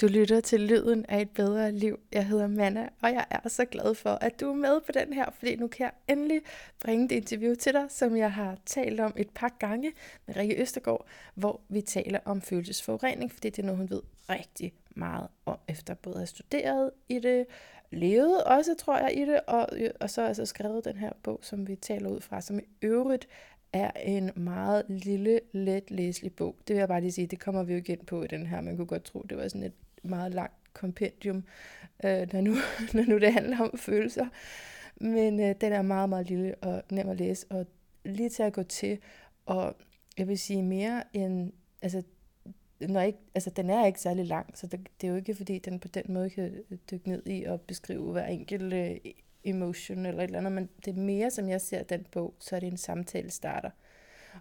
Du lytter til Lyden af et bedre liv. Jeg hedder Manna, og jeg er så glad for, at du er med på den her, fordi nu kan jeg endelig bringe det interview til dig, som jeg har talt om et par gange med Rikke Østergaard, hvor vi taler om følelsesforurening, fordi det er noget, hun ved rigtig meget om, efter både at have studeret i det, levet også, tror jeg, i det, og, og så altså skrevet den her bog, som vi taler ud fra, som i øvrigt er en meget lille, let læselig bog. Det vil jeg bare lige sige, det kommer vi jo igen på i den her. Man kunne godt tro, det var sådan et meget langt kompendium, øh, når, nu, når nu det handler om følelser. Men øh, den er meget, meget lille og nem at læse, og lige til at gå til, og jeg vil sige mere end, altså, når ikke, altså den er ikke særlig lang, så det, det er jo ikke fordi, den på den måde kan øh, dykke ned i og beskrive hver enkelt øh, emotion eller et eller andet, men det er mere, som jeg ser den bog, så er det en samtale starter.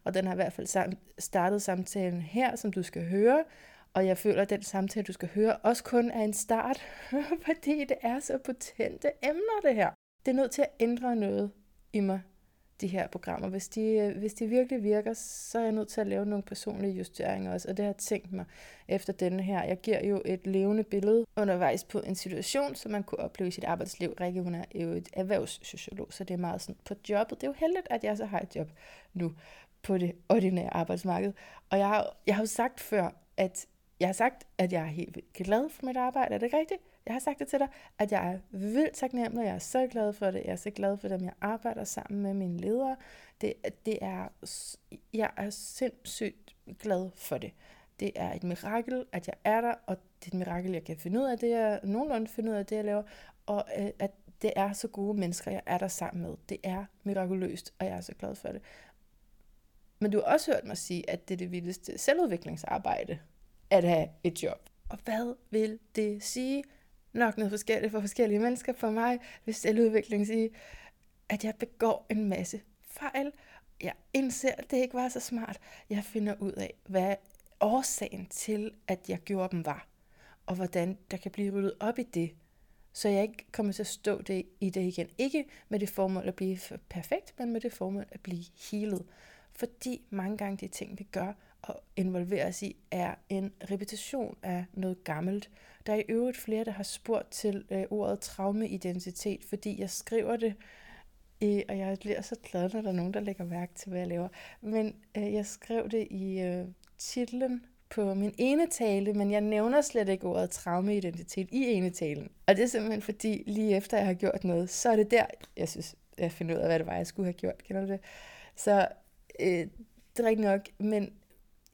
Og den har i hvert fald startet samtalen her, som du skal høre, og jeg føler, at den samtale, du skal høre, også kun er en start, fordi det er så potente emner, det her. Det er nødt til at ændre noget i mig, de her programmer. Hvis de, hvis de virkelig virker, så er jeg nødt til at lave nogle personlige justeringer også, og det har jeg tænkt mig efter denne her. Jeg giver jo et levende billede undervejs på en situation, som man kunne opleve i sit arbejdsliv. Rikke, hun er jo et erhvervssociolog, så det er meget sådan på jobbet. Det er jo heldigt, at jeg så har et job nu på det ordinære arbejdsmarked. Og jeg har, jeg har jo sagt før, at jeg har sagt, at jeg er helt glad for mit arbejde. Er det rigtigt? Jeg har sagt det til dig, at jeg er vildt taknemmelig. Jeg er så glad for det. Jeg er så glad for dem, jeg arbejder sammen med mine ledere. Det, det er, jeg er sindssygt glad for det. Det er et mirakel, at jeg er der, og det er et mirakel, jeg kan finde ud af det, jeg nogenlunde finde ud af det, jeg laver, og øh, at det er så gode mennesker, jeg er der sammen med. Det er mirakuløst, og jeg er så glad for det. Men du har også hørt mig sige, at det er det vildeste selvudviklingsarbejde, at have et job. Og hvad vil det sige? Nok noget forskelligt for forskellige mennesker. For mig vil selvudvikling sige, at jeg begår en masse fejl. Jeg indser, at det ikke var så smart. Jeg finder ud af, hvad årsagen til, at jeg gjorde dem var. Og hvordan der kan blive ryddet op i det, så jeg ikke kommer til at stå det i det igen. Ikke med det formål at blive perfekt, men med det formål at blive healet. Fordi mange gange de ting, vi gør, at involvere os i, er en repetition af noget gammelt. Der er i øvrigt flere, der har spurgt til øh, ordet traumeidentitet, fordi jeg skriver det, øh, og jeg bliver så glad, når der er nogen, der lægger mærke til, hvad jeg laver. Men øh, jeg skrev det i øh, titlen på min ene tale, men jeg nævner slet ikke ordet traumeidentitet i ene talen. Og det er simpelthen fordi, lige efter jeg har gjort noget, så er det der, jeg synes, jeg finder ud af, hvad det var, jeg skulle have gjort. Kender du det? Så øh, det er rigtigt nok, men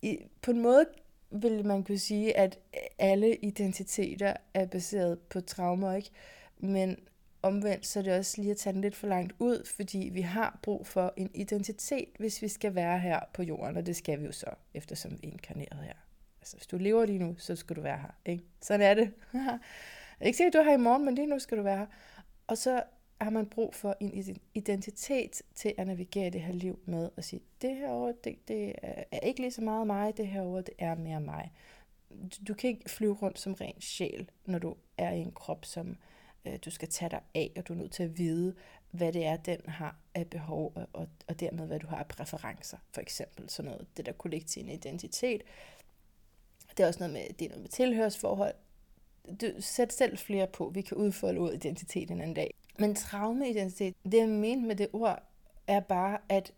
i, på en måde vil man kunne sige, at alle identiteter er baseret på traumer, ikke? Men omvendt så er det også lige at tage den lidt for langt ud, fordi vi har brug for en identitet, hvis vi skal være her på jorden, og det skal vi jo så, eftersom vi er inkarneret her. Altså, hvis du lever lige nu, så skal du være her, ikke? Sådan er det. ikke sikkert, du er her i morgen, men lige nu skal du være her. Og så har man brug for en identitet til at navigere det her liv med og sige, det her år, det, det er ikke lige så meget mig, det her år, det er mere mig. Du kan ikke flyve rundt som ren sjæl, når du er i en krop, som øh, du skal tage dig af, og du er nødt til at vide, hvad det er, den har af behov, og, og, og dermed hvad du har af præferencer, for eksempel sådan noget, det der kollektive identitet. Det er også noget med, det er noget med tilhørsforhold. Du, sæt selv flere på, vi kan udfolde ud identitet en anden dag. Men traumeidentitet, det jeg mente med det ord, er bare, at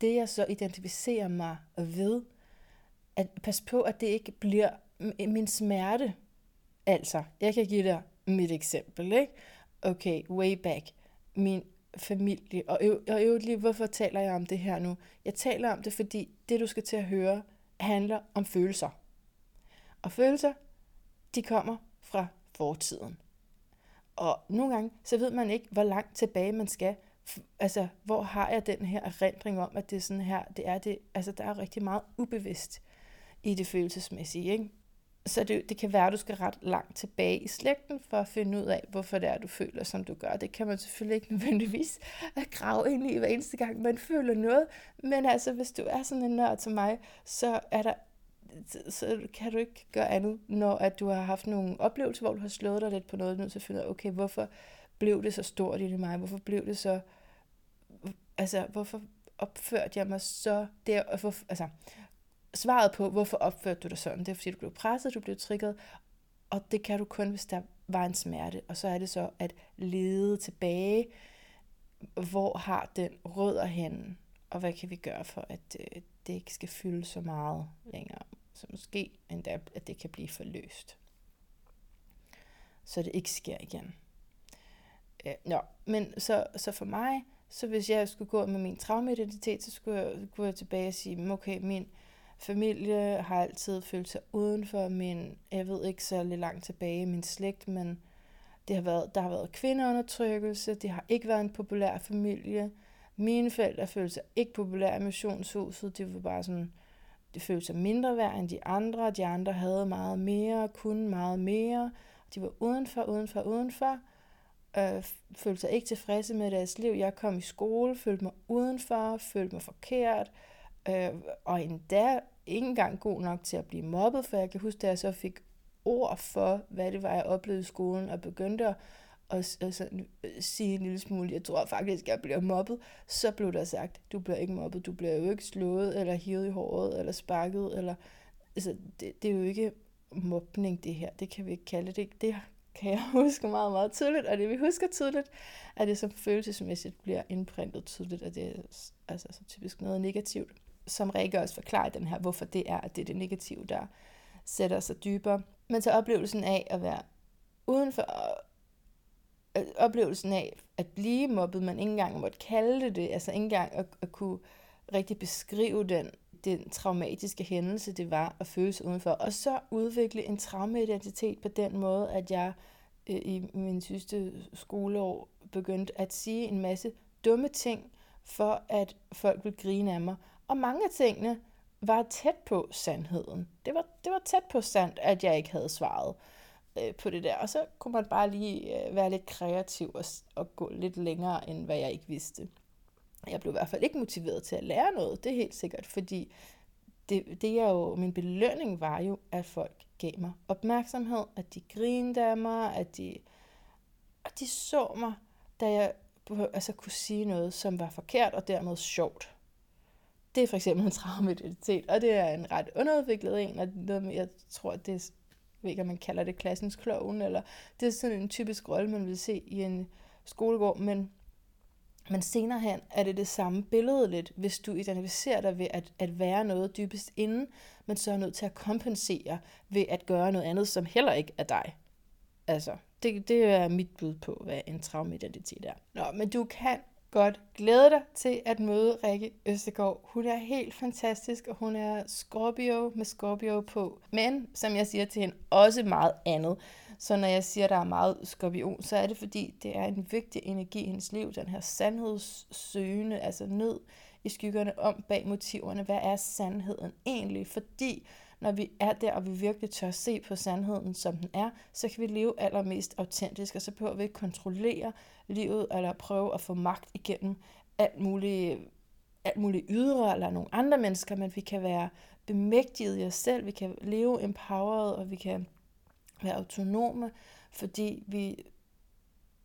det jeg så identificerer mig ved, at pas på, at det ikke bliver min smerte. Altså, jeg kan give dig mit eksempel, ikke? Okay, way back. Min familie, og, og øvrigt lige, hvorfor taler jeg om det her nu? Jeg taler om det, fordi det, du skal til at høre, handler om følelser. Og følelser, de kommer fra fortiden. Og nogle gange, så ved man ikke, hvor langt tilbage man skal. Altså, hvor har jeg den her erindring om, at det er sådan her, det er det, altså der er rigtig meget ubevidst i det følelsesmæssige, ikke? Så det, det kan være, at du skal ret langt tilbage i slægten for at finde ud af, hvorfor det er, du føler, som du gør. Det kan man selvfølgelig ikke nødvendigvis grave ind i hver eneste gang, man føler noget. Men altså, hvis du er sådan en nørd som mig, så er der så kan du ikke gøre andet, når at du har haft nogle oplevelser, hvor du har slået dig lidt på noget, nødt til at finde ud af, okay, hvorfor blev det så stort i mig? Hvorfor blev det så... Altså, hvorfor opførte jeg mig så der? Altså, svaret på, hvorfor opførte du dig sådan, det er fordi, du blev presset, du blev trigget, Og det kan du kun, hvis der var en smerte. Og så er det så at lede tilbage, hvor har den rødder henne, og hvad kan vi gøre for, at øh, det ikke skal fylde så meget længere. Så måske endda, at det kan blive forløst. Så det ikke sker igen. Øh, nå, men så, så for mig, så hvis jeg skulle gå med min traumeidentitet, så skulle jeg gå tilbage og sige, okay, min familie har altid følt sig udenfor, men jeg ved ikke så langt tilbage, min slægt, men det har været, der har været kvindeundertrykkelse, det har ikke været en populær familie. Mine forældre følte sig ikke populære i missionshuset, det var bare sådan, de følte sig mindre værd end de andre, de andre havde meget mere, kunne meget mere, de var udenfor, udenfor, udenfor, øh, følte sig ikke tilfredse med deres liv. Jeg kom i skole, følte mig udenfor, følte mig forkert, øh, og endda ikke engang god nok til at blive mobbet, for jeg kan huske, da jeg så fik ord for, hvad det var, jeg oplevede i skolen, og begyndte at, og, og sådan, øh, sige en lille smule, jeg tror faktisk, jeg bliver mobbet, så blev der sagt, du bliver ikke mobbet, du bliver jo ikke slået, eller hivet i håret, eller sparket, eller, altså, det, det er jo ikke mobning, det her, det kan vi ikke kalde det, det kan jeg huske meget, meget tydeligt, og det vi husker tydeligt, er det som følelsesmæssigt bliver indprintet tydeligt, at det er altså, så typisk noget negativt, som Rikke også forklarer den her, hvorfor det er, at det er det negative, der sætter sig dybere. Men så oplevelsen af at være udenfor, Øh, oplevelsen af at blive mobbet, man ikke engang måtte kalde det det, altså ikke engang at, at kunne rigtig beskrive den, den traumatiske hændelse, det var at føles udenfor. Og så udvikle en traumaidentitet på den måde, at jeg øh, i min sidste skoleår begyndte at sige en masse dumme ting, for at folk ville grine af mig. Og mange af tingene var tæt på sandheden. Det var, det var tæt på sandt, at jeg ikke havde svaret øh, på det der. Og så kunne man bare lige øh, være lidt kreativ og, og gå lidt længere, end hvad jeg ikke vidste. Jeg blev i hvert fald ikke motiveret til at lære noget, det er helt sikkert, fordi det, det er jo, min belønning var jo, at folk gav mig opmærksomhed, at de grinede af mig, at de, at de så mig, da jeg altså, kunne sige noget, som var forkert og dermed sjovt. Det er for eksempel en traumaidentitet, og det er en ret underudviklet en, og noget, jeg tror, det er, ved ikke, om man kalder det klassens kloven, eller det er sådan en typisk rolle, man vil se i en skolegård, men, men senere hen er det det samme billede lidt, hvis du identificerer dig ved at, at være noget dybest inden, men så er nødt til at kompensere ved at gøre noget andet, som heller ikke er dig. Altså, det, det er mit bud på, hvad en traumaidentitet er. Nå, men du kan godt glæde dig til at møde Rikke Østegård. Hun er helt fantastisk, og hun er Scorpio med Scorpio på. Men, som jeg siger til hende, også meget andet. Så når jeg siger, at der er meget skorpion, så er det fordi, det er en vigtig energi i hendes liv, den her sandhedssøgende, altså ned i skyggerne om bag motiverne. Hvad er sandheden egentlig? Fordi når vi er der, og vi virkelig tør se på sandheden, som den er, så kan vi leve allermest autentisk, og så behøver vi ikke kontrollere livet, eller prøve at få magt igennem alt muligt, alt muligt ydre, eller nogle andre mennesker, men vi kan være bemægtiget i os selv, vi kan leve empowered, og vi kan være autonome, fordi vi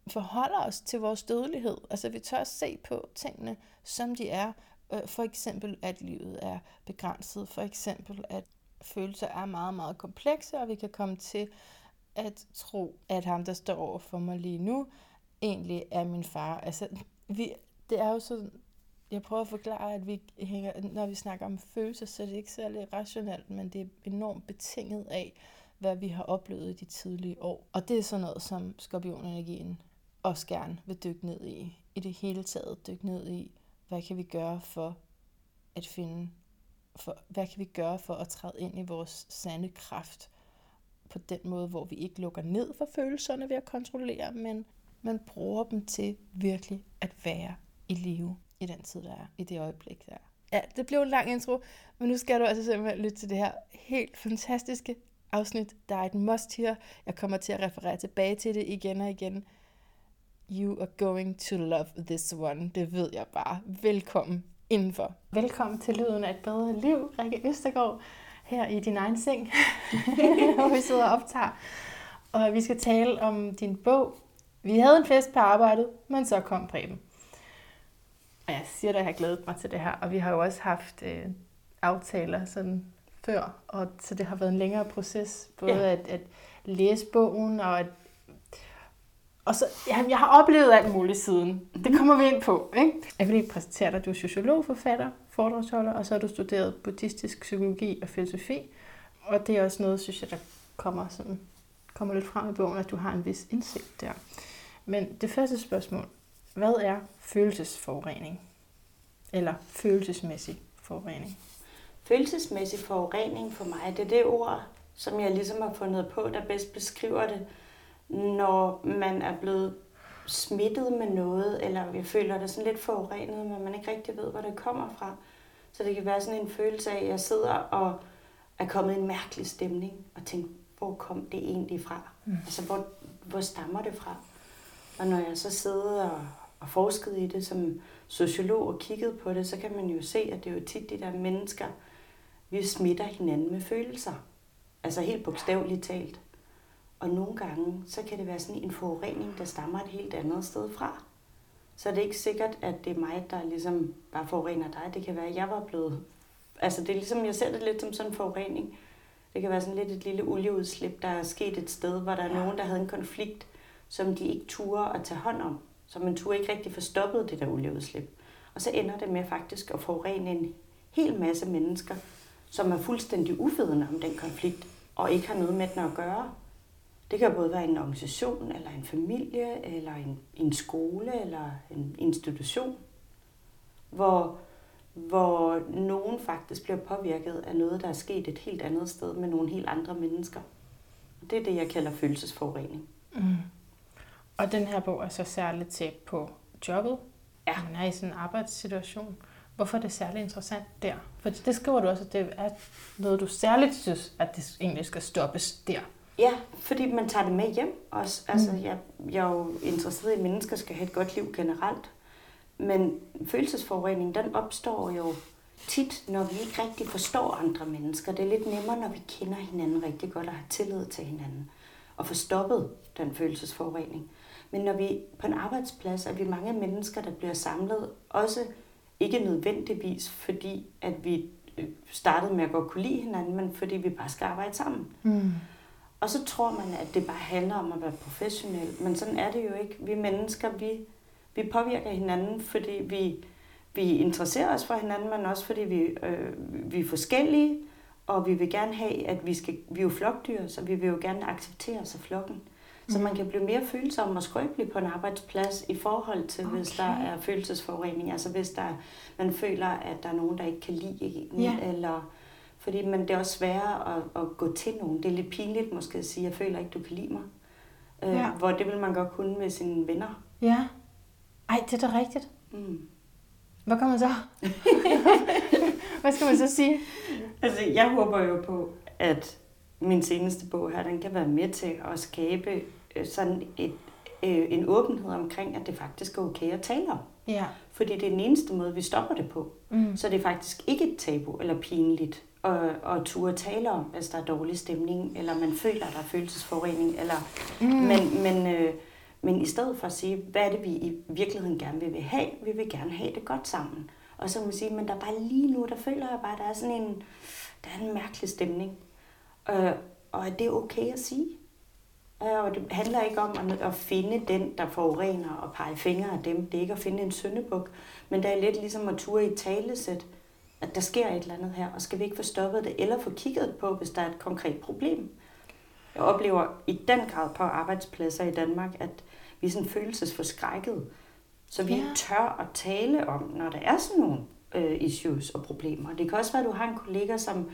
forholder os til vores dødelighed. Altså vi tør at se på tingene, som de er. Øh, for eksempel, at livet er begrænset. For eksempel, at følelser er meget, meget komplekse, og vi kan komme til at tro, at ham, der står over for mig lige nu, egentlig er min far. Altså, vi, det er jo sådan, jeg prøver at forklare, at vi hænger, når vi snakker om følelser, så er det ikke særlig rationelt, men det er enormt betinget af, hvad vi har oplevet i de tidlige år. Og det er sådan noget, som skorpionenergien også gerne vil dykke ned i. I det hele taget dykke ned i, hvad kan vi gøre for at finde for, hvad kan vi gøre for at træde ind i vores sande kraft på den måde, hvor vi ikke lukker ned for følelserne ved at kontrollere, men man bruger dem til virkelig at være i live i den tid, der er, i det øjeblik, der er. Ja, det blev en lang intro, men nu skal du altså simpelthen lytte til det her helt fantastiske afsnit. Der er et must her. Jeg kommer til at referere tilbage til det igen og igen. You are going to love this one. Det ved jeg bare. Velkommen indenfor. Velkommen til Lyden af et bedre liv, Rikke Østergaard, her i din egen seng, hvor vi sidder og optager. Og vi skal tale om din bog. Vi havde en fest på arbejdet, men så kom Preben. Og jeg siger, at jeg har glædet mig til det her, og vi har jo også haft øh, aftaler sådan før, og så det har været en længere proces, både ja. at, at læse bogen, og og så, ja, jeg har oplevet alt muligt siden. Det kommer vi ind på. Ikke? Jeg vil lige præsentere dig. Du er sociolog, forfatter, foredragsholder, og så har du studeret buddhistisk psykologi og filosofi. Og det er også noget, synes jeg, der kommer, sådan, kommer lidt frem i bogen, at du har en vis indsigt der. Men det første spørgsmål. Hvad er følelsesforurening? Eller følelsesmæssig forurening? Følelsesmæssig forurening for mig, det er det ord, som jeg ligesom har fundet på, der bedst beskriver det når man er blevet smittet med noget, eller vi føler det sådan lidt forurenet, men man ikke rigtig ved, hvor det kommer fra. Så det kan være sådan en følelse af, at jeg sidder og er kommet i en mærkelig stemning, og tænker, hvor kom det egentlig fra? Mm. Altså, hvor, hvor stammer det fra? Og når jeg så sidder og, og forsket i det som sociolog og kigget på det, så kan man jo se, at det er jo tit de der mennesker, vi smitter hinanden med følelser. Altså helt bogstaveligt talt. Og nogle gange, så kan det være sådan en forurening, der stammer et helt andet sted fra. Så det er ikke sikkert, at det er mig, der ligesom bare forurener dig. Det kan være, at jeg var blevet... Altså det er ligesom, jeg ser det lidt som sådan en forurening. Det kan være sådan lidt et lille olieudslip, der er sket et sted, hvor der er ja. nogen, der havde en konflikt, som de ikke turde at tage hånd om. Så man turde ikke rigtig få stoppet det der olieudslip. Og så ender det med faktisk at forurene en hel masse mennesker, som er fuldstændig ufedende om den konflikt, og ikke har noget med den at gøre. Det kan både være en organisation, eller en familie, eller en, en skole, eller en institution, hvor, hvor nogen faktisk bliver påvirket af noget, der er sket et helt andet sted med nogle helt andre mennesker. Det er det, jeg kalder følelsesforurening. Mm. Og den her bog er så særligt til på jobbet. Ja. Man er i sådan en arbejdssituation. Hvorfor er det særligt interessant der? For det skriver du også, at det er noget, du særligt synes, at det egentlig skal stoppes der. Ja, fordi man tager det med hjem også. Altså, mm. jeg, jeg er jo interesseret i, at mennesker skal have et godt liv generelt. Men følelsesforurening, den opstår jo tit, når vi ikke rigtig forstår andre mennesker. Det er lidt nemmere, når vi kender hinanden rigtig godt og har tillid til hinanden. Og få stoppet den følelsesforurening. Men når vi på en arbejdsplads er vi mange mennesker, der bliver samlet, også ikke nødvendigvis fordi, at vi øh, startede med at godt kunne lide hinanden, men fordi vi bare skal arbejde sammen. Mm. Og så tror man, at det bare handler om at være professionel. Men sådan er det jo ikke. Vi mennesker, vi, vi påvirker hinanden, fordi vi, vi interesserer os for hinanden, men også fordi vi, øh, vi er forskellige, og vi vil gerne have, at vi skal, vi er jo flokdyr, så vi vil jo gerne acceptere os af flokken. Så man kan blive mere følsom og skrøbelig på en arbejdsplads i forhold til, okay. hvis der er følelsesforurening. Altså hvis der, man føler, at der er nogen, der ikke kan lide en, ja. eller fordi man, det er også sværere at, at gå til nogen. Det er lidt pinligt måske at sige, jeg føler ikke, du kan lide mig. Øh, ja. Hvor det vil man godt kunne med sine venner. Ja. Ej, det er da rigtigt. Mm. Hvad kommer man så? Hvad skal man så sige? Altså, jeg håber jo på, at min seneste bog her, den kan være med til at skabe øh, sådan et, øh, en åbenhed omkring, at det faktisk er okay at tale om. Ja. Fordi det er den eneste måde, vi stopper det på. Mm. Så det er faktisk ikke et tabu eller pinligt og, og turde tale om, hvis der er dårlig stemning, eller man føler, der er følelsesforurening. Eller, mm. Men, men, øh, men i stedet for at sige, hvad er det, vi i virkeligheden gerne vil have? Vi vil gerne have det godt sammen. Og så må man sige, men der er bare lige nu, der føler jeg bare, at der er sådan en, der er en mærkelig stemning. Øh, og at det er okay at sige. Øh, og det handler ikke om at, at finde den, der forurener og pege fingre af dem. Det er ikke at finde en søndebuk, men det er lidt ligesom at ture i talesæt at der sker et eller andet her, og skal vi ikke få stoppet det, eller få kigget på, hvis der er et konkret problem. Jeg oplever i den grad på arbejdspladser i Danmark, at vi er sådan følelsesforskrækket, så vi ja. tør at tale om, når der er sådan nogle øh, issues og problemer. Det kan også være, at du har en kollega, som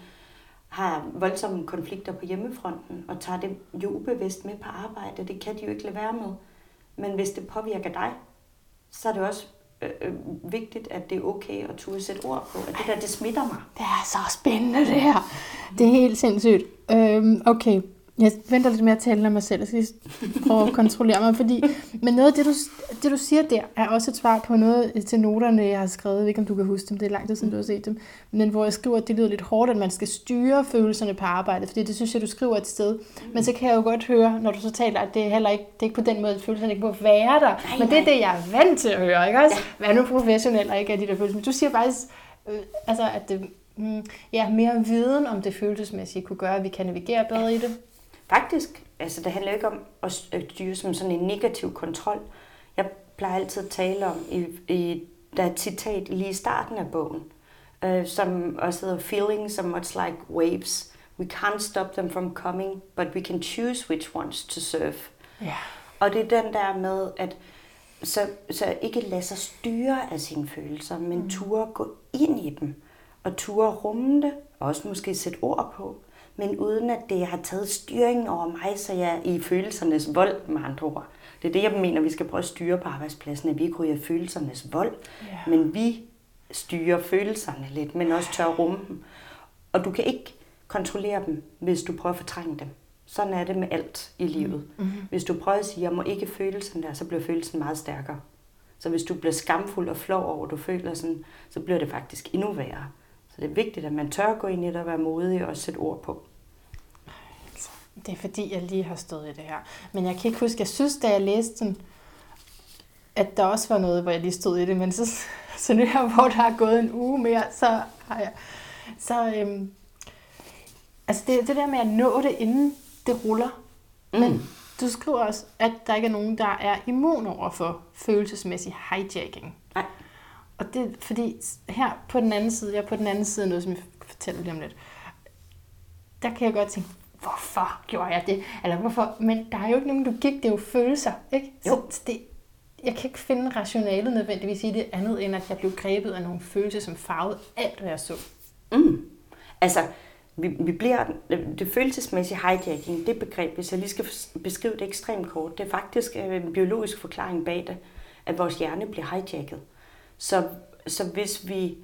har voldsomme konflikter på hjemmefronten, og tager det jo ubevidst med på arbejde. Det kan de jo ikke lade være med. Men hvis det påvirker dig, så er det også Øh, øh, vigtigt, at det er okay at turde sætte ord på, at det der, det smitter mig. Det er så spændende det her. Det er helt sindssygt. Øhm, okay, jeg venter lidt med at tale om mig selv. Jeg skal prøve at kontrollere mig. Fordi, men noget af det du, det, du siger der, er også et svar på noget til noterne, jeg har skrevet. Jeg ved ikke, om du kan huske dem. Det er lang tid siden, du har set dem. Men hvor jeg skriver, at det lyder lidt hårdt, at man skal styre følelserne på arbejde. Fordi det synes jeg, du skriver et sted. Men så kan jeg jo godt høre, når du så taler, at det er heller ikke, det er ikke på den måde, at følelserne ikke må være der. Nej, men det er det, jeg er vant til at høre. Ikke også? Ja. Vær nu professionel og ikke af de der følelser. Men du siger faktisk, øh, altså, at det, mm, ja, mere viden om det følelsesmæssige kunne gøre, at vi kan navigere bedre i det. Faktisk altså det handler ikke om at styre som sådan en negativ kontrol. Jeg plejer altid at tale om, i, i, der er et citat lige i starten af bogen, øh, som også hedder Feelings are much like waves. We can't stop them from coming, but we can choose which ones to surf. Ja. Og det er den der med, at så, så ikke lade sig styre af sine følelser, men mm. ture gå ind i dem, og ture rumme det, og også måske sætte ord på, men uden at det har taget styringen over mig, så jeg er i følelsernes vold med andre ord. Det er det, jeg mener, vi skal prøve at styre på arbejdspladsen, at vi ikke ryger følelsernes vold, Ja. men vi styrer følelserne lidt, men også tør rumme dem. Og du kan ikke kontrollere dem, hvis du prøver at fortrænge dem. Sådan er det med alt i livet. Mm-hmm. Hvis du prøver at sige, jeg må ikke føle sådan der, så bliver følelsen meget stærkere. Så hvis du bliver skamfuld og flov over, at du føler sådan, så bliver det faktisk endnu værre. Så det er vigtigt, at man tør at gå ind i det og være modig og sætte ord på. Det er fordi, jeg lige har stået i det her. Men jeg kan ikke huske, jeg synes, da jeg læste den, at der også var noget, hvor jeg lige stod i det. Men så, så nu her, hvor der er gået en uge mere, så har jeg... Så, øhm, altså det, det der med at nå det, inden det ruller. Men du skriver også, at der ikke er nogen, der er immun over for følelsesmæssig hijacking. Nej. Og det fordi, her på den anden side, jeg er på den anden side noget, som jeg fortæller lige om lidt, der kan jeg godt tænke, hvorfor gjorde jeg det? Eller hvorfor? Men der er jo ikke nogen logik, det er jo følelser, ikke? Jo. Så det, jeg kan ikke finde rationalet nødvendigvis i det andet, end at jeg blev grebet af nogle følelser, som farvede alt, hvad jeg så. Mm. Altså, vi, vi bliver, det følelsesmæssige hijacking, det begreb, hvis jeg lige skal beskrive det ekstremt kort, det er faktisk øh, en biologisk forklaring bag det, at vores hjerne bliver hijacket. Så, så hvis vi,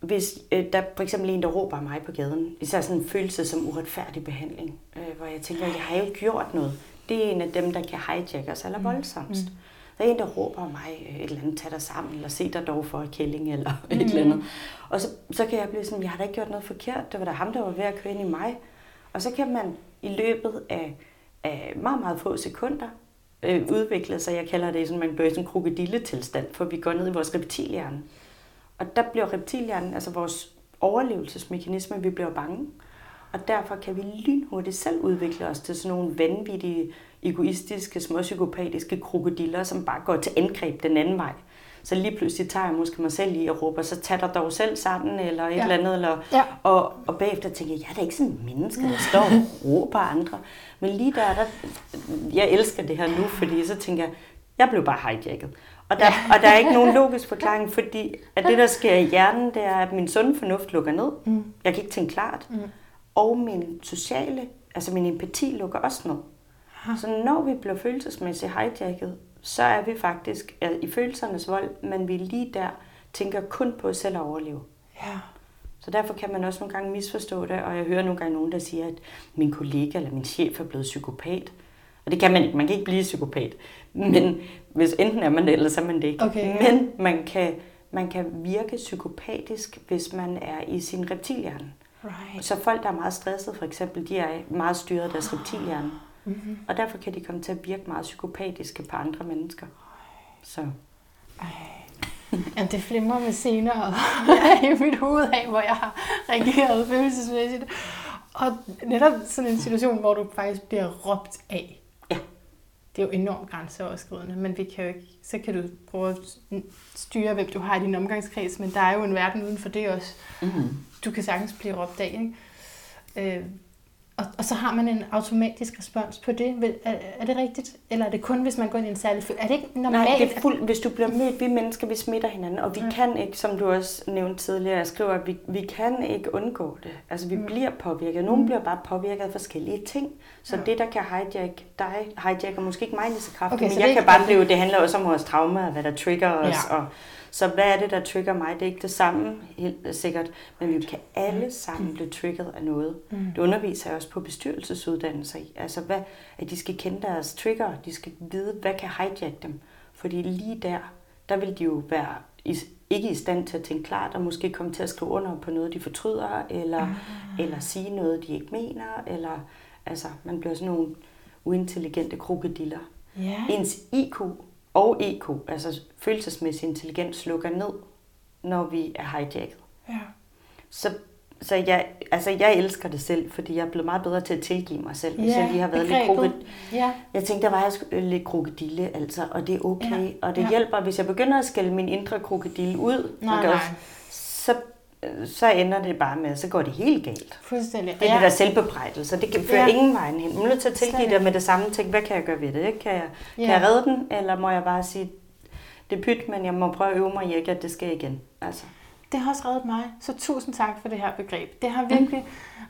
hvis øh, der er for eksempel en, der råber mig på gaden, især sådan en følelse som uretfærdig behandling, øh, hvor jeg tænker, jeg har jo gjort noget. Det er en af dem, der kan hijacke os aller voldsomst. Mm. Der er en, der råber mig øh, et eller andet, tag dig sammen, eller se dig dog for kælling, eller mm. et eller andet. Og så, så kan jeg blive sådan, jeg har da ikke gjort noget forkert, det var da ham, der var ved at køre ind i mig. Og så kan man i løbet af, af meget, meget få sekunder øh, udvikle sig, jeg kalder det sådan, man bliver i sådan en krokodilletilstand, for vi går ned i vores reptilhjerne. Og der bliver reptilhjernen, altså vores overlevelsesmekanisme, vi bliver bange. Og derfor kan vi lynhurtigt selv udvikle os til sådan nogle vanvittige, egoistiske, småpsykopatiske krokodiller, som bare går til angreb den anden vej. Så lige pludselig tager jeg måske mig selv i og råber, så tag dig dog selv sammen, eller et ja. eller andet. Eller, Ja. og, og bagefter tænker jeg, jeg er da ikke sådan en menneske, der står og råber andre. Men lige der, der, jeg elsker det her nu, fordi så tænker jeg, jeg blev bare hijacket. Og der, og der er ikke nogen logisk forklaring, fordi at det, der sker i hjernen, det er, at min sunde fornuft lukker ned. Mm. Jeg kan ikke tænke klart. Mm. Og min sociale, altså min empati lukker også ned. Så når vi bliver følelsesmæssigt hijacket, så er vi faktisk er i følelsernes vold, men vi lige der tænker kun på selv at overleve. Ja. Så derfor kan man også nogle gange misforstå det, og jeg hører nogle gange nogen, der siger, at min kollega eller min chef er blevet psykopat. Og det kan man ikke. Man kan ikke blive psykopat. Men hvis enten er man det, eller så er man det ikke. Okay, ja. Men man kan, man kan virke psykopatisk, hvis man er i sin reptilhjerne. Right. Så folk, der er meget stresset for eksempel, de er meget styret af deres reptilhjerne. Mm-hmm. Og derfor kan de komme til at virke meget psykopatiske på andre mennesker. Så Ej. Jamen, det flimrer med scener er i mit hoved af, hvor jeg har reageret følelsesmæssigt. Og netop sådan en situation, hvor du faktisk bliver råbt af. Det er jo enormt grænseoverskridende, men vi kan jo ikke, så kan du prøve at styre, hvem du har i din omgangskreds, men der er jo en verden uden for det også. mm. Du kan sagtens blive råbt af, ikke? Øh, og, og så har man en automatisk respons på det. Er, er det rigtigt? Eller er det kun, hvis man går ind i en særlig følelse? Er det ikke normalt? Nej, det er fuld, hvis du bliver mødt, vi mennesker, vi smitter hinanden, og vi ja. kan ikke, som du også nævnte tidligere, jeg skriver, at vi, vi kan ikke undgå det. Altså, vi Mm. mm. bliver påvirket. Nogle Mm. mm. bliver bare påvirket af forskellige ting. Så Ja. det, der kan hijack dig, hijacker måske ikke mig lige så kraftigt, Okay, men jeg kan bare blive, det handler også om vores traumer, hvad der trigger os. Ja. Og, så hvad er det, der trigger mig? Det er ikke det samme, helt sikkert, men vi kan alle sammen blive trigget af noget. Mm. Det underviser jeg også på bestyrelsesuddannelser i. Altså, hvad, at de skal kende deres trigger, de skal vide, hvad kan hijack dem. Fordi lige der, der vil de jo være i, ikke i stand til at tænke klart, og måske komme til at skrive under på noget, de fortryder, eller, Ah. eller sige noget, de ikke mener, eller altså, man bliver sådan nogle uintelligente krokodiller. Ja. Ens IQ og EQ, altså følelsesmæssig intelligens, lukker ned, når vi er hijacket. ja. Så, så jeg, altså jeg elsker det selv, fordi jeg er blevet meget bedre til at tilgive mig selv. Hvis Ja, jeg lige har været lidt krokodille. Ja, Jeg tænkte, der var jeg øh, lidt krokodille, altså, og det er okay. Ja, Og det ja. hjælper, hvis jeg begynder at skælde min indre krokodille ud, nej, nej. også, så, så ender det bare med, så går det helt galt. Fuldstændig. Det er ja. det der selvbebrejdelse, det kan føre Ja. ingen vejen hen. Man er nødt til at tilgive det med det samme. Tænk, hvad kan jeg gøre ved det? Ikke? Kan, jeg, Ja. kan jeg redde den, eller må jeg bare sige, det er pyt, men jeg må prøve at øve mig i ikke, at det sker igen. Altså. Det har også reddet mig. Så tusind tak for det her begreb. Det har virkelig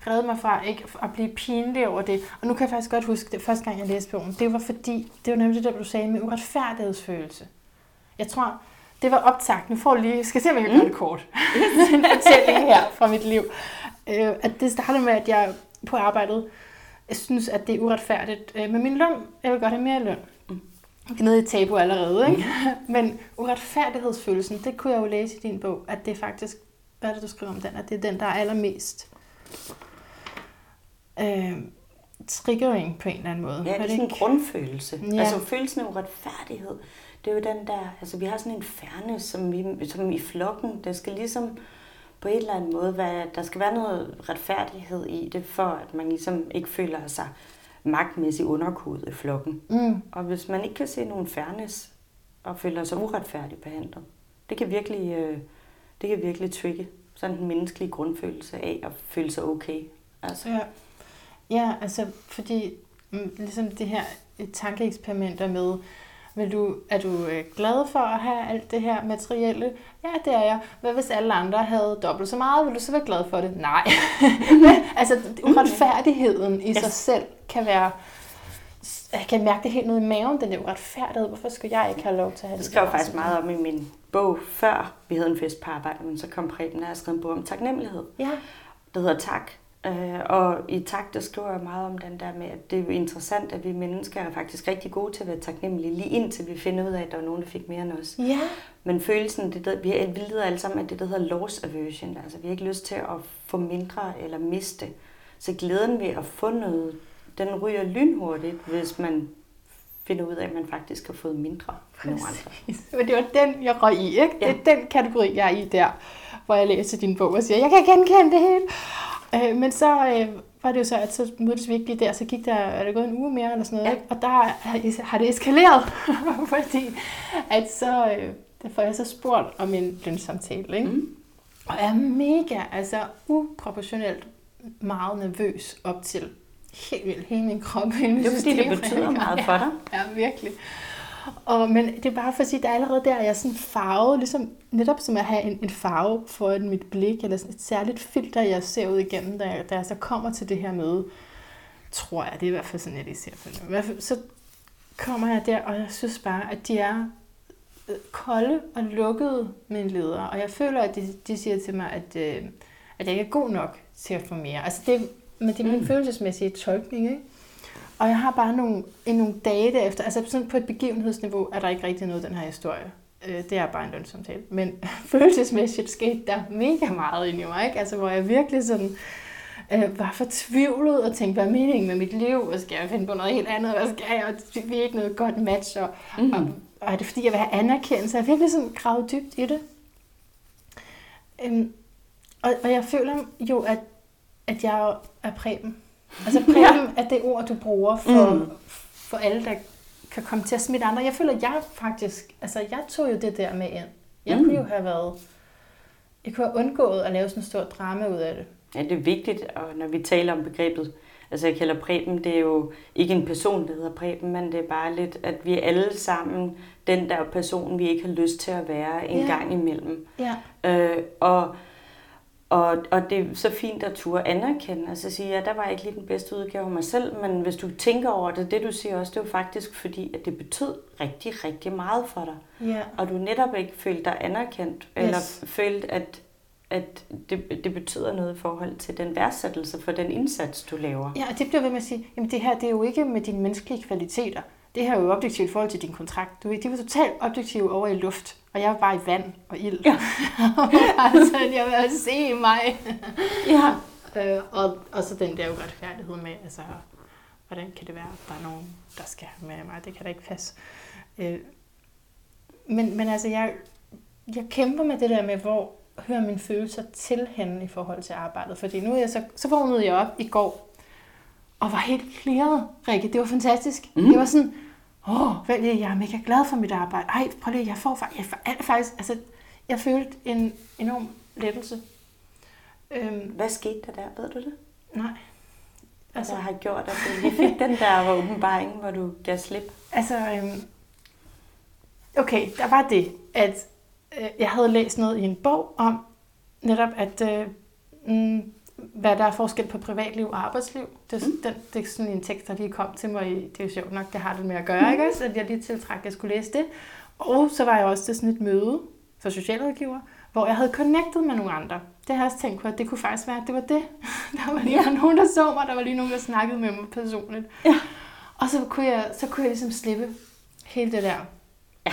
reddet mig fra ikke at blive pinlig over det. Og nu kan jeg faktisk godt huske, det første gang jeg læste bogen, det var fordi, det var nemlig det der, du sagde med uretfærdighedsfølelse. Jeg tror, det var optagt. Nu får lige, skal se, om jeg kan gøre det kort. en fortælling her fra mit liv. Øh, at det startede med, at jeg på arbejdet jeg synes, at det er uretfærdigt øh, med min løn. Jeg vil godt have mere løn. Det er nede i tabu allerede, ikke? Men uretfærdighedsfølelsen, det kunne jeg jo læse i din bog, at det er faktisk, hvad er det, du skriver om den, at det er den, der er allermest øh, triggering på en eller anden måde. Ja, det er sådan en grundfølelse. Ja. Altså følelsen af uretfærdighed, det er jo den der, altså vi har sådan en færne, som, vi, som i flokken, der skal ligesom på en eller anden måde være, der skal være noget retfærdighed i det, for at man ligesom ikke føler sig magtmæssigt underkudet i flokken. Mm, Og hvis man ikke kan se nogen fairness og føler sig uretfærdigt behandlet, det kan virkelig, øh, det kan virkelig trigge sådan en menneskelig grundfølelse af at føle sig okay. Altså, ja. ja, altså fordi mm, ligesom det her tankeeksperimenter med, vil du, er du øh, glad for at have alt det her materielle? Ja, det er jeg. Hvad hvis alle andre havde dobbelt så meget? Vil du så være glad for det? Nej. altså uretfærdigheden i sig Yes. selv kan være jeg kan mærke det helt ned i maven, den der uretfærdighed. Hvorfor skulle jeg ikke have lov til at have Jeg det? skrev der? faktisk meget om i min bog, før vi havde en fest på arbejde, men så kom Preben, og jeg skrev en bog om taknemmelighed. Ja, der hedder Tak. Øh, og i Tak, der skriver jeg meget om den der med, at det er jo interessant, at vi mennesker er faktisk rigtig gode til at være taknemmelige, lige indtil vi finder ud af, at der var nogen, der fik mere end os. ja, Men følelsen, det der, vi, er- vi lider alle sammen af det, der hedder loss aversion. Altså, vi har ikke lyst til at få mindre eller miste. Så glæden ved at få noget, den ryger lynhurtigt, hvis man finder ud af, at man faktisk har fået mindre fra nogle andre. Men det var den, jeg røg i, ikke? Ja. Det er den kategori, jeg er i der, hvor jeg læser din bog og siger, jeg kan genkende det hele. Øh, men så øh, var det jo så, at så mødtes vi ikke lige der, så gik der, er det gået en uge mere eller sådan noget, Ja. ikke? og der har- det eskaleret, fordi at så øh, der får jeg så spurgt om en lønsamtale, ikke? Mm. Og er mega, altså uproportionelt meget nervøs op til helt vildt hele min krop. Hele Det er fordi, det betyder meget for dig. Ja, virkelig. Og, men det er bare for at sige, at der er allerede der, jeg er sådan farvet, ligesom, netop som at have en, en farve foran mit blik, eller sådan et særligt filter, jeg ser ud igennem, da jeg, da jeg så kommer til det her møde, tror jeg, det er i hvert fald sådan, jeg lige ser på det. I hvert fald, så kommer jeg der, og jeg synes bare, at de er øh, kolde og lukkede mine ledere, og jeg føler, at de, de siger til mig, at, øh, at jeg ikke er god nok til at få mere. Altså det, men det er min. Mm. følelsesmæssige tolkning, ikke? Og jeg har bare nogle, i nogle dage derefter, altså sådan på et begivenhedsniveau, er der ikke rigtig noget i den her historie. Øh, Det er bare en lønsamtale. Men følelsesmæssigt skete der mega meget ind i mig, ikke? Altså hvor jeg virkelig sådan øh, var fortvivlet og tænkte, hvad er meningen med mit liv? Og skal jeg finde på noget helt andet? Hvad skal jeg? Og vi er ikke noget godt match. Og, mm. Og, og er det fordi, jeg vil have anerkendelse? Jeg har virkelig sådan gravet dybt i det. Øhm, og, og jeg føler jo, at, at jeg er Preben. Altså Preben er det ord, du bruger for, mm. For alle, der kan komme til at smitte andre. Jeg føler, at jeg faktisk, altså jeg tog jo det der med ind. Jeg mm. Kunne jo have været, jeg kunne have undgået at lave sådan en stor drama ud af det. Ja, det er vigtigt, og når vi taler om begrebet, altså jeg kalder Preben, det er jo ikke en person, der hedder Preben, men det er bare lidt, at vi alle sammen den der person, vi ikke har lyst til at være en Ja. gang imellem. Ja. Øh, og, og, og det er så fint at turde anerkende, altså sige, ja, der var jeg ikke lige den bedste udgave af mig selv, men hvis du tænker over det, det du siger også, det er jo faktisk fordi, at det betød rigtig, rigtig meget for dig. Ja. Og du netop ikke følte dig anerkendt, eller Yes. følte, at, at det, det betyder noget i forhold til den værdsættelse for den indsats, du laver. Ja, og det bliver ved med at sige, jamen det her, det er jo ikke med dine menneskelige kvaliteter. Det her er jo objektivt i forhold til din kontrakt. Du, ved, de var totalt objektive over i luft, og jeg var bare i vand og ild. Ja. altså, jeg vil altså se mig. Ja. Øh, og, og så den der uretfærdighed med, altså, hvordan kan det være, at der er nogen, der skal have med mig? Det kan da ikke passe. Øh, men, men altså, jeg, jeg kæmper med det der med, hvor, hører mine følelser til hende i forhold til arbejdet. Fordi nu er jeg så, så vågnede jeg op i går, og var helt clearet, Rikke. Det var fantastisk. Mm. Det var sådan, åh, jeg er mega glad for mit arbejde. Ej, prøv lige, jeg får faktisk, jeg faktisk altså, jeg følte en enorm lettelse. Øhm, Hvad skete der der, ved du det? Nej. Altså, der har gjort, at du lige fik den der åbenbaring, hvor du gav slip? Altså, øhm, okay, der var det, at øh, jeg havde læst noget i en bog om netop, at øh, mm, hvad der er forskel på privatliv og arbejdsliv. Det, mm. den, det er sådan en tekst, der lige kom til mig. Det er jo sjovt nok, det har det med at gøre, mm. ikke Så jeg lige tiltrak, at jeg skulle læse det. Og så var jeg også til sådan et møde for socialrådgiver, hvor jeg havde connectet med nogle andre. Det har jeg også tænkt på, at det kunne faktisk være, at det var det. Der var lige ja. nogen, der så mig, der var lige nogen, der snakkede med mig personligt. Ja. Og så kunne jeg, så kunne jeg ligesom slippe hele det der, ja.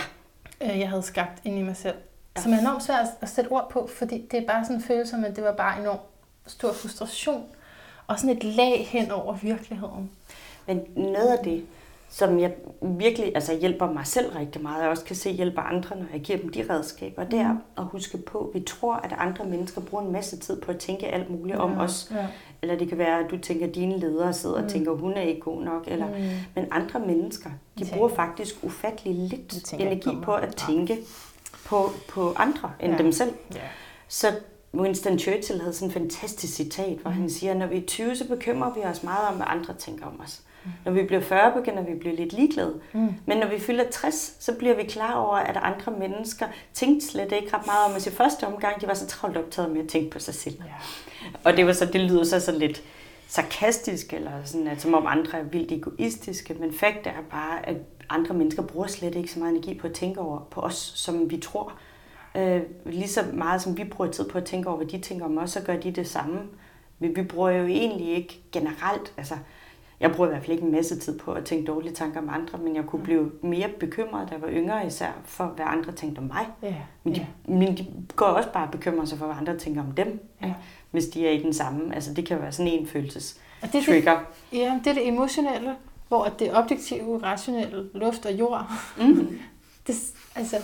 øh, jeg havde skabt ind i mig selv. Ja. Som er enormt svært at sætte ord på, fordi det er bare sådan en følelse, at det var bare enormt stor frustration. Og sådan et lag hen over virkeligheden. Men noget af det, som jeg virkelig altså hjælper mig selv rigtig meget, og også kan se hjælper andre, når jeg giver dem de redskaber, det er mm. at huske på, at vi tror, at andre mennesker bruger en masse tid på at tænke alt muligt ja, om os. Ja. Eller det kan være, at du tænker, at dine ledere sidder mm. og tænker, at hun er ikke god nok. Eller, mm. Men andre mennesker, de bruger faktisk ufattelig lidt energi på at tænke på, på andre end ja. dem selv. Ja. Så Winston Churchill havde sådan en fantastisk citat, hvor mm. han siger, når vi er 20, så bekymrer vi os meget om, hvad andre tænker om os. Mm. Når vi bliver 40, begynder vi at blive lidt ligeglade. Mm. Men når vi fylder 60, så bliver vi klar over, at andre mennesker tænkte slet ikke ret meget om os i første omgang. De var så travlt optaget med at tænke på sig selv. Ja. Og det var så, det lyder så, så lidt sarkastisk, eller sådan, at, som om andre er vildt egoistiske. Men fakt er bare, at andre mennesker bruger slet ikke så meget energi på at tænke over på os, som vi tror. Øh, lige så meget som vi bruger tid på at tænke over, hvad de tænker om os, så gør de det samme. Men vi bruger jo egentlig ikke generelt, altså jeg bruger i hvert fald ikke en masse tid på at tænke dårlige tanker om andre, men jeg kunne mm. blive mere bekymret, da jeg var yngre især, for hvad andre tænkte om mig. Ja, men, de, ja. men de går også bare bekymre sig for, hvad andre tænker om dem, ja. hvis de er i den samme. Altså det kan være sådan en følelses og det trigger. Det, ja, det er det emotionelle, hvor det objektive, rationelle, luft og jord, mm. det, altså,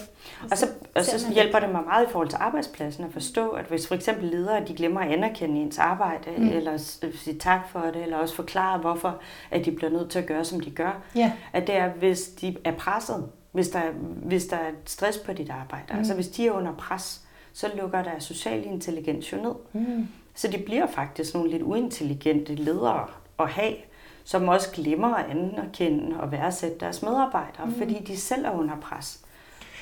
og så, og så hjælper det mig meget i forhold til arbejdspladsen at forstå, at hvis for eksempel ledere de glemmer at anerkende ens arbejde, mm. eller sige tak for det, eller også forklare, hvorfor at de bliver nødt til at gøre, som de gør, yeah. at det er, hvis de er presset, hvis der, hvis der er stress på dit arbejde, mm. altså hvis de er under pres, så lukker der social intelligens jo ned. Mm. Så de bliver faktisk nogle lidt uintelligente ledere at have, som også glemmer at anerkende og værdsætte deres medarbejdere, mm. fordi de selv er under pres.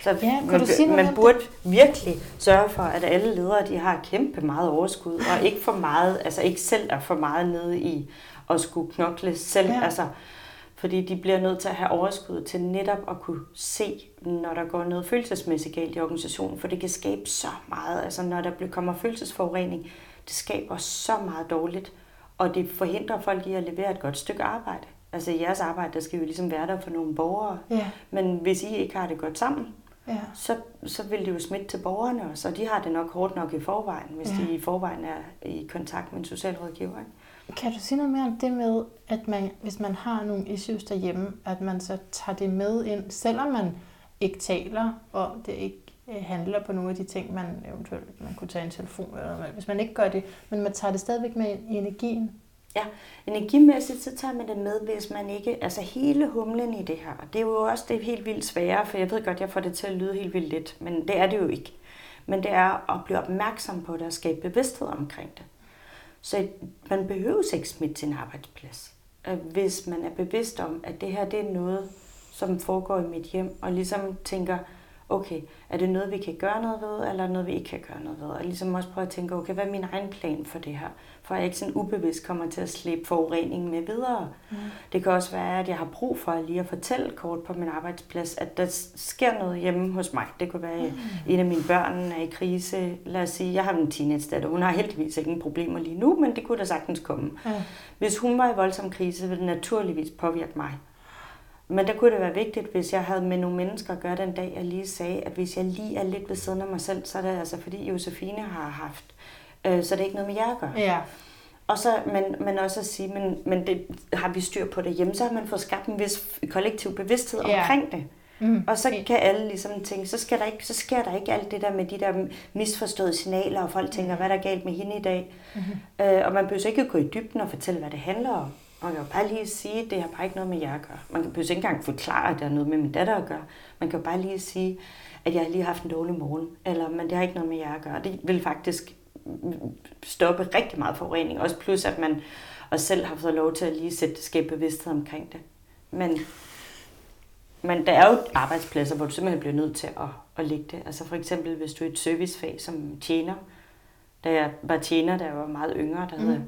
Så ja, man, du sige man burde det? virkelig sørge for, at alle ledere de har kæmpe meget overskud, og ikke for meget, altså ikke selv er for meget nede i at skulle knokle selv. Ja. Altså, fordi de bliver nødt til at have overskud til netop at kunne se, når der går noget følelsesmæssigt galt i organisationen, for det kan skabe så meget. Altså når der kommer følelsesforurening, det skaber så meget dårligt, og det forhindrer folk i at levere et godt stykke arbejde. Altså i jeres arbejde, der skal vi ligesom være der for nogle borgere. Ja. Men hvis I ikke har det godt sammen, ja. så, så vil det jo smitte til borgerne også, og de har det nok hårdt nok i forvejen, hvis ja. de i forvejen er i kontakt med en socialrådgiver. Ikke? Kan du sige noget mere om det med, at man, hvis man har nogle issues derhjemme, at man så tager det med ind, selvom man ikke taler om det, ikke Øh, handler på nogle af de ting, man eventuelt man kunne tage en telefon eller noget. Hvis man ikke gør det, men man tager det stadigvæk med i energien. Ja, energimæssigt så tager man det med, hvis man ikke, altså hele humlen i det her, det er jo også det helt vildt svære, for jeg ved godt, jeg får det til at lyde helt vildt lidt, men det er det jo ikke. Men det er at blive opmærksom på det og skabe bevidsthed omkring det. Så man behøver ikke smitte sin arbejdsplads. Øh, hvis man er bevidst om, at det her det er noget, som foregår i mit hjem, og ligesom tænker, okay, er det noget, vi kan gøre noget ved, eller noget, vi ikke kan gøre noget ved? Og ligesom også prøve at tænke, okay, hvad er min egen plan for det her? For at jeg ikke sådan ubevidst kommer til at slippe forureningen med videre. Mm. Det kan også være, at jeg har brug for lige at fortælle kort på min arbejdsplads, at der sker noget hjemme hos mig. Det kunne være, at mm. en af mine børn er i krise. Lad os sige, jeg har en teenage. Hun har heldigvis ingen problemer lige nu, men det kunne da sagtens komme. Mm. Hvis hun var i voldsom krise, ville det naturligvis påvirke mig. Men der kunne det være vigtigt, hvis jeg havde med nogle mennesker at gøre den dag, jeg lige sagde, at hvis jeg lige er lidt ved siden af mig selv, så er det altså fordi Josefine har haft, øh, så det er ikke noget med jer at gøre. Ja. Og så, men, men også at sige, men, men det, har vi styr på det hjemme, så har man fået skabt en vis kollektiv bevidsthed ja. omkring det. Mm, og så kan alle ligesom tænke, så, skal der ikke, så sker der ikke alt det der med de der misforståede signaler, og folk tænker, hvad er der galt med hende i dag? Mm-hmm. Øh, og man behøver ikke gå i dybden og fortælle, hvad det handler om. Man kan bare lige sige, at det har bare ikke noget med jer at gøre. Man kan ikke engang forklare, at det har noget med min datter at gøre. Man kan jo bare lige sige, at jeg har lige haft en dårlig morgen, eller men det har ikke noget med jer at gøre. Det vil faktisk stoppe rigtig meget forurening. Også plus, at man også selv har fået lov til at lige sætte skabe bevidsthed omkring det. Men, men der er jo arbejdspladser, hvor du simpelthen bliver nødt til at, at lægge det. Altså for eksempel, hvis du er et servicefag som tjener. Da jeg var tjener, da jeg var meget yngre, der mm. havde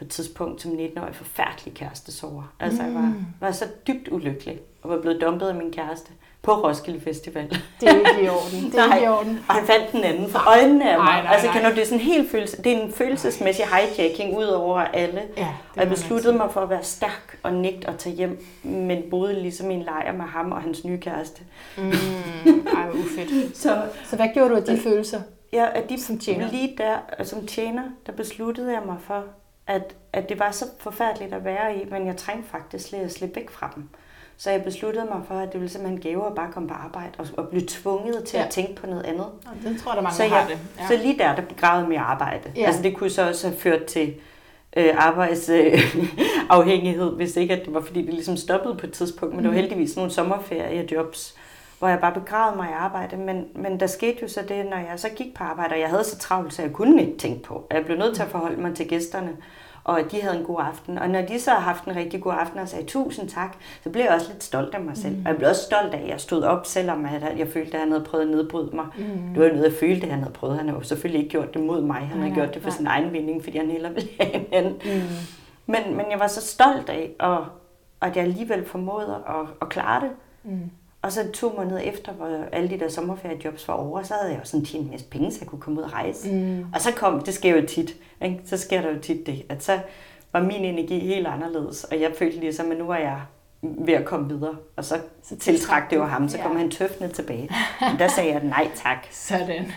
på et tidspunkt som 19-årig forfærdelig kærestesover. Altså jeg var, mm. var så dybt ulykkelig og var blevet dumpet af min kæreste på Roskilde Festival. Det er ikke i orden. Det er ikke i orden. Og han fandt den anden for øjnene af mig. Nej, nej, altså, kan du, det, er sådan helt følelse, det er en følelsesmæssig hijacking ud over alle. Ja, og jeg besluttede mig for at være stærk og nægt at tage hjem, men boede ligesom i en lejr med ham og hans nye kæreste. Mm, ej, ufedt. så, så hvad gjorde du af de følelser? Ja, at de, som tjener? Lige der, som tjener, der besluttede jeg mig for, at, at det var så forfærdeligt at være i, men jeg trængte faktisk lidt at slippe væk fra dem. Så jeg besluttede mig for, at det ville simpelthen gave at bare komme på arbejde og, og blive tvunget til ja. at tænke på noget andet. Og det tror jeg, der mange så jeg, har det. Ja. Så lige der, der begravede mit arbejde. Ja. Altså det kunne så også have ført til øh, arbejdsafhængighed, øh, hvis ikke at det var fordi, det ligesom stoppede på et tidspunkt. Men mm. det var mhm. heldigvis nogle sommerferiejobs, hvor jeg bare begravede mig i arbejde. Men, men der skete jo så det, når jeg så gik på arbejde, og jeg havde så travlt, så jeg kunne ikke tænke på. Jeg blev nødt til at forholde mig til gæsterne og at de havde en god aften. Og når de så har haft en rigtig god aften og sagde tusind tak, så blev jeg også lidt stolt af mig selv. Mm. Og jeg blev også stolt af, at jeg stod op, selvom at jeg følte, at han havde prøvet at nedbryde mig. Mm. Det var noget, jeg følte, at han havde prøvet. Han havde jo selvfølgelig ikke gjort det mod mig. Han havde gjort det for sin egen vinding, fordi han heller ville have en anden. Mm. Men, men jeg var så stolt af, og, at jeg alligevel formåede at, at klare det. Mm. Og så to måneder efter, hvor alle de der sommerferiejobs var over, så havde jeg jo sådan tjent en masse penge, så jeg kunne komme ud og rejse. Mm. Og så kom, det sker jo tit, ikke? så sker der jo tit det, at så var min energi helt anderledes, og jeg følte ligesom, at nu var jeg ved at komme videre. Og så, så tiltrak det jo ham, så kom ja. han tøffende tilbage. Men der sagde jeg nej tak. Sådan.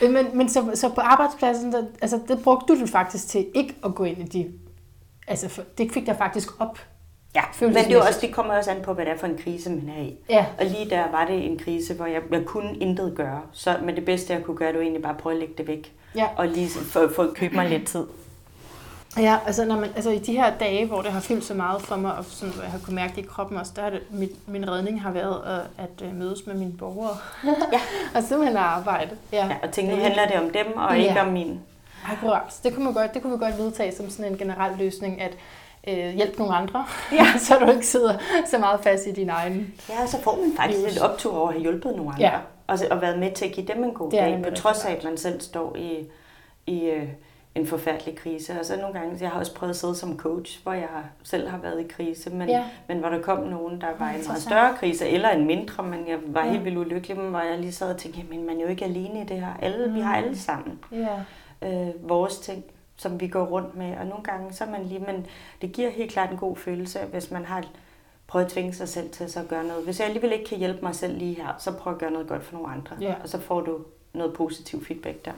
men men så, så på arbejdspladsen, der, altså, det brugte du faktisk til ikke at gå ind i de... Altså, for, det fik dig faktisk op Ja, men det, er også, det kommer også an på, hvad det er for en krise, man er i. Ja. Og lige der var det en krise, hvor jeg, jeg kunne intet gøre. Så, men det bedste, jeg kunne gøre, det var egentlig bare at prøve at lægge det væk. Ja. Og lige få, få købe mig lidt tid. Ja, altså, når man, altså i de her dage, hvor det har fyldt så meget for mig, og sådan, hvor jeg har kunnet mærke det i kroppen også, der har det, mit, min redning har været at, at uh, mødes med mine borgere. ja. og simpelthen at arbejde. Ja. ja og tænke, nu handler det om dem, og ja. ikke om min. Akkurat. Det kunne, man godt, det kunne vi godt vedtage som sådan en generel løsning, at øh, hjælp nogle andre, ja. så du ikke sidder så meget fast i din egen Ja, så får man faktisk lidt optur over at have hjulpet nogle andre, ja. og, og været med til at give dem en god dag, på trods af, at man selv står i, i øh, en forfærdelig krise. Og så nogle gange, jeg har også prøvet at sidde som coach, hvor jeg selv har været i krise, men, ja. men hvor der kom nogen, der var en meget større krise, eller en mindre, men jeg var ja. helt vildt ulykkelig, men hvor jeg lige sad og tænkte, men man er jo ikke alene i det her. Alle, mm. Vi har alle sammen ja. øh, vores ting som vi går rundt med. Og nogle gange, så er man lige, men det giver helt klart en god følelse, hvis man har prøvet at tvinge sig selv til at gøre noget. Hvis jeg alligevel ikke kan hjælpe mig selv lige her, så prøv at gøre noget godt for nogle andre. Ja. Og så får du noget positiv feedback der.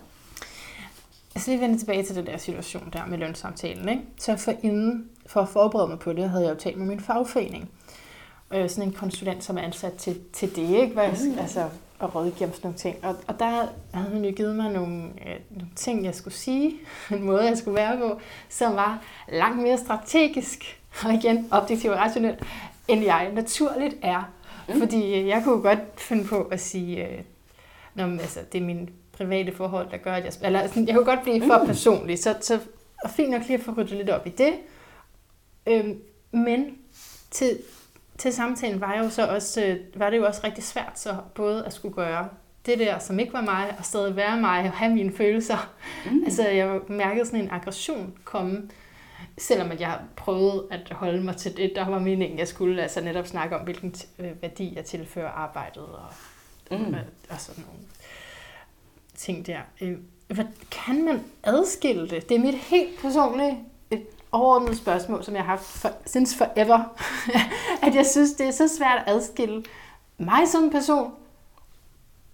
Jeg skal lige vende tilbage til den der situation der med lønsamtalen. Ikke? Så for inden, for at forberede mig på det, havde jeg jo talt med min fagforening. Øh, sådan en konsulent, som er ansat til, til det, ikke? Hvad, mm. altså, og rådgive om sådan nogle ting. Og, og der havde hun jo givet mig nogle, øh, nogle ting, jeg skulle sige, en måde, jeg skulle være på, som var langt mere strategisk, og igen objektivt og rationelt, end jeg naturligt er. Mm. Fordi jeg kunne godt finde på at sige, øh, når, altså, det er min private forhold, der gør, at jeg... Eller, sådan, jeg kunne godt blive for mm. personlig, så, så og fint nok lige at få ryddet lidt op i det. Øhm, men til, til samtalen var, jo så også, øh, var det jo også rigtig svært så både at skulle gøre det der, som ikke var mig, og stadig være mig og have mine følelser. Mm. Altså, jeg mærkede sådan en aggression komme, selvom at jeg prøvede at holde mig til det, der var meningen, jeg skulle altså netop snakke om, hvilken øh, værdi jeg tilfører arbejdet og, mm. og, og sådan nogle ting der. Øh, hvad, kan man adskille det? Det er mit helt personlige overordnet spørgsmål, som jeg har haft for, since forever, at jeg synes, det er så svært at adskille mig som person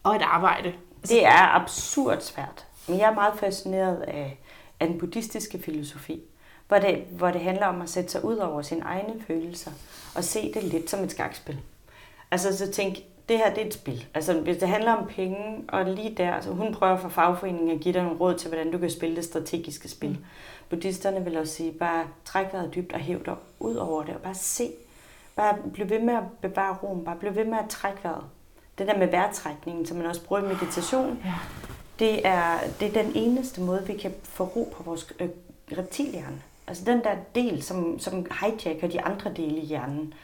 og et arbejde. Det er absurd svært. Men jeg er meget fascineret af, af den buddhistiske filosofi, hvor det, hvor det handler om at sætte sig ud over sine egne følelser, og se det lidt som et skakspil. Altså så tænk, det her det er et spil. Altså hvis det handler om penge, og lige der, altså hun prøver for fagforeningen at give dig nogle råd til, hvordan du kan spille det strategiske spil. Mm. Buddhisterne vil også sige, bare træk vejret dybt og hæv dig ud over det, og bare se. Bare bliv ved med at bevare roen, bare bliv ved med at trække vejret. Det der med vejrtrækningen, som man også bruger i meditation, ja. det, er, det er den eneste måde, vi kan få ro på vores øh, reptilhjerne. Altså den der del, som, som hijacker de andre dele i hjernen.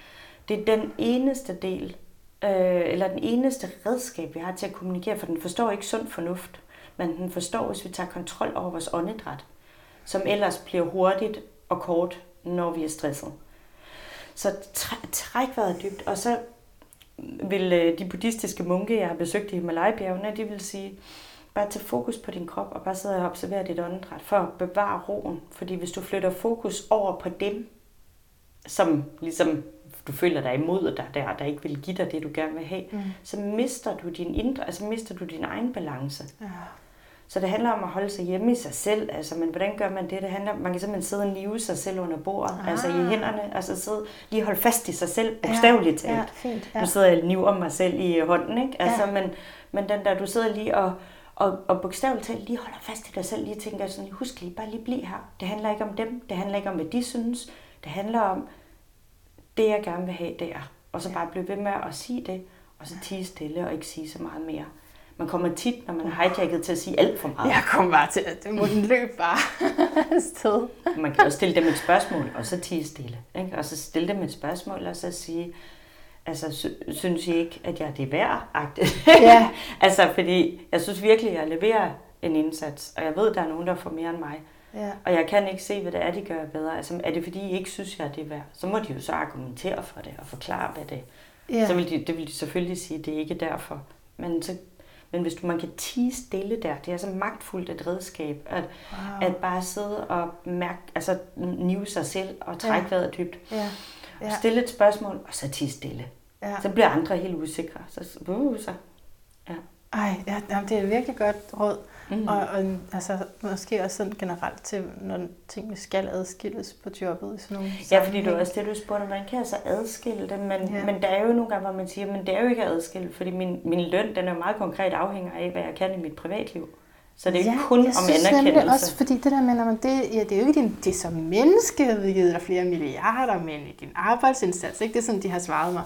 Det er den eneste del, øh, eller den eneste redskab, vi har til at kommunikere, for den forstår ikke sund fornuft, men den forstår, hvis vi tager kontrol over vores åndedræt, som ellers bliver hurtigt og kort, når vi er stresset. Så træk vejret dybt, og så vil øh, de buddhistiske munke, jeg har besøgt i Himalaya-bjergene, de vil sige, bare tage fokus på din krop, og bare sidde og observere dit åndedræt, for at bevare roen. Fordi hvis du flytter fokus over på dem, som ligesom du føler dig imod dig der, der ikke vil give dig det, du gerne vil have, mm. så mister du din indre, altså mister du din egen balance. Ja. Så det handler om at holde sig hjemme i sig selv. Altså, men hvordan gør man det? Det handler, man kan simpelthen sidde og nive sig selv under bordet, ah. altså i hænderne, altså sidde, lige holde fast i sig selv, bogstaveligt talt. Ja, ja, fint, ja. Nu sidder jeg og niver mig selv i hånden, ikke? Altså, ja. men, men den der, du sidder lige og, og, og bogstaveligt talt lige holder fast i dig selv, lige tænker sådan, husk lige, bare lige blive her. Det handler ikke om dem, det handler ikke om, hvad de synes. Det handler om, det jeg gerne vil have, det er. Og så bare blive ved med at sige det, og så tige stille og ikke sige så meget mere. Man kommer tit, når man er hijacket, til at sige alt for meget. Jeg kommer bare til, at det må den løbe bare afsted. man kan også stille dem et spørgsmål, og så tige stille. Ikke? Og så stille dem et spørgsmål, og så sige, altså, synes I ikke, at jeg er det værd? Ja. altså, fordi jeg synes virkelig, at jeg leverer en indsats, og jeg ved, at der er nogen, der får mere end mig. Ja. Og jeg kan ikke se, hvad det er, de gør bedre. Altså, er det fordi, I ikke synes, jeg er det værd? Så må de jo så argumentere for det og forklare, hvad det er. Ja. Så vil de, det vil de selvfølgelig sige, at det er ikke derfor. Men, så, men hvis du, man kan tige stille der, det er så magtfuldt et redskab, at, wow. at bare sidde og mærke, altså nive sig selv og trække ja. vejret dybt. Ja. Ja. Stille et spørgsmål, og så tige stille. Ja. Så bliver andre helt usikre. Så, uh, så. Ja. Ej, ja, det er et virkelig godt råd. Mm. Og, og altså, måske også sådan generelt til, når tingene skal adskilles på jobbet i sådan nogle Ja, fordi det er også det, du spurgte, man kan altså adskille det, men, ja. men der er jo nogle gange, hvor man siger, men det er jo ikke adskille, fordi min, min løn, den er jo meget konkret afhænger af, hvad jeg kan i mit privatliv. Så det er ja, kun om anerkendelse. det også, fordi det der med, når man, det, ja, det er jo ikke din, det som menneske, vi givet dig flere milliarder, men i din arbejdsindsats, ikke? det er sådan, de har svaret mig.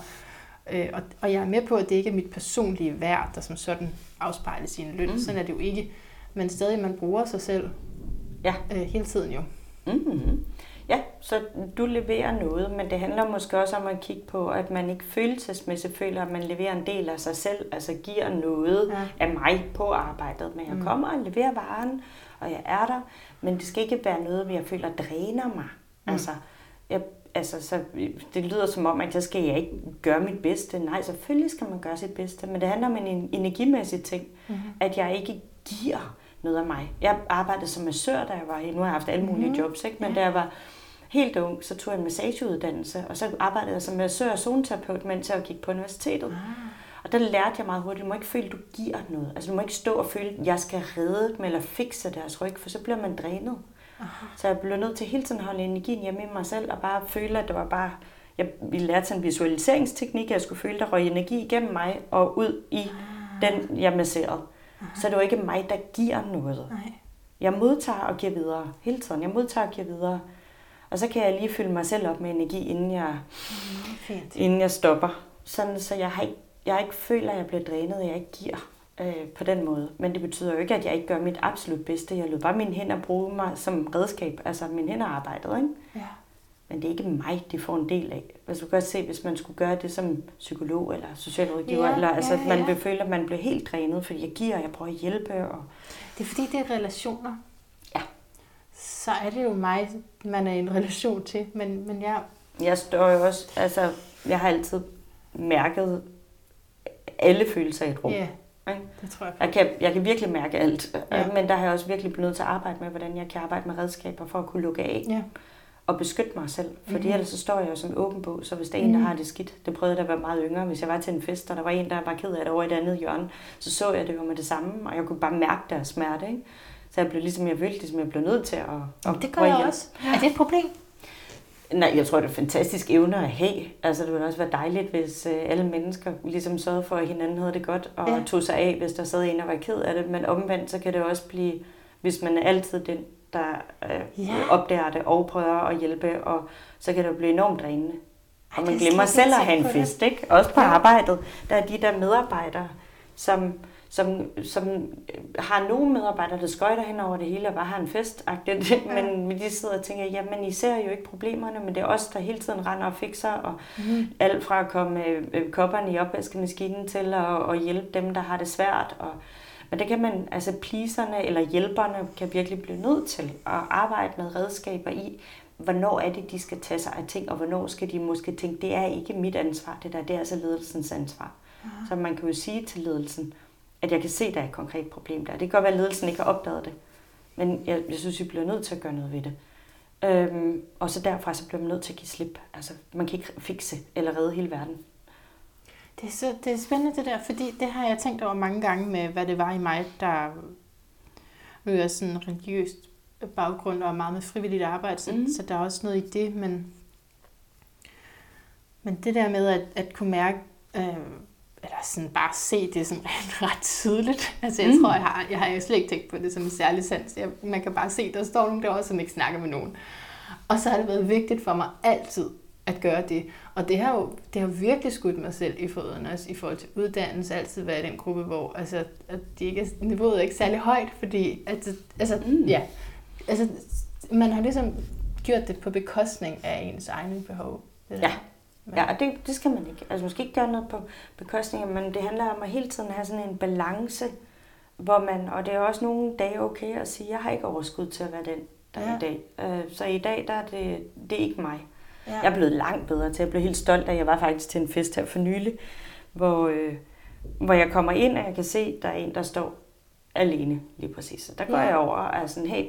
Øh, og, og jeg er med på, at det ikke er mit personlige værd, der som sådan afspejles i en løn. Mm. Sådan er det jo ikke men stadig man bruger sig selv ja. øh, hele tiden jo. Mm-hmm. Ja, så du leverer noget, men det handler måske også om at kigge på, at man ikke følelsesmæssigt føler, at man leverer en del af sig selv, altså giver noget ja. af mig på arbejdet. Men jeg mm. kommer og leverer varen, og jeg er der, men det skal ikke være noget, jeg føler dræner mig. Mm. Altså, jeg, altså, så det lyder som om, at jeg skal jeg ikke gøre mit bedste. Nej, selvfølgelig skal man gøre sit bedste, men det handler om en energimæssig ting, mm. at jeg ikke giver noget af mig. Jeg arbejdede som massør, da jeg var Nu har jeg haft alle mulige mm. jobs, ikke? men ja. da jeg var helt ung, så tog jeg en massageuddannelse, og så arbejdede jeg som massør og zoneterapeut, mens jeg gik på universitetet. Ah. Og der lærte jeg meget hurtigt, du må ikke føle, du giver noget. Altså du må ikke stå og føle, at jeg skal redde dem eller fikse deres ryg, for så bliver man drænet. Aha. Så jeg blev nødt til hele tiden at holde energien hjemme i mig selv, og bare føle, at det var bare... Jeg, vi lærte sådan en visualiseringsteknik, jeg skulle føle, der røg energi igennem mig og ud i ah. den, jeg masserede. Så det er jo ikke mig, der giver noget. Nej. Jeg modtager og giver videre hele tiden. Jeg modtager og giver videre. Og så kan jeg lige fylde mig selv op med energi, inden jeg, mm, inden jeg stopper. Sådan, så jeg, har ikke, jeg ikke føler, at jeg bliver drænet, jeg ikke giver øh, på den måde. Men det betyder jo ikke, at jeg ikke gør mit absolut bedste. Jeg løber bare mine hænder bruge mig som redskab. Altså mine hænder arbejdet, ikke? Ja. Men det er ikke mig, de får en del af. Altså, du kan godt se, hvis man skulle gøre det som psykolog eller socialrådgiver, ja, eller altså, ja, ja. man vil føle, at man bliver helt drænet, fordi jeg giver, jeg prøver at hjælpe. Og... Det er fordi, det er relationer. Ja. Så er det jo mig, man er i en relation til, men, men jeg... Jeg står jo også, altså, jeg har altid mærket alle følelser i et rum. Ja, det tror jeg. Jeg kan, jeg kan virkelig mærke alt, ja. men der har jeg også virkelig blevet nødt til at arbejde med, hvordan jeg kan arbejde med redskaber for at kunne lukke af. Ja at beskytte mig selv. Fordi mm. ellers så står jeg jo som åben bog, så hvis der er en, der mhm. har det skidt, det prøvede jeg da at være meget yngre. Hvis jeg var til en fest, og der var en, der var ked af det over i et andet hjørne, så så jeg det jo med det samme, og jeg kunne bare mærke deres smerte. Ikke? Så jeg blev ligesom, jeg følte, ligesom jeg blev nødt til at... at det gør jeg også. Er det et problem? Nej, jeg tror, det er fantastisk evne at have. Altså, det ville også være dejligt, hvis øh, alle mennesker ligesom sørgede for, at hinanden havde det godt, og ja. tog sig af, hvis der sad en og var ked af det. Men omvendt, så kan det også blive, hvis man er altid den, der øh, ja. opdager det og prøver at hjælpe, og så kan det jo blive enormt drænende. Og man glemmer selv at have en fest, ikke? Også på ja. arbejdet. Der er de der medarbejdere, som som, som har nogle medarbejdere, der skøjter hen over det hele og bare har en fest, ja. men de sidder og tænker, jamen I ser jo ikke problemerne, men det er os, der hele tiden render og fikser, og mm. alt fra at komme øh, kopperne i opvaskemaskinen til at, at hjælpe dem, der har det svært. Og, men det kan man, altså pleaserne eller hjælperne kan virkelig blive nødt til at arbejde med redskaber i, hvornår er det, de skal tage sig af ting, og hvornår skal de måske tænke, det er ikke mit ansvar, det der, det er altså ledelsens ansvar. Ja. Så man kan jo sige til ledelsen, at jeg kan se, der er et konkret problem der. Det kan godt være, at ledelsen ikke har opdaget det, men jeg, jeg synes, vi bliver nødt til at gøre noget ved det. Øhm, og så derfra så bliver man nødt til at give slip. Altså, man kan ikke fikse eller redde hele verden. Det er, så, det er spændende det der, fordi det har jeg tænkt over mange gange med, hvad det var i mig, der nu er sådan religiøst baggrund og meget med frivilligt arbejde, så, mm. så der er også noget i det, men, men det der med at, at kunne mærke, øh, eller sådan bare se det sådan ret tydeligt. Altså jeg mm. tror, jeg har, jeg har jo slet ikke tænkt på det som en særlig sans. Jeg, man kan bare se, der står nogen derovre, som ikke snakker med nogen. Og så har det været vigtigt for mig altid at gøre det. Og det har jo det har virkelig skudt mig selv i foden, også i forhold til uddannelse, altid være i den gruppe, hvor altså, at de ikke er, niveauet er ikke særlig højt, fordi at, altså, mm. ja, altså, man har ligesom gjort det på bekostning af ens egne behov. Det ja. Men... Ja, og det, det skal man ikke. Altså, man skal ikke gøre noget på bekostning, men det handler om at hele tiden have sådan en balance, hvor man, og det er også nogle dage okay at sige, jeg har ikke overskud til at være den, der ja. i dag. Øh, så i dag, der er det, det er ikke mig. Ja. Jeg er blevet langt bedre til. Jeg blev helt stolt af, jeg var faktisk til en fest her for nylig, hvor, øh, hvor jeg kommer ind, og jeg kan se, at der er en, der står alene lige præcis. Så der går ja. jeg over og er sådan, hey,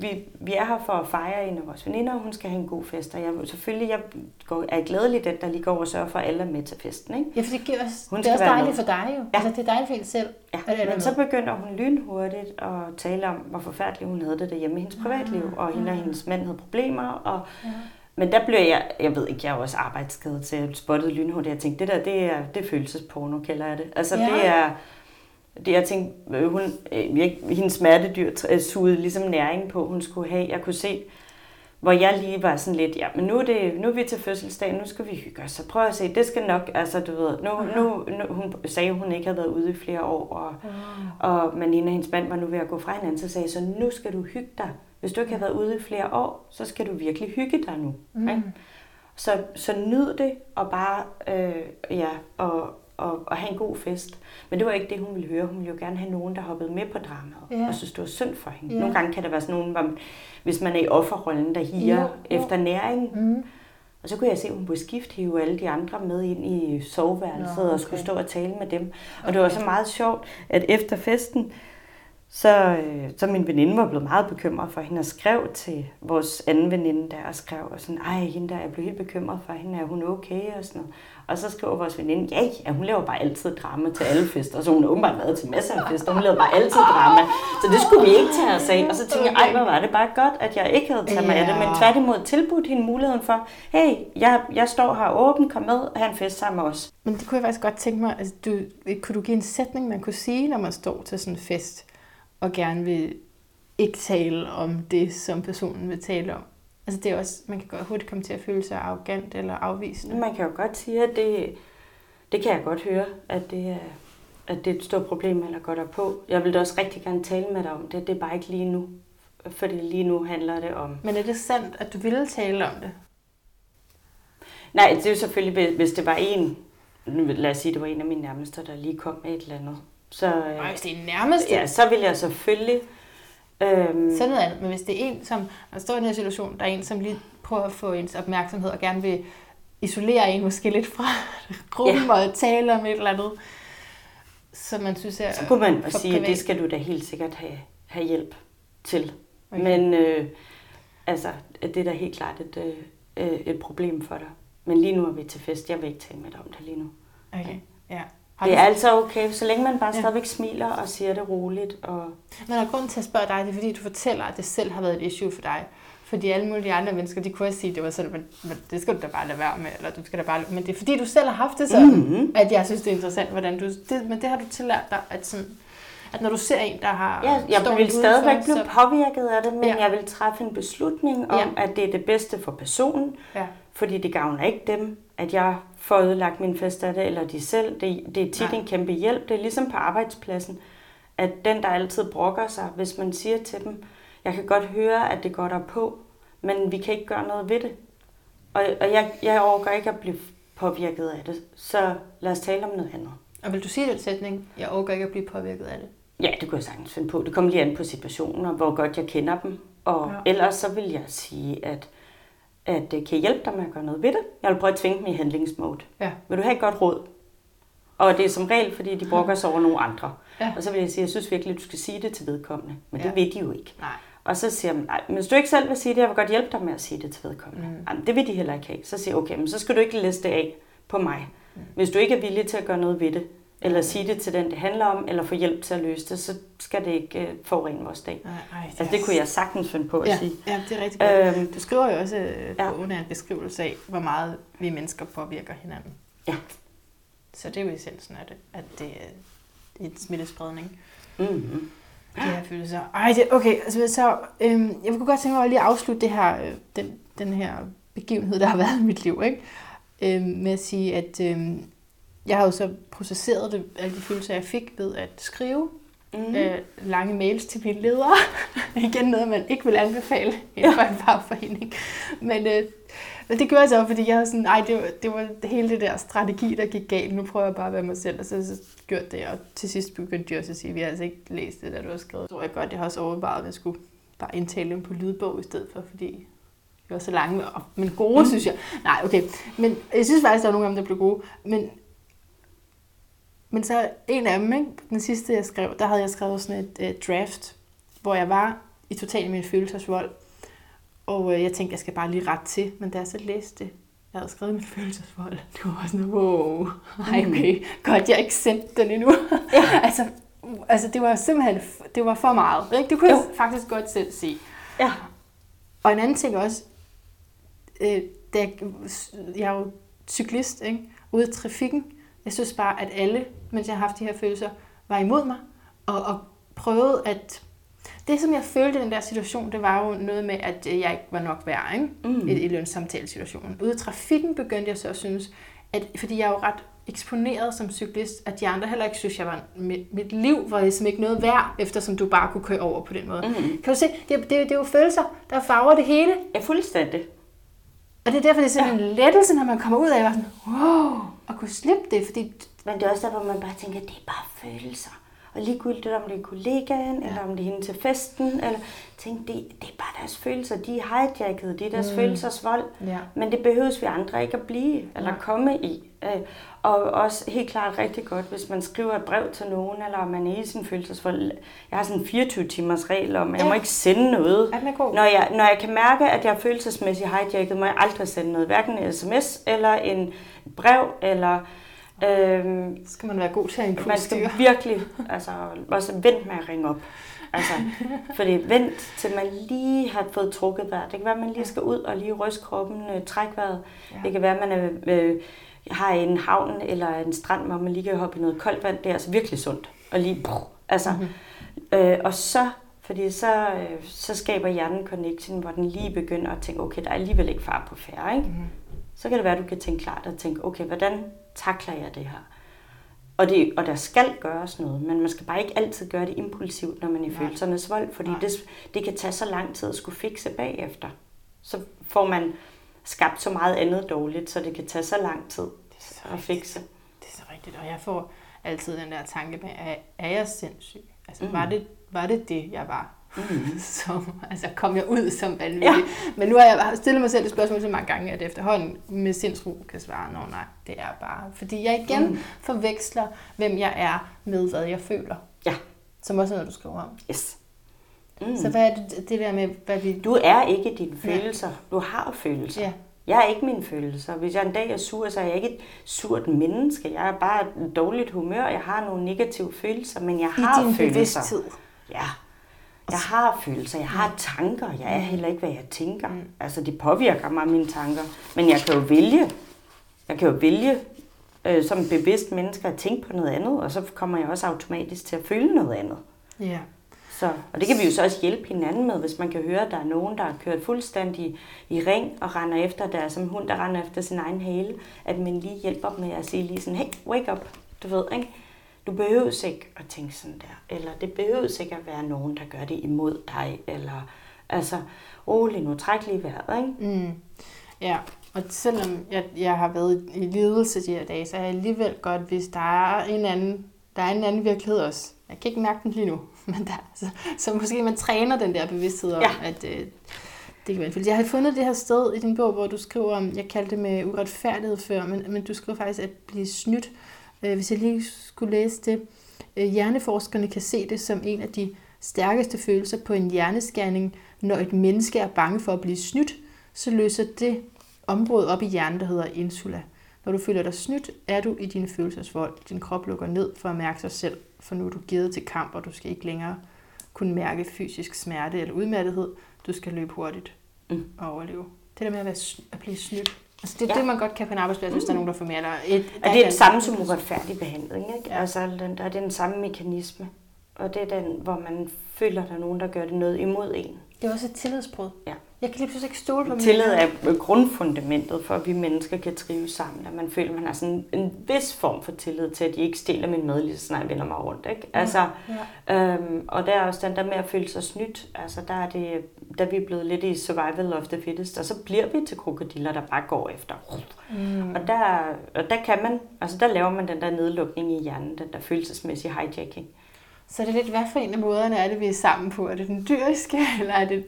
vi, vi er her for at fejre en af vores veninder, og hun skal have en god fest. Og jeg, selvfølgelig jeg går, er glædelig den, der lige går og sørger for, at alle er med til festen. Ikke? Ja, for det, giver os, hun det er også dejligt for dig jo. Ja. Altså, det er dejligt for en selv. Ja, men så begynder hun lynhurtigt at tale om, hvor forfærdeligt hun havde det derhjemme i hendes ah, privatliv, og hende og hendes mand havde problemer. Og, ja. Men der blev jeg, jeg ved ikke, jeg er også arbejdsskadet til at spotte lynhurtigt. Jeg tænkte, det der, det er, det er følelsesporno, kalder jeg det. Altså, ja. det er det, jeg tænkte, øh, hun, øh, hendes smertedyr øh, sugede ligesom næring på, hun skulle have. Jeg kunne se, hvor jeg lige var sådan lidt, ja, men nu er, det, nu er vi til fødselsdag, nu skal vi hygge os. Så prøv at se, det skal nok, altså du ved, nu, nu, nu hun sagde, hun ikke havde været ude i flere år, og, og men hende og hendes mand var nu ved at gå fra hinanden, så sagde så nu skal du hygge dig. Hvis du ikke har været ude i flere år, så skal du virkelig hygge dig nu. Mm. Ikke? Så, så nyd det, og bare, øh, ja, og, og, og have en god fest. Men det var ikke det, hun ville høre. Hun ville jo gerne have nogen, der hoppede med på dramaet, ja. og synes, det var synd for hende. Ja. Nogle gange kan der være sådan nogen, hvor, hvis man er i offerrollen, der higer ja. efter næring. Mm. Og så kunne jeg se, at hun på skift hive alle de andre med ind i soveværelset Nå, okay. og skulle stå og tale med dem. Og okay. det var så meget sjovt, at efter festen, så, øh, så min veninde var blevet meget bekymret for hende og skrev til vores anden veninde der og skrev og sådan, ej, hende der, jeg blev helt bekymret for hende, er hun okay og sådan noget. Og så skriver vores veninde, ja, ja, hun laver bare altid drama til alle fester, så hun har åbenbart været til masser af fester, hun laver bare altid drama. Så det skulle vi ikke tage os af. Og så tænkte jeg, ej, hvor var det bare godt, at jeg ikke havde taget mig af det, men tværtimod tilbudt hende muligheden for, hey, jeg, jeg står her åben, kom med og have en fest sammen med os. Men det kunne jeg faktisk godt tænke mig, altså, du, kunne du give en sætning, man kunne sige, når man står til sådan en fest, og gerne vil ikke tale om det, som personen vil tale om? Altså det er også, man kan godt hurtigt komme til at føle sig arrogant eller afvisende. Man kan jo godt sige, at det, det kan jeg godt høre, at det er, at det er et stort problem, eller går der på. Jeg vil da også rigtig gerne tale med dig om det, det er bare ikke lige nu. Fordi lige nu handler det om... Men er det sandt, at du ville tale om det? Nej, det er jo selvfølgelig, hvis det var en, lad os sige, det var en af mine nærmeste, der lige kom med et eller andet. Så, Nej, hvis det er nærmeste? Ja, så vil jeg selvfølgelig Øhm. Så noget andet. Men hvis det er en, som man står i den her situation, der er en, som lige prøver at få ens opmærksomhed og gerne vil isolere en måske lidt fra gruppen ja. og tale om et eller andet, så man synes er Så kunne man sige, at det skal du da helt sikkert have, have hjælp til. Okay. Men øh, altså, det er da helt klart et, øh, et problem for dig. Men lige nu er vi til fest. Jeg vil ikke tale med dig om det lige nu. Okay, ja. Har Det er altså okay, så længe man bare Ja. stadigvæk smiler og siger det roligt. Og... Men der er grund til at spørge dig, det er fordi, du fortæller, at det selv har været et issue for dig. Fordi alle mulige andre mennesker, de kunne også sige, at det var sådan, men, men det skal du da bare lade være med, eller du skal da bare... Men det er fordi, du selv har haft det sådan, Mhm. at jeg synes, det er interessant, hvordan du... Det, men det har du tillært dig, at, sådan, at når du ser en, der har... Ja, jeg vil stadigvæk blive påvirket af det, men Ja. jeg vil træffe en beslutning om, Ja. at det er det bedste for personen, Ja. fordi det gavner ikke dem, at jeg får ødelagt min fest af det, eller de selv. Det, det er tit Nej. en kæmpe hjælp. Det er ligesom på arbejdspladsen, at den, der altid brokker sig, hvis man siger til dem, jeg kan godt høre, at det går der på, men vi kan ikke gøre noget ved det. Og, og jeg, jeg overgår ikke at blive påvirket af det, så lad os tale om noget andet. Og vil du sige den sætning, jeg overgår ikke at blive påvirket af det? Ja, det kunne jeg sagtens finde på. Det kommer lige an på situationen, og hvor godt jeg kender dem. Og Ja. ja. ellers så vil jeg sige, at, at det kan hjælpe dig med at gøre noget ved det. Jeg vil prøve at tvinge dem i handlingsmode. Ja. Vil du have et godt råd? Og det er som regel, fordi de brokker sig over nogle andre. Ja. Og så vil jeg sige, jeg synes virkelig, at du skal sige det til vedkommende. Men Ja. det vil de jo ikke. Nej. Og så siger man, nej, men hvis du ikke selv vil sige det, jeg vil godt hjælpe dig med at sige det til vedkommende. Mm. Mm. Jamen, det vil de heller ikke have. Så siger jeg, okay, men så skal du ikke læse det af på mig. Hvis du ikke er villig til at gøre noget ved det, eller sige det til den, det handler om, eller få hjælp til at løse det, så skal det ikke øh, forurene vores dag. Nej, ej, Altså det kunne jeg sagtens finde på at ja, sige. ja, det er rigtig godt. Øhm, Du skriver jo også, at Ja. bogen er en beskrivelse af, hvor meget vi mennesker påvirker hinanden. Ja. Så det er jo essensen af det, at det er en smittespredning. mm-hmm. De her følelser. Ej, det, okay, altså, så øhm, jeg kunne godt tænke mig at lige afslutte det her, øh, den, den her begivenhed, der har været i mit liv, ikke? Øhm, med at sige, at øhm, jeg har jo så processeret det, alle de følelser, jeg fik ved at skrive Mm. øh, lange mails til mine ledere. Igen noget, man ikke vil anbefale inden for en fagforening. Men øh, men det gjorde jeg så, fordi jeg var sådan, ej, det var, det var hele det der strategi, der gik galt. Nu prøver jeg bare at være mig selv, og så, så gjorde det. Og til sidst begyndte de også at sige, at vi har altså ikke læst det, der du har skrevet. Så tror jeg godt, jeg har også overvejet, at jeg skulle bare indtale dem på lydbog i stedet for, fordi de var så lange, men gode, mm. synes jeg. Nej, okay. Men jeg synes faktisk, der var nogle af dem, der blev gode. Men men så en af dem, ikke? den sidste jeg skrev, der havde jeg skrevet sådan et uh, draft, hvor jeg var i total min følelsesvold. Og uh, jeg tænkte, jeg skal bare lige ret til. Men da jeg så læste det, jeg havde skrevet min følelsesvold, det var sådan, wow, ej okay, godt jeg ikke sendte den endnu. Ja. altså, altså, det var simpelthen, det var for meget. Ikke? Det kunne jeg faktisk godt selv se. Ja. Og en anden ting også, øh, da jeg, jeg er jo cyklist, ikke? ude i trafikken. Jeg synes bare, at alle, mens jeg har haft de her følelser, var imod mig. Og, og prøvede at... Det, som jeg følte i den der situation, det var jo noget med, at øh, jeg ikke var nok værd ikke? Mm. I, i lønssamtalesituationen. Ude i trafikken begyndte jeg så at synes, at, fordi jeg er jo ret eksponeret som cyklist, at de andre heller ikke synes, jeg var... Mit, mit liv var ligesom ikke noget værd, eftersom du bare kunne køre over på den måde. Mm. Kan du se, det, det, det er jo følelser, der farver det hele. Ja, fuldstændig. Og det er derfor, det er sådan en lettelse, når man kommer ud af, at sådan, wow, og kunne slippe det, fordi Men det er også der, hvor man bare tænker, at det er bare følelser. Og ligegyldigt om det er kollegaen, ja. eller om det er hende til festen, eller tænk, det, det er bare deres følelser. De er hijacket, det er deres mm. følelsers vold. Ja. Men det behøves vi andre ikke at blive, eller Nej. komme i. Øh, Og også helt klart rigtig godt, hvis man skriver et brev til nogen, eller om man er i sin følelsesvold. Jeg har sådan en 24 timers regel om, at jeg Ja. må ikke sende noget. God? Når jeg, når jeg kan mærke, at jeg er følelsesmæssigt hijacket, må jeg aldrig sende noget. Hverken en sms, eller en brev, eller... Øhm, Så skal man være god til at man skal impulsstyre. virkelig altså, også vente med at ringe op. Altså, fordi vent til man lige har fået trukket vejret. Det kan være, at man lige skal ud og lige ryste kroppen, øh, trække vejret. Ja. Det kan være, at man er, øh, har en havn eller en strand, hvor man lige kan hoppe i noget koldt vand. Det er altså virkelig sundt. Og lige, brug, altså, mm-hmm. øh, og så, fordi så, øh, så skaber hjernen connection, hvor den lige begynder at tænke, okay, der er alligevel ikke far på færre, ikke? Mhm. Så kan det være, at du kan tænke klart og tænke, okay, hvordan takler jeg det her? Og, det, og der skal gøres noget, men man skal bare ikke altid gøre det impulsivt, når man er i Nej. følelsernes vold, fordi Nej. det, det kan tage så lang tid at skulle fikse bagefter. Så får man skabt så meget andet dårligt, så det kan tage så lang tid Det er så at rigtigt. fikse. Det er så rigtigt. Og jeg får altid den der tanke med, er, er jeg sindssyg? Altså, Mm. var, det, var det det, jeg var? Mm. Som, altså, kom jeg ud som vanvittig? Ja. Men nu har jeg stillet mig selv et spørgsmål så mange gange, at efterhånden med sindsro kan svare, nå nej, det er bare... Fordi jeg igen Mm. forveksler, hvem jeg er med, hvad jeg føler. Ja. Som også er noget, du skriver om. Yes. Mm. Så hvad er det, det der med, hvad vi... Du er ikke dine følelser. Du har følelser. Ja. Jeg er ikke mine følelser. Hvis jeg en dag er sur, så er jeg ikke et surt menneske. Jeg er bare et dårligt humør. Jeg har nogle negative følelser, men jeg har I din følelser. bevidsthed. Ja. Jeg har følelser, jeg har tanker. Jeg er heller ikke, hvad jeg tænker. Mm. Altså, det påvirker mig, mine tanker. Men jeg kan jo vælge. Jeg kan jo vælge øh, som bevidst menneske at tænke på noget andet, og så kommer jeg også automatisk til at føle noget andet. Ja. Så, og det kan vi jo så også hjælpe hinanden med, hvis man kan høre, at der er nogen, der har kørt fuldstændig i ring og render efter, der er som en hund, der render efter sin egen hale, at man lige hjælper dem med at sige lige sådan, hey, wake up, du ved, ikke? Du behøver ikke at tænke sådan der, eller det behøver ikke at være nogen, der gør det imod dig, eller altså, rolig nu, træk lige vejret, ikke? Mm. Ja, og selvom jeg, jeg har været i ledelse de her dage, så er jeg alligevel godt, hvis der er en anden, der er en anden virkelighed også. Jeg kan ikke mærke den lige nu, men der, så, så måske man træner den der bevidsthed om, Ja. at øh, det kan være fordi Jeg har fundet det her sted i din bog, hvor du skriver om, jeg kaldte det med uretfærdighed før, men, men du skriver faktisk at blive snydt. Øh, hvis jeg lige skulle læse det. Øh, hjerneforskerne kan se det som en af de stærkeste følelser på en hjernescanning, når et menneske er bange for at blive snydt, så løser det område op i hjernen, der hedder insula. Når du føler dig snydt, er du i din følelsesvold. Din krop lukker ned for at mærke sig selv, for nu er du givet til kamp, og du skal ikke længere kunne mærke fysisk smerte eller udmattethed. Du skal løbe hurtigt Mm. og overleve. Det der med at, være, at blive snydt. Altså det er Ja. det, man godt kan på en arbejdsplads, hvis der er nogen, der får mere. Eller et, Og det er det samme som uretfærdig behandling, ikke? Ja. Altså, den, der er den samme mekanisme. Og det er den, hvor man føler, der er nogen, der gør det noget imod en. Det er også et tillidsbrud. Ja. Jeg kan lige pludselig ikke stole på mine Tillid er grundfundamentet for, at vi mennesker kan trives sammen. At man føler, at man har sådan en vis form for tillid til, at de ikke stiller min mad, lige så snart jeg vender mig rundt. Ikke? Altså, Ja. øhm, og der er også den der med at føle sig snydt. Altså, der er, det, der er vi blevet lidt i survival of the fittest, og så bliver vi til krokodiller, der bare går efter. Mm. Og der, og der kan man, altså der laver man den der nedlukning i hjernen, den der følelsesmæssige hijacking. Så er det lidt, hvad for en af måderne er det, vi er sammen på? Er det den dyriske, eller er det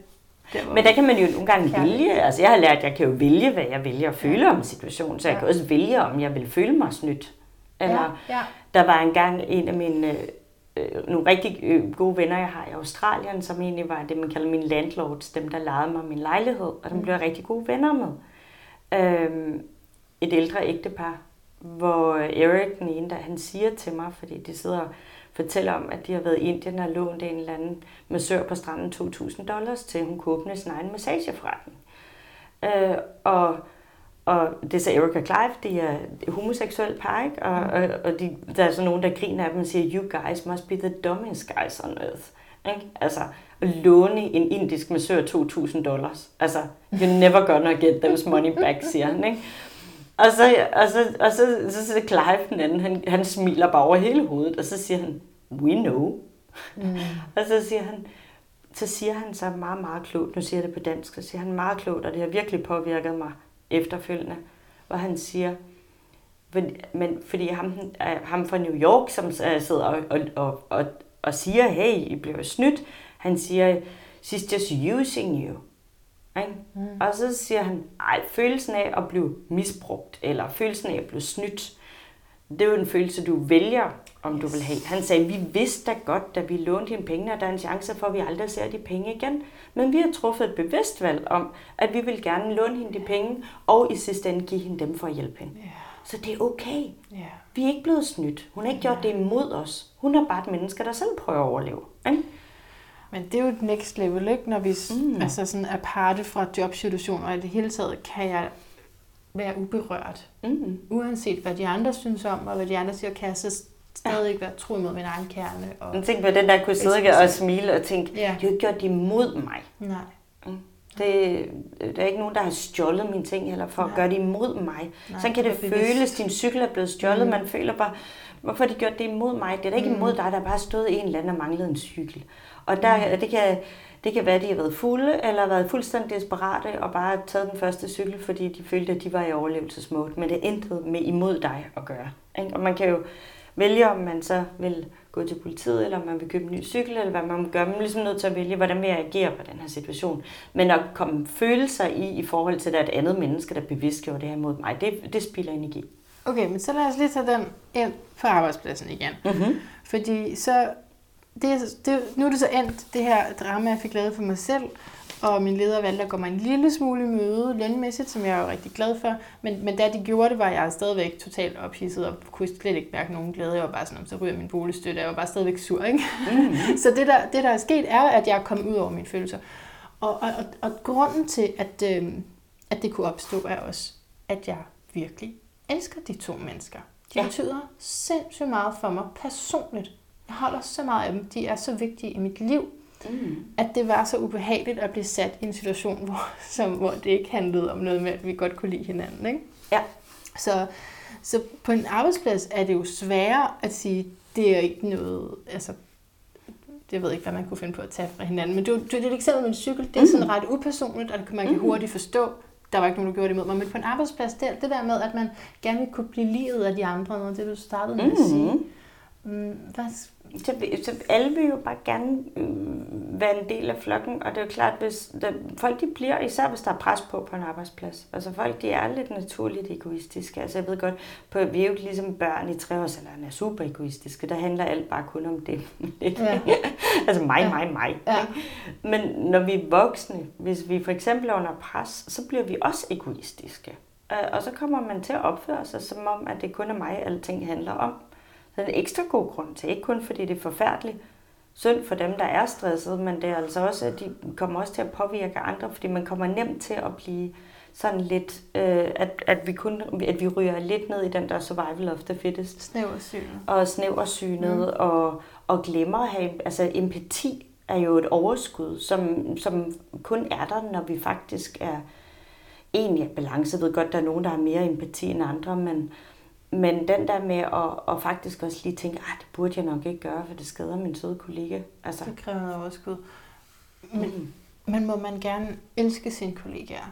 der, Men der kan man jo nogle gange Kærlighed. vælge, altså jeg har lært, at jeg kan jo vælge, hvad jeg vælger at føle om situationen, så jeg Ja. kan også vælge, om jeg vil føle mig snydt. Eller Ja, ja. der var engang en af mine øh, øh, nogle rigtig øh, gode venner, jeg har i Australien, som egentlig var det, man kalder mine landlords, dem der lejede mig min lejlighed, og dem blev jeg rigtig gode venner med. Øhm, et ældre ægtepar, hvor Erik, den ene, der han siger til mig, fordi de sidder fortæller om, at de har været i Indien og lånt en eller anden massør på stranden 2.000 dollars til, hun kunne åbne sin egen massageforretning. Øh, og, og det er så Eric og Clive, de er et homoseksuelle par, ikke? Og, og, og de, der er så nogen, der griner af dem og siger, you guys must be the dumbest guys on earth. Ikke? Altså, at låne en indisk massør 2.000 dollars. Altså, you're never gonna get those money back, siger han, ikke? Og så, og så, og så, så, så Clive den anden, han, han smiler bare over hele hovedet, og så siger han, we know. Mm. Og så siger han, så siger han så meget, meget klogt, nu siger jeg det på dansk, så siger han meget klogt, og det har virkelig påvirket mig efterfølgende, hvor han siger, men, men fordi ham, ham fra New York, som øh, sidder og, og, og, og, og siger, hey, I bliver snydt, han siger, she's just using you. Ikke? Mm. Og så siger han, ej, følelsen af at blive misbrugt, eller følelsen af at blive snydt, det er jo en følelse, du vælger, om du vil have. Han sagde, vi vidste da godt, da vi lånte hende penge, at der er en chance for, at vi aldrig ser de penge igen. Men vi har truffet et bevidst valg om, at vi vil gerne låne hende de penge, og i sidste ende give hende dem for at hjælpe hende. Ja. Så det er okay. Ja. Vi er ikke blevet snydt. Hun har ikke gjort det imod os. Hun er bare et menneske, der selv prøver at overleve. Ikke? Men det er jo et next level, ikke? Når vi Mm. mm. altså sådan aparte fra jobsituationer, og i det hele taget kan jeg være uberørt. Mm. Uanset hvad de andre synes om, og hvad de andre siger, kan jeg så stadig være tro imod min egen kerne. Og... Men tænk på den der kunne sidde og smile og tænke, Ja. du har ikke gjort det imod mig. Nej. Det, der er ikke nogen, der har stjålet mine ting, eller for Nej. at gøre det imod mig. Nej, Sådan kan det det er bevidst. føles. Din cykel er blevet stjålet. Mm. Mm. Man føler bare, hvorfor har de gjort det imod mig? Det er da ikke Mm. mm. imod dig, der bare stået en eller anden og manglet en cykel. Og der, det, kan, det kan være, at de har været fulde, eller været fuldstændig desperate, og bare taget den første cykel, fordi de følte, at de var i overlevelsesmode. Men det er intet med imod dig at gøre. Ikke? Og man kan jo vælge, om man så vil gå til politiet, eller om man vil købe en ny cykel, eller hvad man må gøre. Man er ligesom nødt til at vælge, hvordan vil jeg agere på den her situation. Men at komme følelser i, i forhold til, at der er et andet menneske, der bevidst gjorde det her mod mig, det, det spilder energi. Okay, men så lad os lige tage den ind på arbejdspladsen igen. Mm-hmm. Fordi så, det, det, nu er det så endt, det her drama, jeg fik lavet for mig selv, og min leder valgte at gå mig en lille smule møde lønmæssigt, som jeg er rigtig glad for. Men, men da de gjorde det, var jeg stadigvæk totalt ophidset og kunne slet ikke mærke nogen glæde. Jeg var bare sådan, så ryger min boligstøtte. Jeg var bare stadigvæk sur, ikke? Mm. så det der, det, der er sket, er, at jeg er kommet ud over mine følelser. Og, og, og, og grunden til, at, øh, at det kunne opstå, er også, at jeg virkelig elsker de to mennesker. De ja. betyder sindssygt meget for mig personligt. Jeg holder så meget af dem. De er så vigtige i mit liv, mm. at det var så ubehageligt at blive sat i en situation, hvor, som, hvor det ikke handlede om noget med, at vi godt kunne lide hinanden. Ikke? Ja. Så, så på en arbejdsplads er det jo sværere at sige, det er ikke noget, altså jeg ved ikke, hvad man kunne finde på at tage fra hinanden, men det er et eksempel med en cykel, det er sådan ret upersonligt, og kan man kan hurtigt forstå. Der var ikke nogen, der gjorde det imod mig, men på en arbejdsplads, det, det der med, at man gerne vil kunne blive livet af de andre, noget det du startede med at sige. Mm, hvad, så, så alle vil jo bare gerne øh, være en del af flokken, og det er jo klart, hvis der, folk de bliver, især hvis der er pres på på en arbejdsplads. Altså folk de er lidt naturligt egoistiske. Altså jeg ved godt, på, vi er jo ligesom børn i treårsalderen er super egoistiske. Der handler alt bare kun om det. Ja. altså mig, ja. mig, mig. Ja. Men når vi er voksne, hvis vi for eksempel er under pres, så bliver vi også egoistiske. Og så kommer man til at opføre sig, som om, at det kun er mig, alting handler om. Så er en ekstra god grund til, ikke kun fordi det er forfærdeligt synd for dem, der er stresset, men det er altså også, at de kommer også til at påvirke andre, fordi man kommer nemt til at blive sådan lidt, øh, at, at, vi kun, at vi ryger lidt ned i den der survival of the fittest. Snæversynet. Og snæversynet, mm. og, og glemmer at have, altså empati er jo et overskud, som, som kun er der, når vi faktisk er egentlig balance. Jeg ved godt, der er nogen, der har mere empati end andre, men, men den der med at, at faktisk også lige tænke, at det burde jeg nok ikke gøre, for det skader min søde kollega. Altså. Det kræver noget overskud. Men, mm. men må man gerne elske sine kollegaer?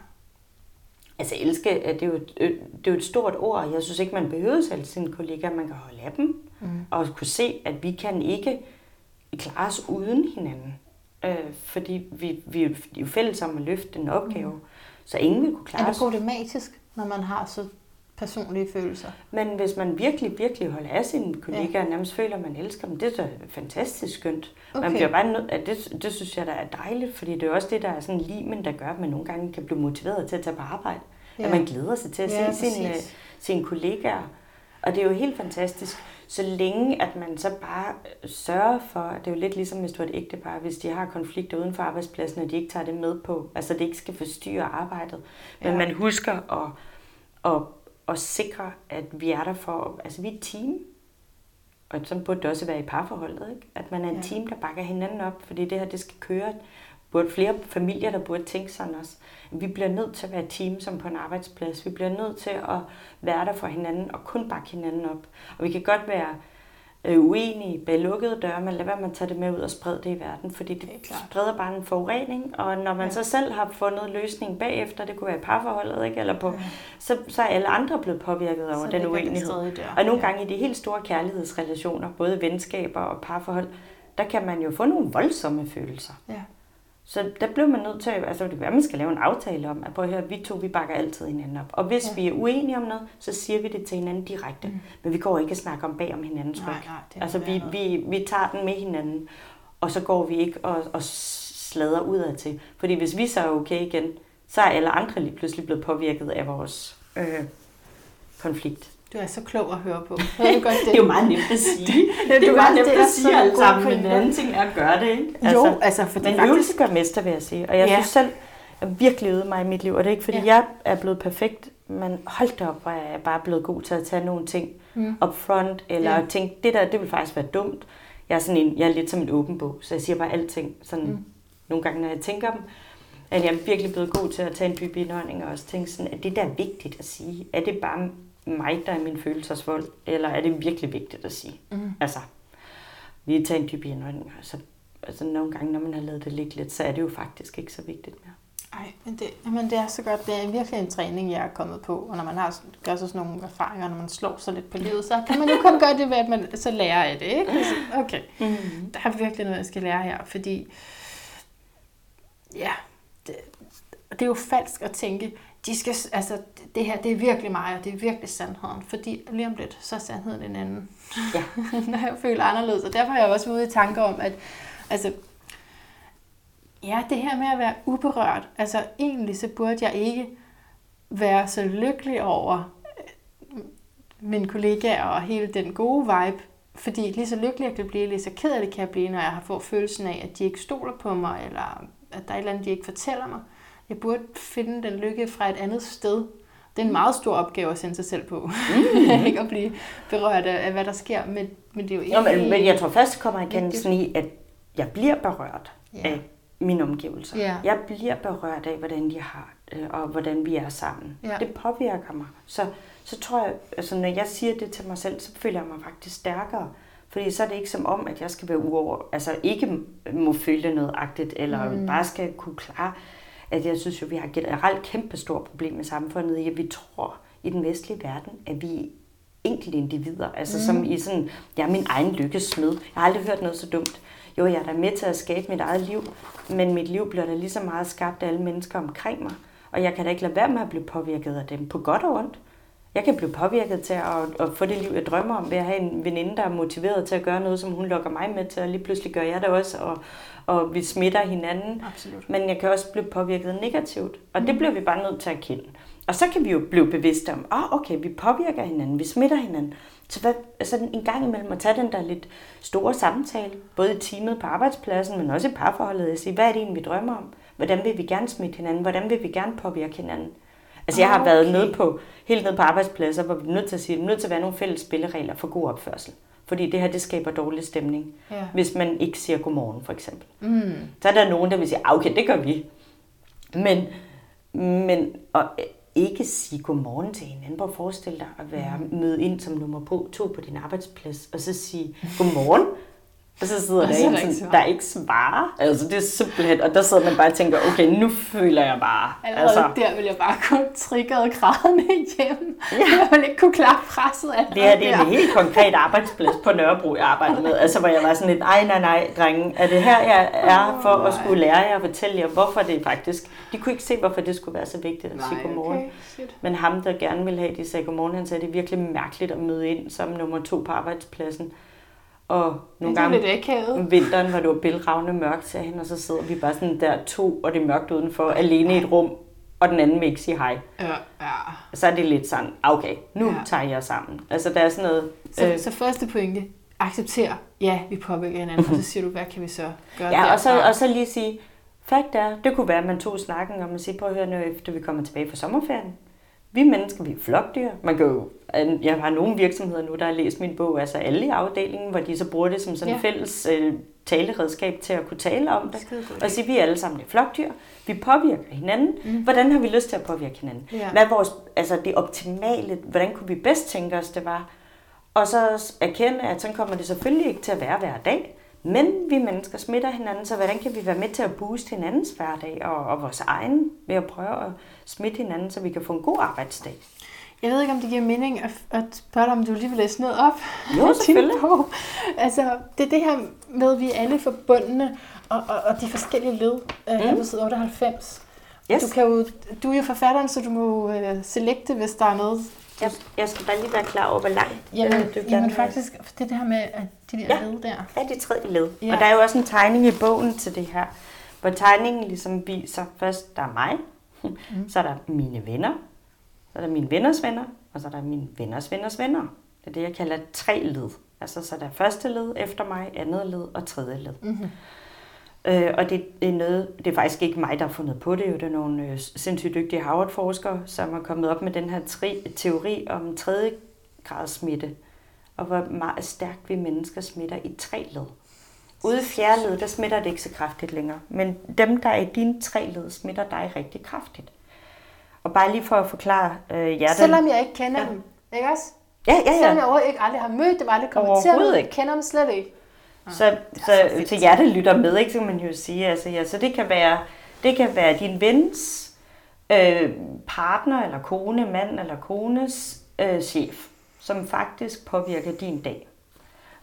Altså elske, det er, jo, det er jo et stort ord. Jeg synes ikke, man behøver selv sine kollegaer. Man kan holde af dem. Mm. Og kunne se, at vi kan ikke klare os uden hinanden. Øh, fordi vi, vi er jo fælles om at løfte en opgave. Mm. Så ingen vil kunne klare Er det problematisk, når man har så personlige følelser. Men hvis man virkelig, virkelig holder af sine kollegaer, ja. nærmest føler, at man elsker dem, det er da fantastisk skønt. Okay. Man bliver bare nødt, at det, det synes jeg, der er dejligt, fordi det er også det, der er sådan limen, der gør, at man nogle gange kan blive motiveret til at tage på arbejde. Ja. At man glæder sig til at ja, se sine, sine kollegaer. Og det er jo helt fantastisk, så længe at man så bare sørger for, det er jo lidt ligesom hvis du er et ægtepar, hvis de har konflikter uden for arbejdspladsen, og de ikke tager det med på, altså det ikke skal forstyrre arbejdet, men ja. man husker at, at at sikre, at vi er der for, altså vi er et team, og sådan burde det også være i parforholdet, ikke? at man er en ja. team, der bakker hinanden op, fordi det her, det skal køre. Burde flere familier, der burde tænke sådan også. Vi bliver nødt til at være et team som på en arbejdsplads. Vi bliver nødt til at være der for hinanden og kun bakke hinanden op. Og vi kan godt være øh, uenige bag lukkede døre, men lad være med at tage det med ud og sprede det i verden, fordi det, det spreder bare en forurening, og når man ja. så selv har fundet løsning bagefter, det kunne være i parforholdet, ikke? Eller på, ja. så, så er alle andre blevet påvirket over så den uenighed. Og nogle gange i de helt store kærlighedsrelationer, både venskaber og parforhold, der kan man jo få nogle voldsomme følelser. Ja. Så der blev man nødt til, altså det kan være, man skal lave en aftale om, at prøv at høre, vi to, vi bakker altid hinanden op. Og hvis ja. vi er uenige om noget, så siger vi det til hinanden direkte. Mm. Men vi går ikke og snakker om bag om hinandens ryg. Altså vi, vi, vi tager den med hinanden, og så går vi ikke og, og slader udad til. Fordi hvis vi så er okay igen, så er alle andre lige pludselig blevet påvirket af vores øh, konflikt. Du er så klog at høre på. det? godt, det? det er jo meget nemt at sige. det, det, er jo meget nemt at sige alt sammen, men den anden ting er at gøre det. Ikke? Altså, jo, altså fordi men faktisk... øvelse gør mester, vil jeg sige. Og jeg ja. synes selv, jeg virkelig øvet mig i mit liv. Og det er ikke, fordi ja. jeg er blevet perfekt, men hold da op, hvor jeg er bare blevet god til at tage nogle ting mm. up front, eller ja. tænke, det der, det vil faktisk være dumt. Jeg er, sådan en, jeg er lidt som en åben bog, så jeg siger bare alting, sådan mm. nogle gange, når jeg tænker dem. At jeg er virkelig blevet god til at tage en dyb indånding og også tænke sådan, at det der er vigtigt at sige, er det bare mig, der er min følelsesvold, eller er det virkelig vigtigt at sige? Mm. Altså, lige tage en dyb indånding. Altså, altså nogle gange, når man har lavet det ligge lidt, så er det jo faktisk ikke så vigtigt mere. Ej, men det, jamen det er så godt. Det er virkelig en træning, jeg er kommet på. Og når man har, gør så sådan nogle erfaringer, når man slår sig lidt på livet, så kan man jo kun gøre det ved, at man så lærer af det. Ikke? Altså, okay, mm. der er virkelig noget, jeg skal lære her. Fordi, ja, det, det er jo falsk at tænke, de skal, altså, det her, det er virkelig mig, og det er virkelig sandheden. Fordi lige om lidt, så er sandheden en anden. Ja. Når jeg føler anderledes. Og derfor har jeg også ude i tanker om, at altså, Ja, det her med at være uberørt. Altså egentlig så burde jeg ikke være så lykkelig over øh, mine kollegaer og hele den gode vibe. Fordi lige så lykkelig jeg kan blive, lige så ked af det kan jeg blive, når jeg har fået følelsen af, at de ikke stoler på mig, eller at der er et eller andet, de ikke fortæller mig. Jeg burde finde den lykke fra et andet sted. Det er en meget stor opgave at sende sig selv på. Mm. ikke at blive berørt af, hvad der sker, men, men det er jo ikke... Jo, men, men jeg tror først kommer erkendelsen i, at jeg bliver berørt Ja. af mine omgivelser. Ja. Jeg bliver berørt af, hvordan de har det, og hvordan vi er sammen. Ja. Det påvirker mig. Så, så tror jeg, altså når jeg siger det til mig selv, så føler jeg mig faktisk stærkere. Fordi så er det ikke som om, at jeg skal være uover, altså ikke må føle noget agtigt, eller mm. bare skal kunne klare, at jeg synes jo, vi har generelt kæmpe stort problem i samfundet i, at vi tror i den vestlige verden, at vi enkelte individer, altså mm. som i sådan, jeg er min egen lykkesmed. Jeg har aldrig hørt noget så dumt. Jo, jeg er da med til at skabe mit eget liv, men mit liv bliver da lige så meget skabt af alle mennesker omkring mig. Og jeg kan da ikke lade være med at blive påvirket af dem, på godt og ondt. Jeg kan blive påvirket til at, at få det liv, jeg drømmer om, ved at have en veninde, der er motiveret til at gøre noget, som hun lokker mig med til, og lige pludselig gør jeg det også, og, og vi smitter hinanden. Absolut. Men jeg kan også blive påvirket negativt, og det bliver vi bare nødt til at kende. Og så kan vi jo blive bevidste om, ah, okay, vi påvirker hinanden, vi smitter hinanden. Så hvad, altså en gang imellem at tage den der lidt store samtale, både i teamet på arbejdspladsen, men også i parforholdet, at sige, hvad er det egentlig, vi drømmer om? Hvordan vil vi gerne smitte hinanden? Hvordan vil vi gerne påvirke hinanden? Altså jeg har Okay. været nede på, helt nede på arbejdspladser, hvor vi er nødt til at sige, at der er nødt til at være nogle fælles spilleregler for god opførsel. Fordi det her, det skaber dårlig stemning. Ja. Hvis man ikke siger godmorgen, for eksempel. Mm. Så er der nogen, der vil sige, "Ah, okay, det gør vi. Men, men at ikke sige godmorgen til hinanden. Prøv at forestille dig at være møde ind som nummer på, to på din arbejdsplads, og så sige godmorgen. Og så sidder Og der så en, der ikke svar. der ikke svarer. Altså, det er simpelthen... Og der sidder man bare og tænker, okay, nu føler jeg bare... Allerede altså, der vil jeg bare kunne triggeret grædende hjem. Ja. Jeg vil ikke kunne klare presset af Det her det er en helt konkret arbejdsplads på Nørrebro, jeg arbejder med. Altså, hvor jeg var sådan lidt, nej, nej, nej, drenge, er det her, jeg er for at skulle lære jer og fortælle jer, hvorfor det faktisk... De kunne ikke se, hvorfor det skulle være så vigtigt at sige godmorgen. okay. Shit. Men ham, der gerne ville have, de sagde godmorgen, han sagde, det er virkelig mærkeligt at møde ind som nummer to på arbejdspladsen. Og nogle det gange om vinteren, hvor det var bælragende mørkt, sagde han, og så sidder vi bare sådan der to, og det er mørkt udenfor, alene i et rum, og den anden vil ikke sige hej. Ja, ja. Så er det lidt sådan, okay, nu Ja. tager jeg sammen. Altså, der er sådan noget... Så, øh, så første pointe, accepter, ja, vi påvirker hinanden, og så siger du, hvad kan vi så gøre Ja, og så, og så lige sige, fakt er, det kunne være, at man tog snakken om at sige, prøv at høre nu, efter vi kommer tilbage fra sommerferien. Vi mennesker, vi er flokdyr. Man kan jo, jeg har nogle virksomheder nu, der har læst min bog, altså alle i afdelingen, hvor de så bruger det som sådan Ja. fælles øh, taleredskab til at kunne tale om det. Skidegod Og sige, vi er alle sammen flokdyr. Vi påvirker hinanden. Mm. Hvordan har vi lyst til at påvirke hinanden? Ja. Hvad er vores, altså det optimale, hvordan kunne vi bedst tænke os, det var? Og så erkende, at sådan kommer det selvfølgelig ikke til at være hver dag. Men vi mennesker smitter hinanden, så hvordan kan vi være med til at booste hinandens hverdag og, og vores egen ved at prøve at smitte hinanden, så vi kan få en god arbejdsdag? Jeg ved ikke, om det giver mening at, at spørge dig, om du lige vil læse noget op. Jo, selvfølgelig. bog. Altså, det er det her med, at vi er alle forbundne, og, og, og de forskellige led øh, her Mm. på side 98. Yes. Du, kan jo, du er jo forfatteren, så du må øh, selekte, hvis der er noget. Jeg, jeg skal bare lige være klar over, hvor langt Jamen, øh, du jamen gerne vil- faktisk, det det her med at de der Ja. led der. er det tredje led. Ja. Ja. Og der er jo også en tegning i bogen til det her, hvor tegningen ligesom viser først, der er mig, mm. så er der mine venner, så er der mine venners venner, og så er der mine venners venners venner. Det er det, jeg kalder tre led. Altså, så er der første led efter mig, andet led og tredje led. Mm-hmm. Øh, og det, er noget, det er faktisk ikke mig, der har fundet på det. Jo. Det er nogle øh, sindssygt dygtige Harvard-forskere, som er kommet op med den her tri, teori om tredje grads smitte, og hvor meget stærkt vi mennesker smitter i tre led. Ude i fjerde led, der smitter det ikke så kraftigt længere. Men dem, der er i dine tre led, smitter dig rigtig kraftigt. Og bare lige for at forklare øh, jer, Selvom jeg ikke kender Ja. dem, ikke også? Ja, ja, Selvom ja. jeg overhovedet ikke aldrig har mødt dem, aldrig kommenteret Overhovedet dem, kender dem slet ikke. Så, så til jer, der lytter med, ikke, så kan man jo sige, altså, ja, så det kan være, det kan være din vens øh, partner eller kone, mand eller kones øh, chef, som faktisk påvirker din dag.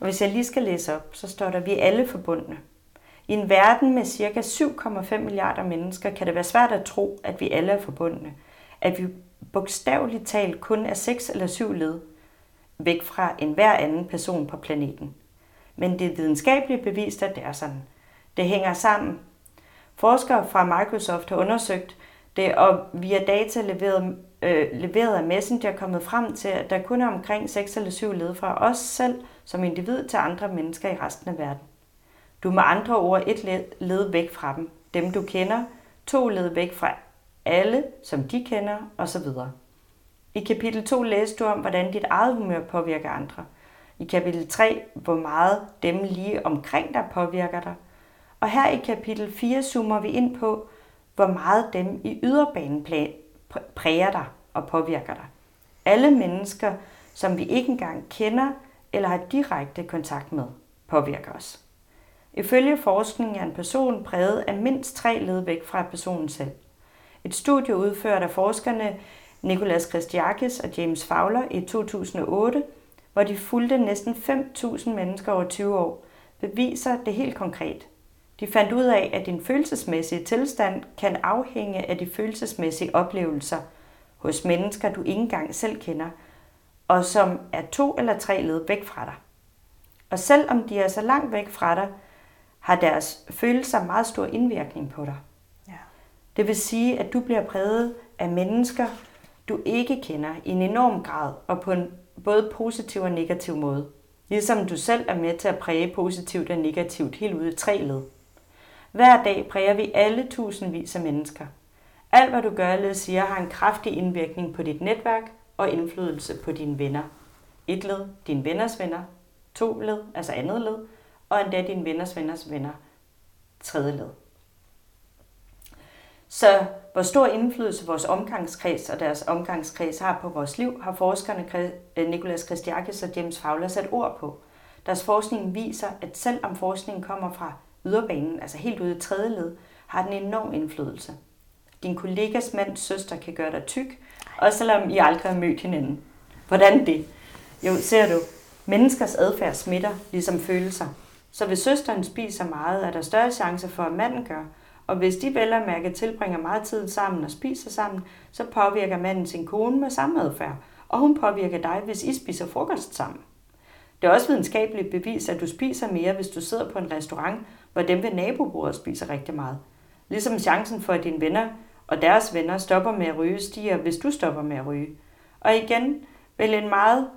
Og hvis jeg lige skal læse op, så står der, vi er alle forbundne. I en verden med ca. 7,5 milliarder mennesker kan det være svært at tro, at vi alle er forbundne. At vi bogstaveligt talt kun er seks eller syv led væk fra enhver anden person på planeten. Men det er videnskabeligt bevist, at det er sådan. Det hænger sammen. Forskere fra Microsoft har undersøgt det, og via data leveret, øh, leveret af Messenger kommet frem til, at der kun er omkring 6 eller 7 led fra os selv som individ til andre mennesker i resten af verden. Du er med andre ord et led, led væk fra dem, dem du kender, to led væk fra alle, som de kender, osv. I kapitel 2 læste du om, hvordan dit eget humør påvirker andre. I kapitel 3, hvor meget dem lige omkring dig påvirker dig. Og her i kapitel 4 zoomer vi ind på, hvor meget dem i yderbanen præger dig og påvirker dig. Alle mennesker, som vi ikke engang kender eller har direkte kontakt med, påvirker os. Ifølge forskning er en person præget af mindst tre led væk fra personen selv. Et studie udført af forskerne Nicolas Christiakis og James Fowler i 2008, hvor de fulgte næsten 5.000 mennesker over 20 år, beviser det helt konkret. De fandt ud af, at din følelsesmæssige tilstand kan afhænge af de følelsesmæssige oplevelser hos mennesker, du ikke engang selv kender, og som er to eller tre led væk fra dig. Og selvom de er så langt væk fra dig, har deres følelser meget stor indvirkning på dig. Ja. Det vil sige, at du bliver præget af mennesker, du ikke kender i en enorm grad og på en både positiv og negativ måde. Ligesom du selv er med til at præge positivt og negativt helt ude i tre led. Hver dag præger vi alle tusindvis af mennesker. Alt hvad du gør eller siger har en kraftig indvirkning på dit netværk og indflydelse på dine venner. Et led, dine venners venner. To led, altså andet led. Og endda dine venners venners venner. Tredje led. Så hvor stor indflydelse vores omgangskreds og deres omgangskreds har på vores liv, har forskerne øh, Nicolas Christiakis og James Fowler sat ord på. Deres forskning viser, at selvom forskningen kommer fra yderbanen, altså helt ude i tredje led, har den enorm indflydelse. Din kollegas mands søster kan gøre dig tyk, også selvom I aldrig har mødt hinanden. Hvordan det? Jo, ser du, menneskers adfærd smitter, ligesom følelser. Så hvis søsteren spiser meget, er der større chance for, at manden gør, og hvis de vel at mærke tilbringer meget tid sammen og spiser sammen, så påvirker manden sin kone med samme adfærd, og hun påvirker dig, hvis I spiser frokost sammen. Det er også videnskabeligt bevis, at du spiser mere, hvis du sidder på en restaurant, hvor dem ved nabobordet spiser rigtig meget. Ligesom chancen for, at dine venner og deres venner stopper med at ryge, stiger, hvis du stopper med at ryge. Og igen vil en meget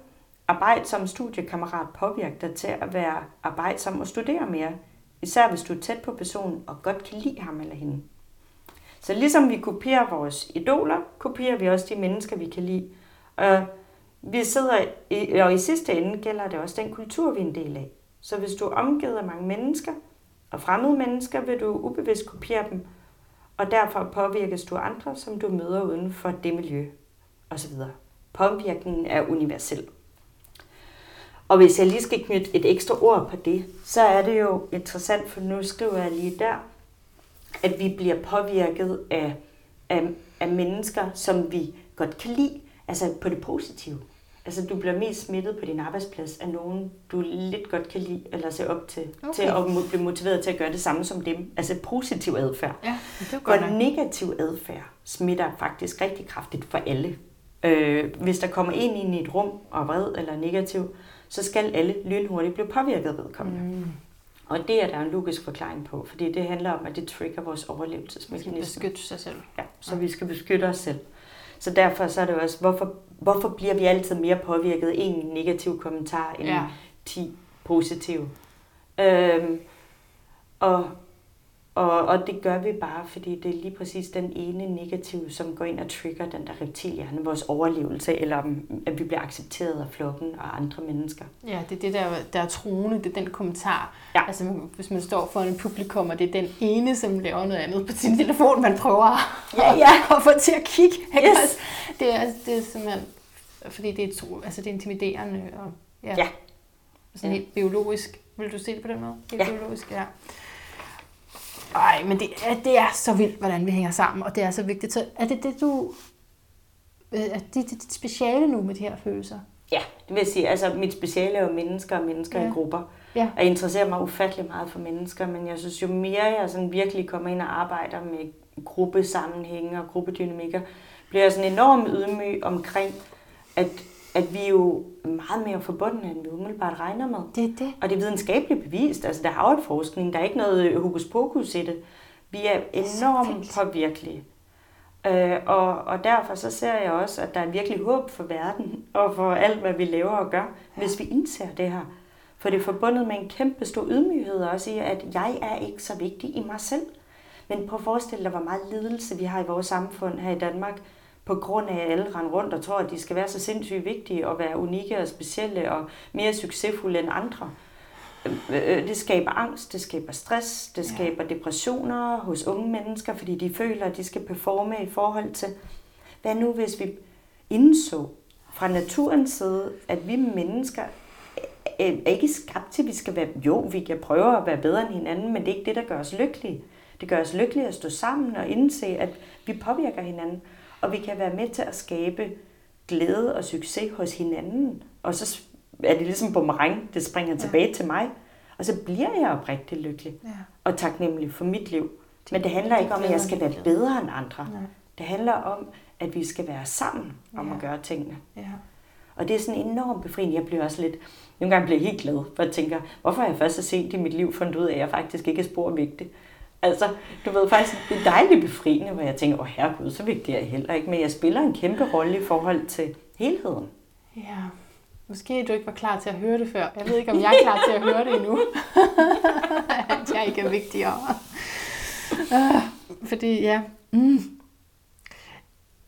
arbejdsom studiekammerat påvirke dig til at være arbejdsom og studere mere, Især hvis du er tæt på personen og godt kan lide ham eller hende. Så ligesom vi kopierer vores idoler, kopierer vi også de mennesker, vi kan lide. Og vi sidder i, og i sidste ende gælder det også den kultur, vi er en del af. Så hvis du er omgivet af mange mennesker og fremmede mennesker, vil du ubevidst kopiere dem, og derfor påvirkes du andre, som du møder uden for det miljø, osv. Påvirkningen er universel. Og hvis jeg lige skal knytte et ekstra ord på det, så er det jo interessant, for nu skriver jeg lige der, at vi bliver påvirket af, af, af mennesker, som vi godt kan lide, altså på det positive. Altså du bliver mest smittet på din arbejdsplads af nogen, du lidt godt kan lide, eller se op til, okay. til at blive motiveret til at gøre det samme som dem. Altså positiv adfærd. Ja, det godt Og negativ adfærd smitter faktisk rigtig kraftigt for alle. Øh, hvis der kommer en ind i et rum og er vred eller negativ, så skal alle lynhurtigt blive påvirket af vedkommende. Mm. Og det er der en logisk forklaring på, fordi det handler om, at det trigger vores overlevelsesmekanisme. Vi skal beskytte sig selv. Ja, så ja. vi skal beskytte os selv. Så derfor så er det også, hvorfor, hvorfor bliver vi altid mere påvirket af en negativ kommentar end ja. 10 positive? Øhm, og og, og det gør vi bare, fordi det er lige præcis den ene negativ, som går ind og trigger den der reptilhjerne, vores overlevelse, eller at vi bliver accepteret af flokken og andre mennesker. Ja, det er det, der, der er troende, det er den kommentar. Ja. Altså, hvis man står for en publikum, og det er den ene, som laver noget andet på sin telefon, man prøver ja, ja. at, få til at kigge. Yes. Det, er, det er simpelthen, fordi det er, altså, det er intimiderende. Og, ja. ja. Sådan helt biologisk. Vil du se det på den måde? Helt ja. biologisk, ja. Ej, men det, det er så vildt, hvordan vi hænger sammen, og det er så vigtigt. Så er det det, du... Øh, er det, det dit speciale nu med de her følelser? Ja, det vil jeg sige. Altså, mit speciale er jo mennesker og mennesker ja. i grupper. Ja. Og jeg interesserer mig ufattelig meget for mennesker, men jeg synes, jo mere jeg sådan virkelig kommer ind og arbejder med gruppesammenhænge og gruppedynamikker, bliver jeg sådan enormt ydmyg omkring, at at vi er jo meget mere forbundne, end vi umiddelbart regner med. Det er det. Og det er videnskabeligt bevist. Altså, der er jo forskning. Der er ikke noget hokus pokus i det. Vi er enormt påvirkelige. Øh, og, og derfor så ser jeg også, at der er virkelig håb for verden og for alt, hvad vi laver og gør, ja. hvis vi indser det her. For det er forbundet med en kæmpe stor ydmyghed også i, at jeg er ikke så vigtig i mig selv. Men prøv at forestille dig, hvor meget lidelse vi har i vores samfund her i Danmark, på grund af, at alle render rundt og tror, at de skal være så sindssygt vigtige og være unikke og specielle og mere succesfulde end andre. Øh, det skaber angst, det skaber stress, det skaber depressioner hos unge mennesker, fordi de føler, at de skal performe i forhold til, hvad nu hvis vi indså fra naturens side, at vi mennesker er ikke skabt til, at vi skal være, jo, vi kan prøve at være bedre end hinanden, men det er ikke det, der gør os lykkelige. Det gør os lykkelige at stå sammen og indse, at vi påvirker hinanden, og vi kan være med til at skabe glæde og succes hos hinanden. Og så er det ligesom boomerang, det springer ja. tilbage til mig. Og så bliver jeg oprigtig lykkelig ja. og taknemmelig for mit liv. Det, Men det handler det ikke om, at jeg skal være bedre end andre. Nej. Det handler om, at vi skal være sammen om ja. at gøre tingene. Ja. Og det er sådan enormt befriende. Jeg bliver også lidt, nogle gange bliver jeg helt glad, for jeg tænker, hvorfor har jeg først så sent i mit liv fundet ud af, at jeg faktisk ikke er spor vigtig. Altså, du ved faktisk, det er dejligt befriende, hvor jeg tænker, åh herregud, så vigtig er jeg heller ikke, men jeg spiller en kæmpe rolle i forhold til helheden. Ja, måske du ikke var klar til at høre det før. Jeg ved ikke, om jeg er klar til at høre det endnu. at jeg ikke er vigtigere. Uh, fordi ja, mm.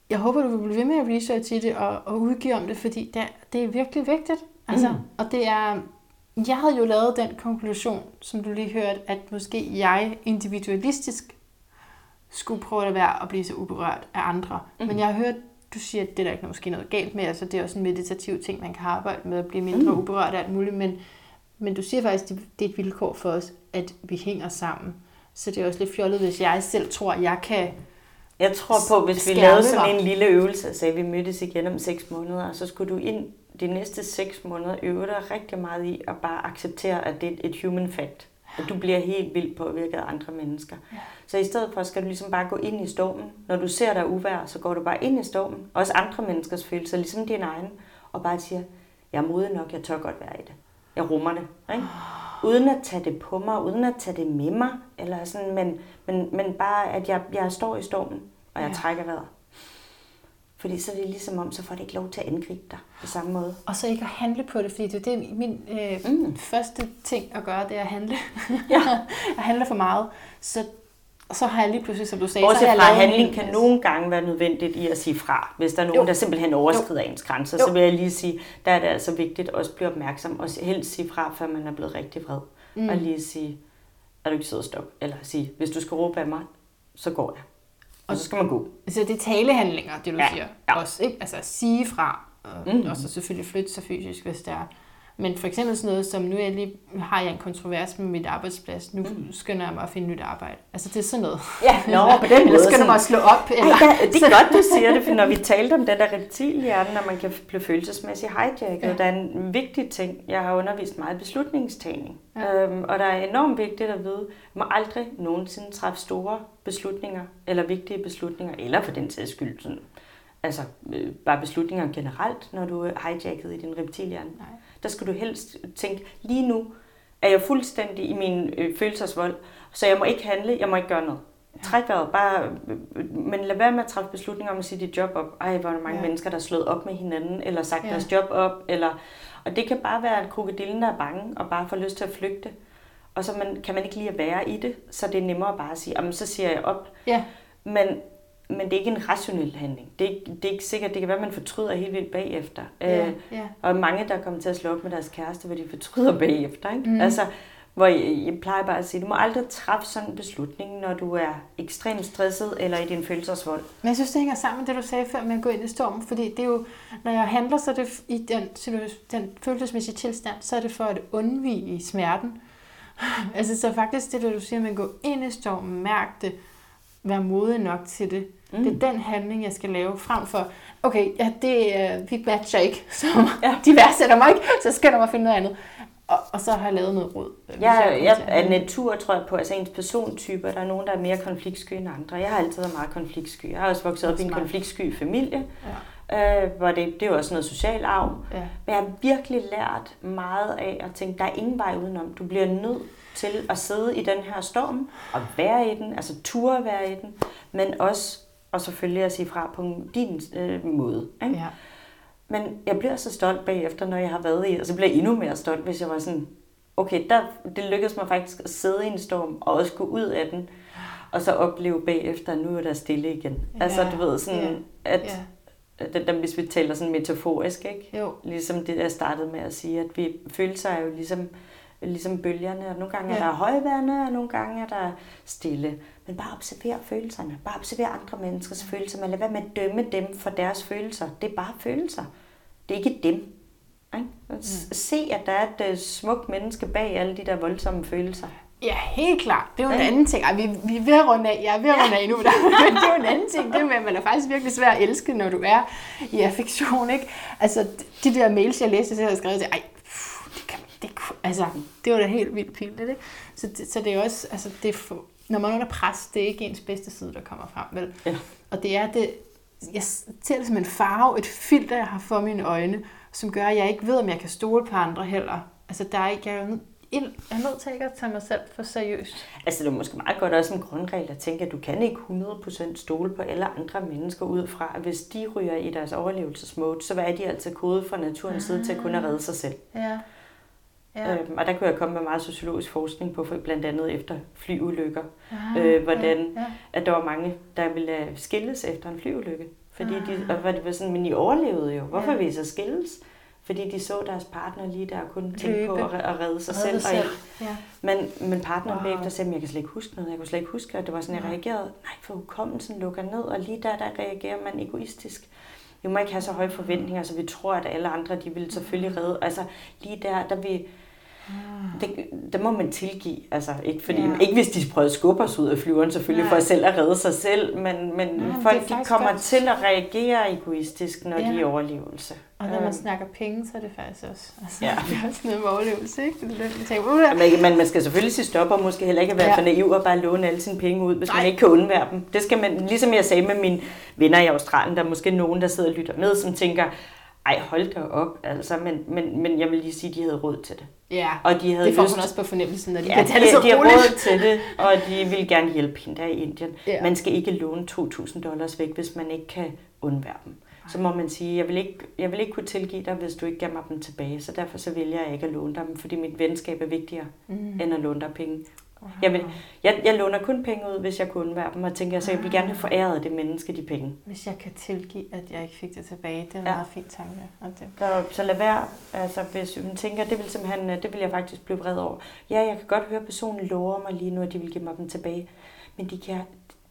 jeg håber, du vil blive ved med at researche i det og, og udgive om det, fordi det, det er virkelig vigtigt. Altså, mm. Og det er, jeg havde jo lavet den konklusion, som du lige hørte, at måske jeg individualistisk skulle prøve at være at blive så uberørt af andre. Mm. Men jeg har hørt, du siger, at det er der ikke måske noget galt med, altså det er også en meditativ ting, man kan arbejde med at blive mindre mm. uberørt af alt muligt, men, men du siger faktisk, at det er et vilkår for os, at vi hænger sammen. Så det er også lidt fjollet, hvis jeg selv tror, at jeg kan Jeg tror på, hvis vi lavede sådan en lille øvelse, så vi mødtes igen om seks måneder, så skulle du ind de næste seks måneder øve dig rigtig meget i at bare acceptere, at det er et human fact. At du bliver helt vildt påvirket af andre mennesker. Ja. Så i stedet for skal du ligesom bare gå ind i stormen. Når du ser dig uvær, så går du bare ind i stormen. Også andre menneskers følelser, ligesom din egen. Og bare siger, jeg er modig nok, jeg tør godt være i det. Jeg rummer det. Ikke? Uden at tage det på mig, uden at tage det med mig. Eller sådan, men, men, men bare, at jeg, jeg står i stormen, og jeg ja. trækker vejret. Fordi så er det ligesom om, så får det ikke lov til at angribe dig på samme måde. Og så ikke at handle på det, fordi det er det, min øh, mm. første ting at gøre, det er at handle. Ja. at handle for meget. Så så har jeg lige pludselig, som du sagde, jeg lavet handling kan nogle gange være nødvendigt i at sige fra. Hvis der er nogen, jo. der simpelthen overskrider jo. ens grænser, jo. så vil jeg lige sige, der er det altså vigtigt at også blive opmærksom og helst sige fra, før man er blevet rigtig vred. Mm. Og lige sige, er du ikke sød at stoppe? Eller sige, hvis du skal råbe af mig, så går jeg. Og så skal man gå. Så det er talehandlinger, det du ja. siger. Ja. Også, ikke? Altså sige fra, og mm. også selvfølgelig flytte sig fysisk, hvis det er. Men for eksempel sådan noget som, nu jeg lige, har jeg en kontrovers med mit arbejdsplads, nu mm. skynder jeg mig at finde nyt arbejde. Altså det er sådan noget. Ja, nå, på den måde. Eller skynder mig at slå op. Eller? Ej, det er godt, du siger det, for når vi talte om det der reptilhjerne, når man kan blive følelsesmæssigt hijacket, ja. der er en vigtig ting. Jeg har undervist meget beslutningstagning. Ja. Øhm, og der er enormt vigtigt at vide, at man aldrig nogensinde træffe store beslutninger, eller vigtige beslutninger, eller for den sags skyld sådan, altså øh, bare beslutninger generelt, når du er hijacket i din reptilhjerne. Nej der skal du helst tænke, lige nu er jeg fuldstændig i min øh, følelsesvold, så jeg må ikke handle, jeg må ikke gøre noget. Træk vejret, bare, men lad være med at træffe beslutninger om at sige dit job op. Ej, hvor er der mange ja. mennesker, der er slået op med hinanden, eller sagt ja. deres job op, eller, og det kan bare være, at krokodillen der er bange, og bare får lyst til at flygte. Og så man, kan man ikke lige at være i det, så det er nemmere bare at sige, så siger jeg op. Ja. Men men det er ikke en rationel handling. Det er, ikke, det er ikke sikkert, det kan være, at man fortryder helt vildt bagefter. Ja, øh, ja. Og mange, der kommer til at slå op med deres kæreste, hvor de fortryder bagefter. Ikke? Mm. Altså, hvor jeg, jeg plejer bare at sige, du må aldrig træffe sådan en beslutning, når du er ekstremt stresset eller i din følelsesvold. Men jeg synes, det hænger sammen med det, du sagde før med at gå ind i stormen, fordi det er jo, når jeg handler, så det i den, den følelsesmæssige tilstand, så er det for at undvige smerten. altså, så faktisk det, du siger, man går ind i stormen, mærke det, være modig nok til det. Mm. Det er den handling, jeg skal lave, frem for, okay, ja, det er, vi matcher ikke, så ja. de værdsætter mig ikke, så skal der mig finde noget andet. Og, og så har jeg lavet noget råd. Ja, jeg, jeg er natur, tror jeg på, altså ens persontyper. Der er nogen, der er mere konfliktsky end andre. Jeg har altid været meget konfliktsky. Jeg har også vokset op i en konfliktsky familie. Øh, hvor det, det er jo også noget social arv. Ja. Men jeg har virkelig lært meget af at tænke, der er ingen vej udenom. Du bliver nødt til at sidde i den her storm og være i den, altså ture være i den, men også og selvfølgelig at sige fra på din øh, måde. Ikke? Ja. Men jeg bliver så stolt bagefter, når jeg har været i, og så bliver jeg endnu mere stolt, hvis jeg var sådan, okay, der, det lykkedes mig faktisk at sidde i en storm, og også gå ud af den, og så opleve bagefter, at nu er der stille igen. Ja. Altså, du ved, sådan, Ja. at, Ja. at det, der, hvis vi taler sådan metaforisk, ikke? Jo. Ligesom det, jeg startede med at sige, at vi følelser er jo ligesom, ligesom bølgerne, og nogle gange er Ja. der højvande, og nogle gange er der stille. Men bare observer følelserne. Bare observer andre menneskers følelser, men lad være med at dømme dem for deres følelser. Det er bare følelser. Det er ikke dem. Ikke? S- Se, at der er et øh, smukt menneske bag alle de der voldsomme følelser. Ja, helt klart. Det er jo en Ja. anden ting. Ej, vi, vi er ved at runde af. Jeg er ved at runde af nu. Der. Men det er jo en anden ting. Det med, at man er faktisk virkelig svær at elske, når du er i affektion. Ikke? Altså, de der mails, jeg læste, så jeg skrevet til, ej, pff, det, kan, det, kunne- altså, det var da helt vildt pinligt. Ikke? Så, det, så det er også, altså, det er for, når man er under pres, det er ikke ens bedste side, der kommer frem. Vel? Ja. Og det er det, jeg ser det som en farve, et filter, jeg har for mine øjne, som gør, at jeg ikke ved, om jeg kan stole på andre heller. Altså, der er ikke, jeg er nødt- jeg er nødt til ikke at tage mig selv for seriøst. Altså det er måske meget godt også en grundregel at tænke, at du kan ikke 100% stole på alle andre mennesker ud fra, at hvis de ryger i deres overlevelsesmode, så er de altid kodet fra naturens side til at kunne redde sig selv. Ja. Ja. Øhm, og der kunne jeg komme med meget sociologisk forskning på, for blandt andet efter flyulykker. Ah, øh, hvordan ja, ja. at der var mange, der ville øh, skilles efter en flyulykke. Fordi de, Ah. og hvor det var sådan, men I overlevede jo. Hvorfor Ja. vil I så skilles? Fordi de så deres partner lige der og kunne tænke på at, at redde sig Redde selv. Og selv. Ja. men, men partneren Wow. bagefter sagde, at jeg kan slet ikke huske noget. Jeg kunne slet ikke huske, at det var sådan, jeg Nej. reagerede. Nej, for hukommelsen lukker ned, og lige der, der reagerer man egoistisk. Vi må ikke have så høje forventninger, så vi tror, at alle andre, de vil selvfølgelig redde. Altså, lige der, der vi... Det, der må man tilgive, altså ikke, fordi, Ja. ikke hvis de prøver at skubbe os ud af flyveren, selvfølgelig Nej. for selv at redde sig selv, men, men Nej, det folk de kommer godt. til at reagere egoistisk, når Ja. de er i overlevelse. Og når man Øhm, snakker penge, så er det faktisk også, altså, Ja. det er også noget med overlevelse, ikke? Det er lidt, man tænker, uh, Men, men man skal selvfølgelig sige stop, og måske heller ikke være Ja. for naiv og bare låne alle sine penge ud, hvis. Nej. man ikke kan undvære dem. Det skal man, ligesom jeg sagde med mine venner i Australien, der er måske nogen, der sidder og lytter med, som tænker, ej, hold da op, altså, men, men, men jeg vil lige sige, at de havde råd til det. ja, Og de havde det får lyst, man også på fornemmelsen, når de ja, kan de, tage det så de har råd til det, og de vil gerne hjælpe hende der i Indien. Ja. Man skal ikke låne 2.000 dollars væk, hvis man ikke kan undvære dem. Så må man sige, jeg vil, ikke, jeg vil ikke kunne tilgive dig, hvis du ikke gav mig dem tilbage, så derfor så vælger jeg ikke at låne dem, fordi mit venskab er vigtigere, Mm. end at låne dig penge. Jeg, vil, jeg, jeg låner kun penge ud, hvis jeg kunne undvære dem, og tænker, så jeg vil gerne have foræret det menneske de penge. Hvis jeg kan tilgive, at jeg ikke fik det tilbage, det er en Ja. meget fin tanke. Og det, Så, så lad være, altså hvis hun tænker, det vil simpelthen, øh, det vil jeg faktisk blive vred over. Ja, jeg kan godt høre, at personen lover mig lige nu, at de vil give mig dem tilbage, men de kan,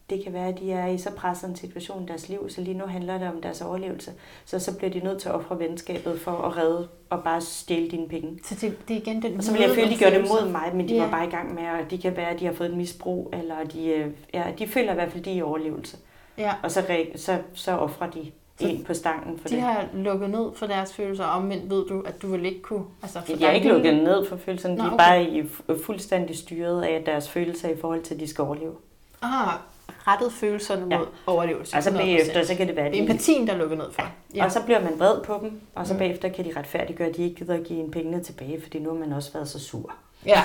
det kan være, at de er i så presset en situation i deres liv, så lige nu handler det om deres overlevelse. Så så bliver de nødt til at ofre venskabet for at redde og bare stjæle dine penge. så det, det er igen den Og så vil jeg føle, at de gør det mod mig, men de Ja. var bare i gang med, at de kan være, at de har fået et misbrug, eller de, øh, ja, de føler i hvert fald, at de er i overlevelse. Ja, Og så, så, så offrer de Så en på stangen for de det. har lukket ned for deres følelser, og omvendt ved du, at du vil ikke kunne... Altså, for De har er ikke lukket ned for følelserne, de Nå, er okay. bare i fu- fuldstændig styret af deres følelser i forhold til, at de skal overleve. Ah, rettet følelserne Ja. mod overlevelse. Og så 100%. bagefter, så kan det være, Det er empatien, der er lukket ned for. og så bliver man vred på dem, og så Mm. bagefter kan de retfærdiggøre, at de ikke gider at give en pengene tilbage, fordi nu har man også været så sur. Ja,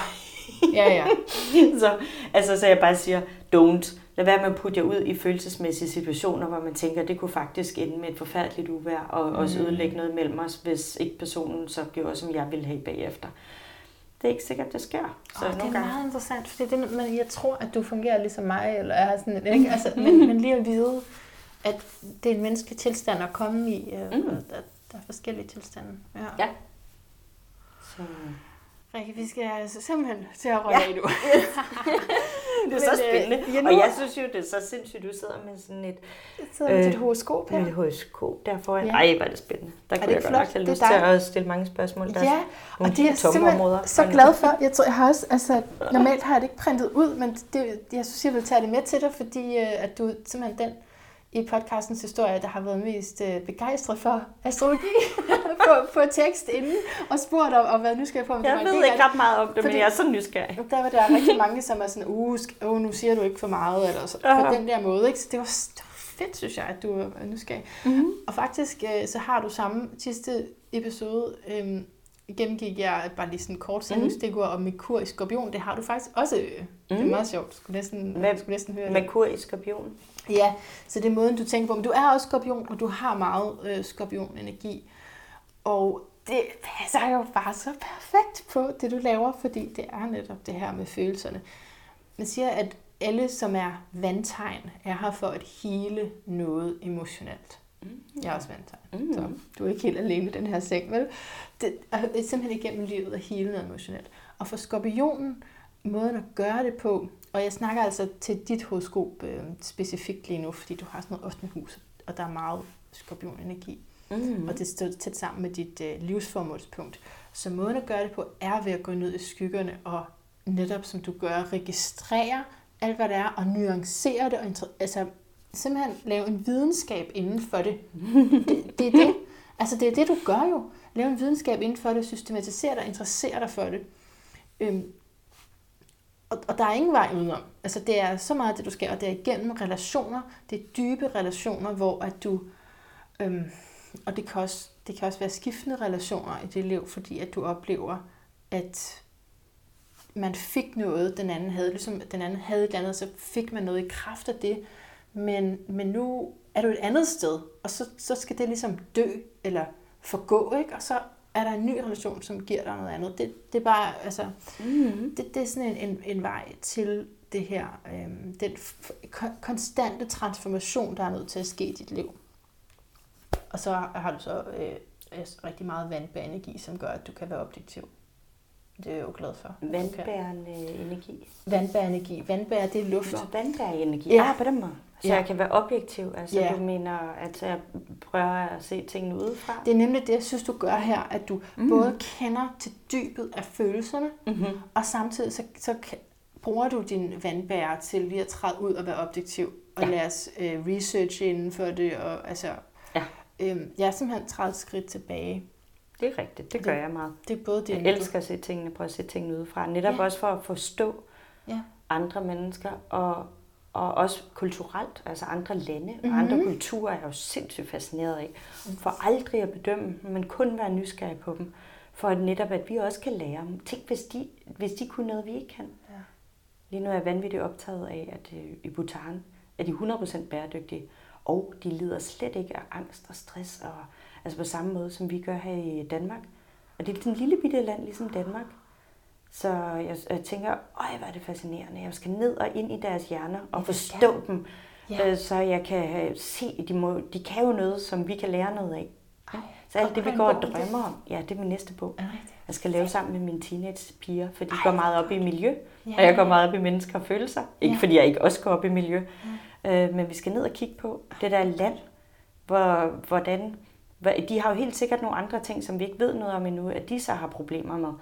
ja, ja. så, altså, så jeg bare siger, don't. Lad være med at putte jer ud i følelsesmæssige situationer, hvor man tænker, at det kunne faktisk ende med et forfærdeligt uvær, og også Mm. ødelægge noget mellem os, hvis ikke personen så gjorde, som jeg ville have bagefter. Det er ikke sikkert, det sker. Så Oh, det er gange... meget interessant, fordi det, men jeg tror, at du fungerer ligesom mig, eller er sådan, ikke? Altså, men, men lige at vide, at det er en menneskelig tilstand at komme i, øh, Mm. mm. at der er forskellige tilstande. Ja. Ja. Så... Rikke, vi skal altså simpelthen til at runde Ja. af nu. Det er så øh, spændende. ja, nu- Og jeg synes jo, det er så sindssygt, du sidder med sådan et, Jeg sidder med Øh, dit horoskop her. et horoskop der foran. Ja. Ej, hvor er det spændende. Der det kunne jeg ikke godt nok flot? have er lyst til at stille mange spørgsmål. Der er Ja, og det er jeg simpelthen områder. så glad for. Jeg tror, jeg har også, altså, normalt har jeg det ikke printet ud, men det, jeg synes, jeg vil tage det med til dig, fordi øh, at du er simpelthen den i podcastens historie, der har været mest øh, begejstret for astrologi på, på tekst inden, og spurgt og, og været nysgerrig på, om det Jeg var en ved ikke ret meget om det, men Fordi- jeg er så nysgerrig. det. Der var der rigtig mange, som er sådan, uh, oh, nu siger du ikke for meget, eller så, på Aha. den der måde. Ikke? Så det var, det fedt, synes jeg, at du er nysgerrig. Mm-hmm. Og faktisk, øh, så har du samme sidste episode, øh, gennemgik jeg bare lige sådan kort Mhm. stikord om Merkur i skorpion. Det har du faktisk også. øh. Det er Mhm. meget sjovt. Skulle næsten, Hvad- skulle næsten høre det. Merkur i skorpion. Ja, så det er måden, du tænker på. Men du er også skorpion, og du har meget øh, skorpion-energi. Og det passer jo bare så perfekt på det, du laver, fordi det er netop det her med følelserne. Man siger, at alle, som er vandtegn, er her for at hele noget emotionelt. Jeg er også vandtegn, Mm. så du er ikke helt alene i den her seng, vel? Det er simpelthen igennem livet at hele noget emotionelt. Og for skorpionen, måden at gøre det på, og jeg snakker altså til dit horoskop øh, specifikt lige nu, fordi du har sådan noget 8. hus, og der er meget skorpionenergi, Mm. og det står tæt sammen med dit øh, livsformålspunkt. Så måden at gøre det på er ved at gå ned i skyggerne og netop som du gør, registrere alt, hvad det er, og nuancere det, og inter- altså simpelthen lave en videnskab inden for det. det. Det er det. Altså det er det, du gør jo. Lave en videnskab inden for det, systematisere dig, interessere dig for det. Øhm, og, og der er ingen vej udenom. Altså det er så meget det, du skal, og det er igennem relationer. Det er dybe relationer, hvor at du... Øhm, og det kan, også, det kan også være skiftende relationer i dit liv, fordi at du oplever, at man fik noget, den anden havde. Ligesom den anden havde et andet, så fik man noget i kraft af det. Men, men nu er du et andet sted, og så, så skal det ligesom dø, eller forgå, ikke? Og så er der en ny relation, som giver dig noget andet. Det, det er bare, altså, Mm. det, det er sådan en, en, en vej til det her, øhm, den f- kon- konstante transformation, der er nødt til at ske i dit liv. Og så har du så øh, øh, rigtig meget vandbærende som gør, at du kan være objektiv. Det er jeg jo glad for. Vandbærende energi. Vandbærenergi. Vandbær, det er luft. Nå, vandbærende energi. Ja. Ja. Ah, på den måde. Så Ja. jeg kan være objektiv. Altså, Ja. du mener, at jeg prøver at se tingene udefra? Det er nemlig det, jeg synes, du gør her, at du mm. både kender til dybet af følelserne, Mm-hmm. og samtidig så, så bruger du din vandbærer til lige at træde ud og være objektiv, og Ja. lade os øh, research inden for det, og altså... Ja. Øhm, jeg er simpelthen træet skridt tilbage. Det er rigtigt. Det gør jeg meget. Det er både det, Jeg elsker at se tingene, prøve at se tingene udefra. Netop Ja. også for at forstå Ja. andre mennesker, og, og også kulturelt, altså andre lande og Mhm. andre kulturer er jeg jo sindssygt fascineret af. For aldrig at bedømme men kun være nysgerrig på dem. For at netop, at vi også kan lære dem. Tænk, hvis de, hvis de kunne noget, vi ikke kan. Ja. Lige nu er jeg vanvittigt optaget af, at øh, i Bhutan er de 100% bæredygtige, og de lider slet ikke af angst og stress, og, altså på samme måde, som vi gør her i Danmark. Og det er sådan en lille bitte land, ligesom Danmark. Så jeg, jeg tænker, øj, hvor er det fascinerende. Jeg skal ned og ind i deres hjerner og det forstå dem, Ja. øh, så jeg kan øh, se, de, må, de kan jo noget, som vi kan lære noget af. Ej, Så alt det, vi går og drømmer om, ja, det er min næste bog. Rigtigt? Jeg skal lave sammen med mine teenage-piger, for de Ej, går meget op i miljø, Ja. og jeg går meget op i mennesker og følelser. Ikke Ja. fordi jeg ikke også går op i miljø, øh, men vi skal ned og kigge på det der land, hvor, hvordan... hvor- De har jo helt sikkert nogle andre ting, som vi ikke ved noget om endnu, at de så har problemer med.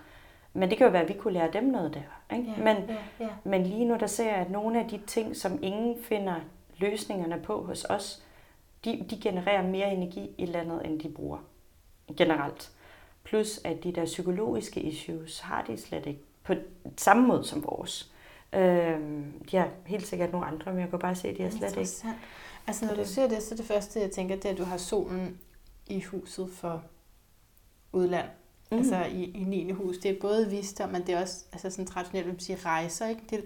Men det kan jo være, at vi kunne lære dem noget der. Ikke? Ja, Men, ja, ja. men lige nu der ser jeg, at nogle af de ting, som ingen finder løsningerne på hos os, de, de genererer mere energi i landet, end de bruger generelt. Plus at de der psykologiske issues har de slet ikke på samme måde som vores. Øhm, de har helt sikkert nogle andre, men jeg kan bare se, at de har slet ikke. Altså når du siger det, så er det første, jeg tænker, det er, at du har solen i huset for udland. Mm. Mhm. Altså i, i 9. hus. Det er både visdom, men det er også altså sådan traditionelt, vil man sige, rejser. Ikke? Det,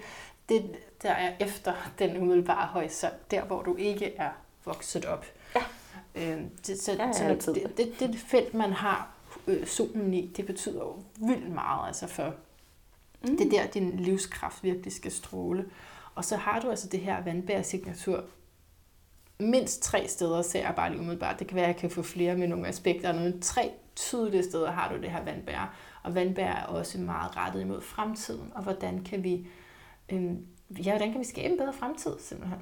det, der er efter den umiddelbare horisont, der hvor du ikke er vokset op. Ja. Øhm, det, så, Ja, ja, så altid. det, det, det felt, man har øh, solen i, det betyder jo vildt meget altså for Mm. det er der, din livskraft virkelig skal stråle. Og så har du altså det her vandbær-signatur mindst tre steder, ser jeg bare lige umiddelbart. Det kan være, at jeg kan få flere med nogle aspekter. Men tre tydelige steder har du det her vandbær. Og vandbær er også meget rettet imod fremtiden. Og hvordan kan vi, øh, ja, hvordan kan vi skabe en bedre fremtid, simpelthen?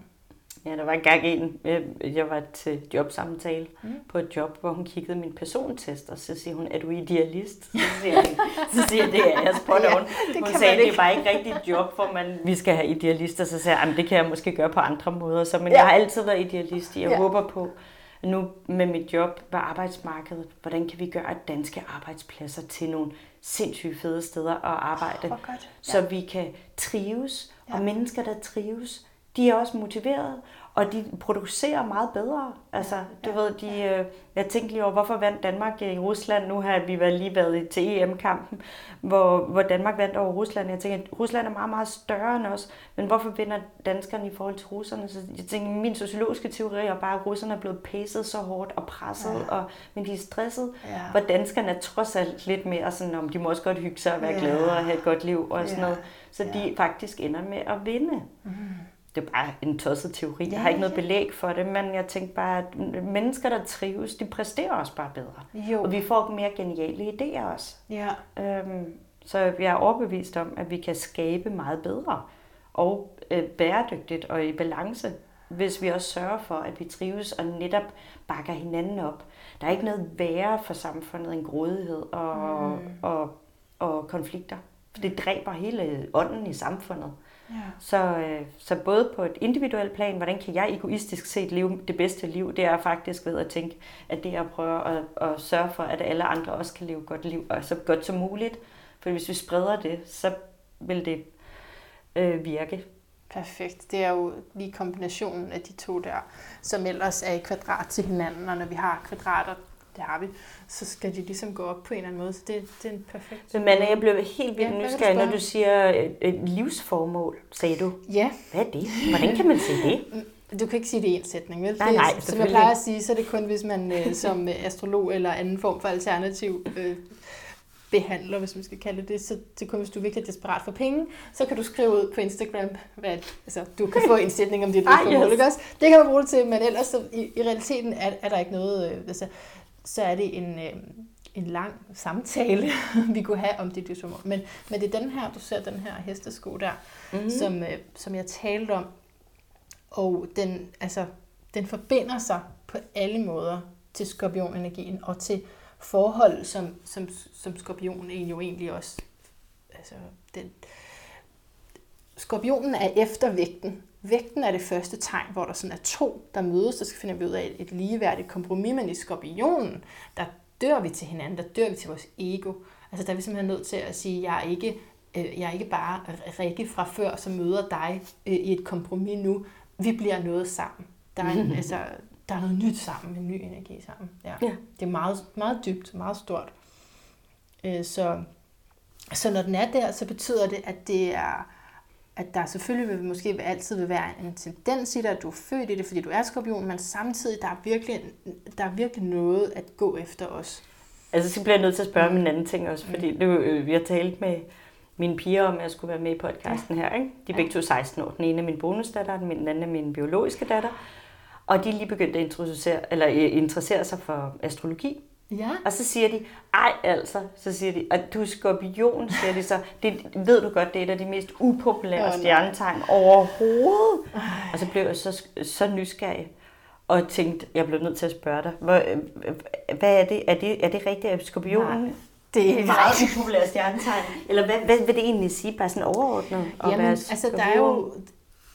Ja, der var engang en, øh, jeg var til jobsamtale Mm. på et job, hvor hun kiggede min persontest, og så siger hun, er du idealist? Så siger jeg, så siger jeg det er jeg spot Ja, on. det Hun sagde, det ikke. var ikke rigtig et job, hvor man, vi skal have idealister. Så sagde jeg, "Jamen, det kan jeg måske gøre på andre måder. Så, men Ja. ja. jeg har altid været idealist. Jeg Ja. ja. håber på, nu med mit job på arbejdsmarkedet, hvordan kan vi gøre danske arbejdspladser til nogle sindssygt fede steder at arbejde, Hvor godt. så vi kan trives, Ja. og mennesker, der trives, de er også motiverede, Og de producerer meget bedre. Altså, du ved, de, øh, jeg tænkte lige over, hvorfor vandt Danmark i Rusland? Nu har vi været lige været til EM-kampen, hvor, hvor Danmark vandt over Rusland. Jeg tænker, at Rusland er meget, meget større end os. Men hvorfor vinder danskerne i forhold til russerne? Så jeg tænker, min sociologiske teori er bare, at russerne er blevet pacet så hårdt og presset, ja. og, men de er stresset. Ja. Hvor danskerne er trods alt lidt mere sådan, om de må også godt hygge sig og være ja. glade og have et godt liv og sådan ja. noget. Så ja. de faktisk ender med at vinde. Mm det er bare en tosset teori. Ja, jeg har ikke noget belæg for det, men jeg tænker bare, at mennesker, der trives, de præsterer også bare bedre. Jo. Og vi får mere geniale idéer også. Ja. Øhm, så jeg er overbevist om, at vi kan skabe meget bedre og øh, bæredygtigt og i balance, hvis vi også sørger for, at vi trives og netop bakker hinanden op. Der er ikke noget værre for samfundet end grådighed og, mm. og, og konflikter. For det dræber hele ånden i samfundet. Ja. Så, øh, så både på et individuelt plan, hvordan kan jeg egoistisk set leve det bedste liv, det er faktisk ved at tænke, at det er at prøve at, at sørge for, at alle andre også kan leve et godt liv, og så godt som muligt. For hvis vi spreder det, så vil det øh, virke. Perfekt. Det er jo lige kombinationen af de to der, som ellers er i kvadrat til hinanden, og når vi har kvadrater det har vi, så skal de ligesom gå op på en eller anden måde. Så det, det er en perfekt... Men Manna, jeg blev helt vildt ja, nysgerrig, når du siger et, et livsformål, sagde du. Ja. Hvad er det? Hvordan kan man sige det? Mm, du kan ikke sige det i en sætning, vel? Nej, nej, Som jeg plejer at sige, så er det kun, hvis man øh, som øh, astrolog eller anden form for alternativ øh, behandler, hvis man skal kalde det så det kun, hvis du er virkelig desperat for penge, så kan du skrive ud på Instagram, hvad, altså, du kan få en sætning om dit livsformål, yes. også? Det kan man bruge det til, men ellers så, i, i realiteten er, er der ikke noget, øh, altså, så er det en, øh, en lang samtale, vi kunne have om det livsformål. Men, men det er den her, du ser den her hestesko der, mm-hmm. som, øh, som jeg talte om. Og den, altså, den forbinder sig på alle måder til skorpionenergien og til forhold, som, som, som skorpionen jo egentlig også... Altså, den, skorpionen er eftervægten, Vægten er det første tegn, hvor der sådan er to, der mødes, der skal finde ud af et ligeværdigt kompromis, men i skorpionen, der dør vi til hinanden, der dør vi til vores ego. Altså der er vi simpelthen nødt til at sige, jeg er ikke, øh, jeg er ikke bare Rikke fra før, som møder dig øh, i et kompromis nu. Vi bliver noget sammen. Der er, en, altså, der er noget nyt sammen, en ny energi sammen. Ja. ja. Det er meget, meget dybt, meget stort. Øh, så, så når den er der, så betyder det, at det er at der selvfølgelig vil, måske altid vil være en tendens i dig, at du er født i det, fordi du er skorpion, men samtidig der er virkelig, der er virkelig noget at gå efter os. Altså, så bliver jeg nødt til at spørge om en anden ting også, fordi nu, øh, vi har talt med mine piger om, at jeg skulle være med i podcasten ja. her. Ikke? De er begge to 16 år. Den ene er min bonusdatter, den anden er min biologiske datter. Og de er lige begyndt at introducere, eller øh, interessere sig for astrologi. Ja. Og så siger de, ej altså, så siger de, at du er skorpion, siger de så. Det ved du godt, det er et af de mest upopulære oh, stjernetegn overhovedet. Ej. Og så blev jeg så, så nysgerrig og tænkte, jeg blev nødt til at spørge dig, hvad, hvad er det? Er det, er det rigtigt, at skorpionen Nej. Det er meget upopulære stjernetegn. Eller hvad, hvad vil det egentlig sige, bare sådan overordnet? Jamen, altså der er jo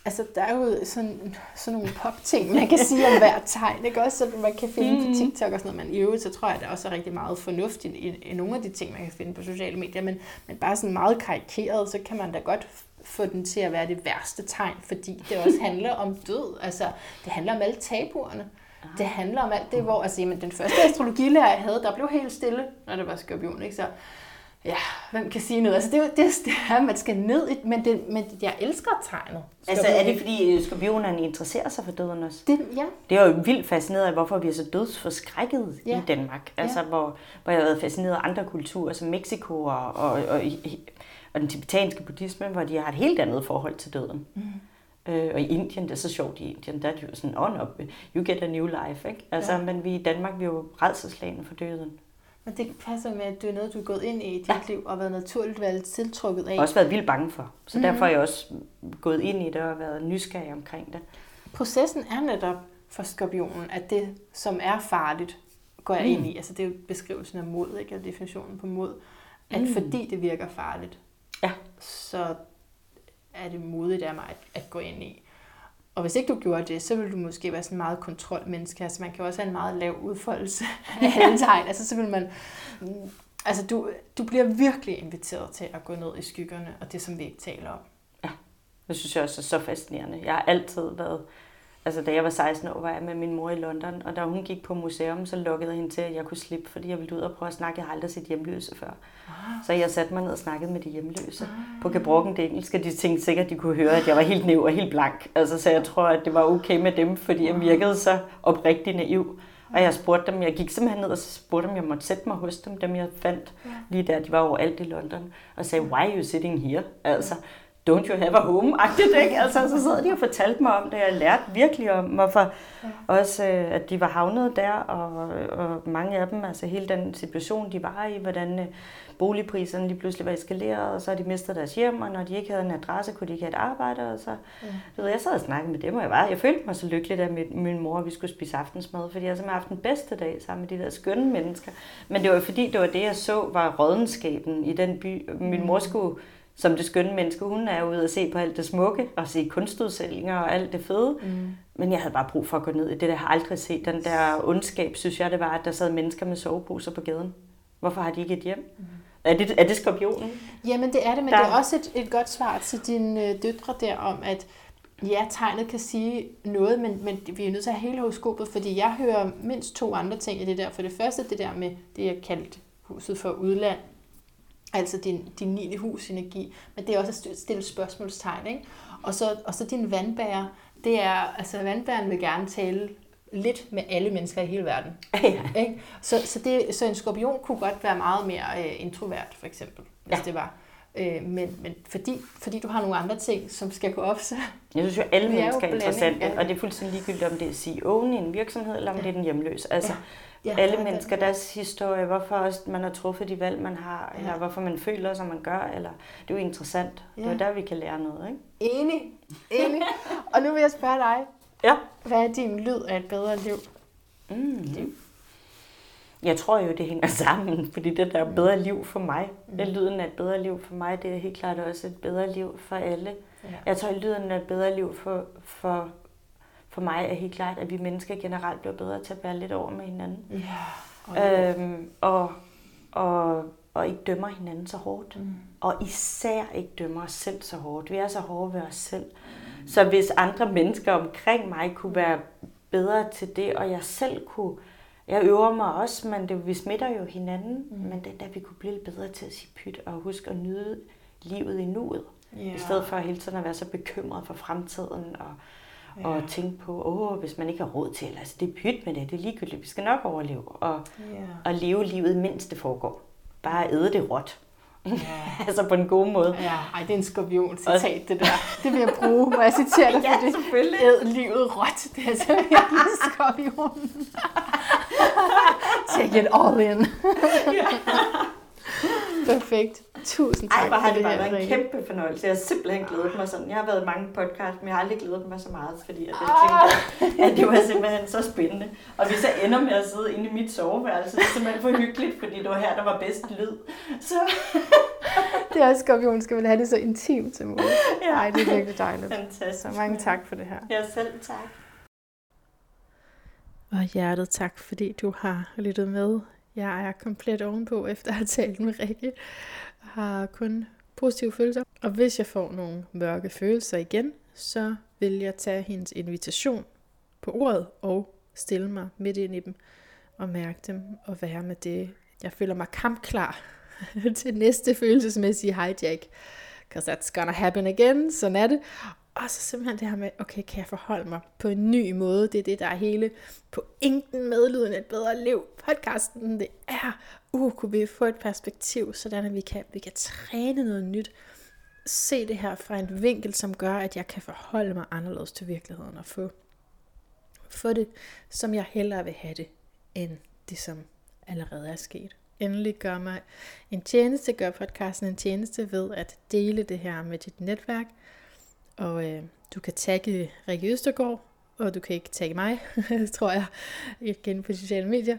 Altså, der er jo sådan, sådan nogle pop-ting, man kan sige om hver tegn, ikke også? Så man kan finde mm. på TikTok og sådan noget. Men i øvrigt, så tror jeg, at der også er rigtig meget fornuft i, i, i nogle af de ting, man kan finde på sociale medier. Men, men bare sådan meget karikeret, så kan man da godt få den til at være det værste tegn, fordi det også handler om død. Altså, det handler om alle tabuerne. Ah. Det handler om alt det, hvor altså, jamen, den første astrologilærer, jeg havde, der blev helt stille, når det var skorpion. Ikke? Så Ja, hvem kan sige noget? Altså, det, er, det, det er, man skal ned i, men, det, men jeg elsker tegnet. Altså, er det fordi øh, skorpionerne interesserer sig for døden også? Det, ja. Det er jo vildt fascineret af, hvorfor vi er så dødsforskrækket ja. i Danmark. Altså, ja. hvor, hvor jeg har været fascineret af andre kulturer, som Mexico og, og, og, og den tibetanske buddhisme, hvor de har et helt andet forhold til døden. Mm. Øh, og i Indien, det er så sjovt i Indien, der er det jo sådan, on up, you get a new life, ikke? Altså, ja. men vi i Danmark, vi er jo redselslagende for døden. Men det passer med, at det er noget, du er gået ind i i dit ja. liv, og været naturligt været tiltrukket af. Og også været vildt bange for. Så mm-hmm. derfor er jeg også gået ind i det og været nysgerrig omkring det. Processen er netop for skorpionen, at det, som er farligt, går jeg mm. ind i. Altså det er jo beskrivelsen af mod, ikke? Eller definitionen på mod. At mm. fordi det virker farligt, ja. så er det modigt af mig at, at gå ind i. Og hvis ikke du gjorde det, så ville du måske være sådan meget kontrolmenneske. Altså man kan også have en meget lav udfoldelse af alle tegn. Altså så vil man... Altså du, du bliver virkelig inviteret til at gå ned i skyggerne, og det som vi ikke taler om. Ja, det synes jeg også er så fascinerende. Jeg har altid været Altså, da jeg var 16 år, var jeg med min mor i London, og da hun gik på museum, så lukkede jeg hende til, at jeg kunne slippe, fordi jeg ville ud og prøve at snakke. Jeg har aldrig set hjemløse før. Ah. Så jeg satte mig ned og snakkede med de hjemløse. Ah. På gebrokken det engelske, de tænkte sikkert, at de kunne høre, at jeg var helt næv og helt blank. Altså, så jeg tror, at det var okay med dem, fordi jeg virkede så oprigtig naiv. Og jeg spurgte dem, jeg gik simpelthen ned og spurgte dem, jeg måtte sætte mig hos dem, dem jeg fandt lige der. De var overalt i London. Og sagde, why are you sitting here? Altså, don't you have a home-agtigt, ikke? Altså, så sad de og fortalte mig om det, jeg lærte virkelig om, hvorfor ja. også, øh, at de var havnet der, og, og mange af dem, altså hele den situation, de var i, hvordan øh, boligpriserne lige pludselig var eskaleret, og så har de mistet deres hjem, og når de ikke havde en adresse, kunne de ikke have et arbejde, og så, ja. du ved, jeg sad og snakkede med dem, og jeg, var, jeg følte mig så lykkelig, da min, min mor, vi skulle spise aftensmad, fordi jeg har simpelthen haft den bedste dag sammen med de der skønne mennesker, men det var fordi, det var det, jeg så, var rådenskaben i den by. Min mor skulle som det skønne menneske, hun er ude og se på alt det smukke, og se kunstudstillinger og alt det fede. Mm. Men jeg havde bare brug for at gå ned i det, der jeg har aldrig set. Den der ondskab, synes jeg, det var, at der sad mennesker med soveposer på gaden. Hvorfor har de ikke et hjem? Mm. Er det, er det skorpionen? Jamen det er det, men der... det er også et, et godt svar til dine øh, døtre der om, at ja, tegnet kan sige noget, men, men vi er nødt til at have hele horoskopet, fordi jeg hører mindst to andre ting i det der. For det første, det der med det, jeg kaldte huset for udland, altså din, din 9. hus energi, men det er også at stille spørgsmålstegn, ikke? Og så, og så din vandbærer, det er, altså vandbæren vil gerne tale lidt med alle mennesker i hele verden. Ja. Ikke? Så, så, det, så en skorpion kunne godt være meget mere øh, introvert, for eksempel, hvis ja. det var. Øh, men, men fordi, fordi du har nogle andre ting, som skal gå op, så... Jeg synes jo, alle mennesker er interessante, og det er fuldstændig ligegyldigt, om det er CEO'en i en virksomhed, eller om ja. det er den hjemløse. Altså, ja ja, alle mennesker, deres historie, hvorfor også man har truffet de valg, man har, ja. eller hvorfor man føler, som man gør, eller det er jo interessant. Ja. Det er der, vi kan lære noget, ikke? Enig, enig. Og nu vil jeg spørge dig, ja. hvad er din lyd af et bedre liv? Mm. liv? Jeg tror jo, det hænger sammen, fordi det der er bedre liv for mig. Mm. Det lyden af et bedre liv for mig, det er helt klart også et bedre liv for alle. Ja. Jeg tror, lyden af et bedre liv for, for for mig er helt klart, at vi mennesker generelt bliver bedre til at være lidt over med hinanden. Ja. Øhm, og, og, og ikke dømmer hinanden så hårdt. Mm. Og især ikke dømmer os selv så hårdt. Vi er så hårde ved os selv. Så hvis andre mennesker omkring mig kunne være bedre til det, og jeg selv kunne... Jeg øver mig også, men det, vi smitter jo hinanden. Mm. Men det da vi kunne blive lidt bedre til at sige pyt og huske at nyde livet i nuet. Yeah. I stedet for hele tiden at være så bekymret for fremtiden og ja. og tænke på, åh, hvis man ikke har råd til, altså det er pyt med det, det er ligegyldigt, vi skal nok overleve, og, ja. og leve livet, mens det foregår. Bare æde det råt. Ja. altså på en god måde. Ja, ej, det er en skorpion citat, det der. Det vil jeg bruge, når jeg citerer dig, for ja, selvfølgelig. Æd livet råt. Det er altså virkelig skorpion. Take it all in. Perfekt. Tusind tak Ej, hvor har det, det bare været en kæmpe fornøjelse. Jeg har simpelthen glædet mig sådan. Jeg har været i mange podcasts, men jeg har aldrig glædet mig så meget, fordi at jeg tænkte, at det var simpelthen så spændende. Og hvis jeg ender med at sidde inde i mit soveværelse, det er simpelthen for hyggeligt, fordi det var her, der var bedst lyd. Så... det er også skorpion, skal vel have det så intimt til muligt. Ja. Ej, det er virkelig dejligt. Fantastisk. Så mange tak for det her. Ja, selv tak. Og hjertet tak, fordi du har lyttet med. Jeg er komplet ovenpå efter at have talt med Rikke har kun positive følelser. Og hvis jeg får nogle mørke følelser igen, så vil jeg tage hendes invitation på ordet og stille mig midt ind i dem og mærke dem og være med det. Jeg føler mig kampklar til næste følelsesmæssige hijack. Because that's gonna happen again. Sådan er det. Og så simpelthen det her med, okay, kan jeg forholde mig på en ny måde? Det er det, der er hele pointen med Lyden et bedre liv. Podcasten, det er, uh, kunne vi få et perspektiv, sådan at vi kan, vi kan træne noget nyt. Se det her fra en vinkel, som gør, at jeg kan forholde mig anderledes til virkeligheden og få, få det, som jeg hellere vil have det, end det, som allerede er sket. Endelig gør mig en tjeneste, gør podcasten en tjeneste ved at dele det her med dit netværk, og øh, du kan tagge Rikke Østergaard, og du kan ikke tagge mig, tror jeg, igen på sociale medier.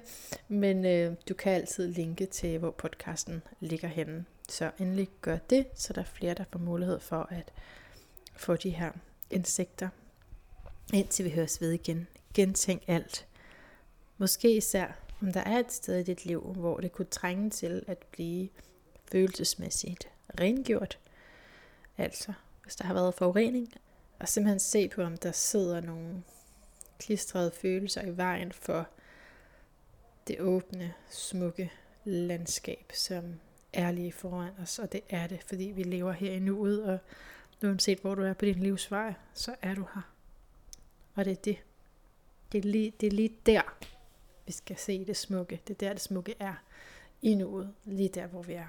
Men øh, du kan altid linke til, hvor podcasten ligger henne. Så endelig gør det, så der er flere, der får mulighed for at få de her insekter. Indtil vi høres ved igen. Gentænk alt. Måske især, om der er et sted i dit liv, hvor det kunne trænge til at blive følelsesmæssigt rengjort. Altså hvis der har været forurening, og simpelthen se på, om der sidder nogle klistrede følelser i vejen for det åbne, smukke landskab, som er lige foran os, og det er det, fordi vi lever her i nuet, og uanset hvor du er på din livsvej, så er du her. Og det er det. Det er lige, det er lige der, vi skal se det smukke. Det er der, det smukke er i nuet, lige der, hvor vi er.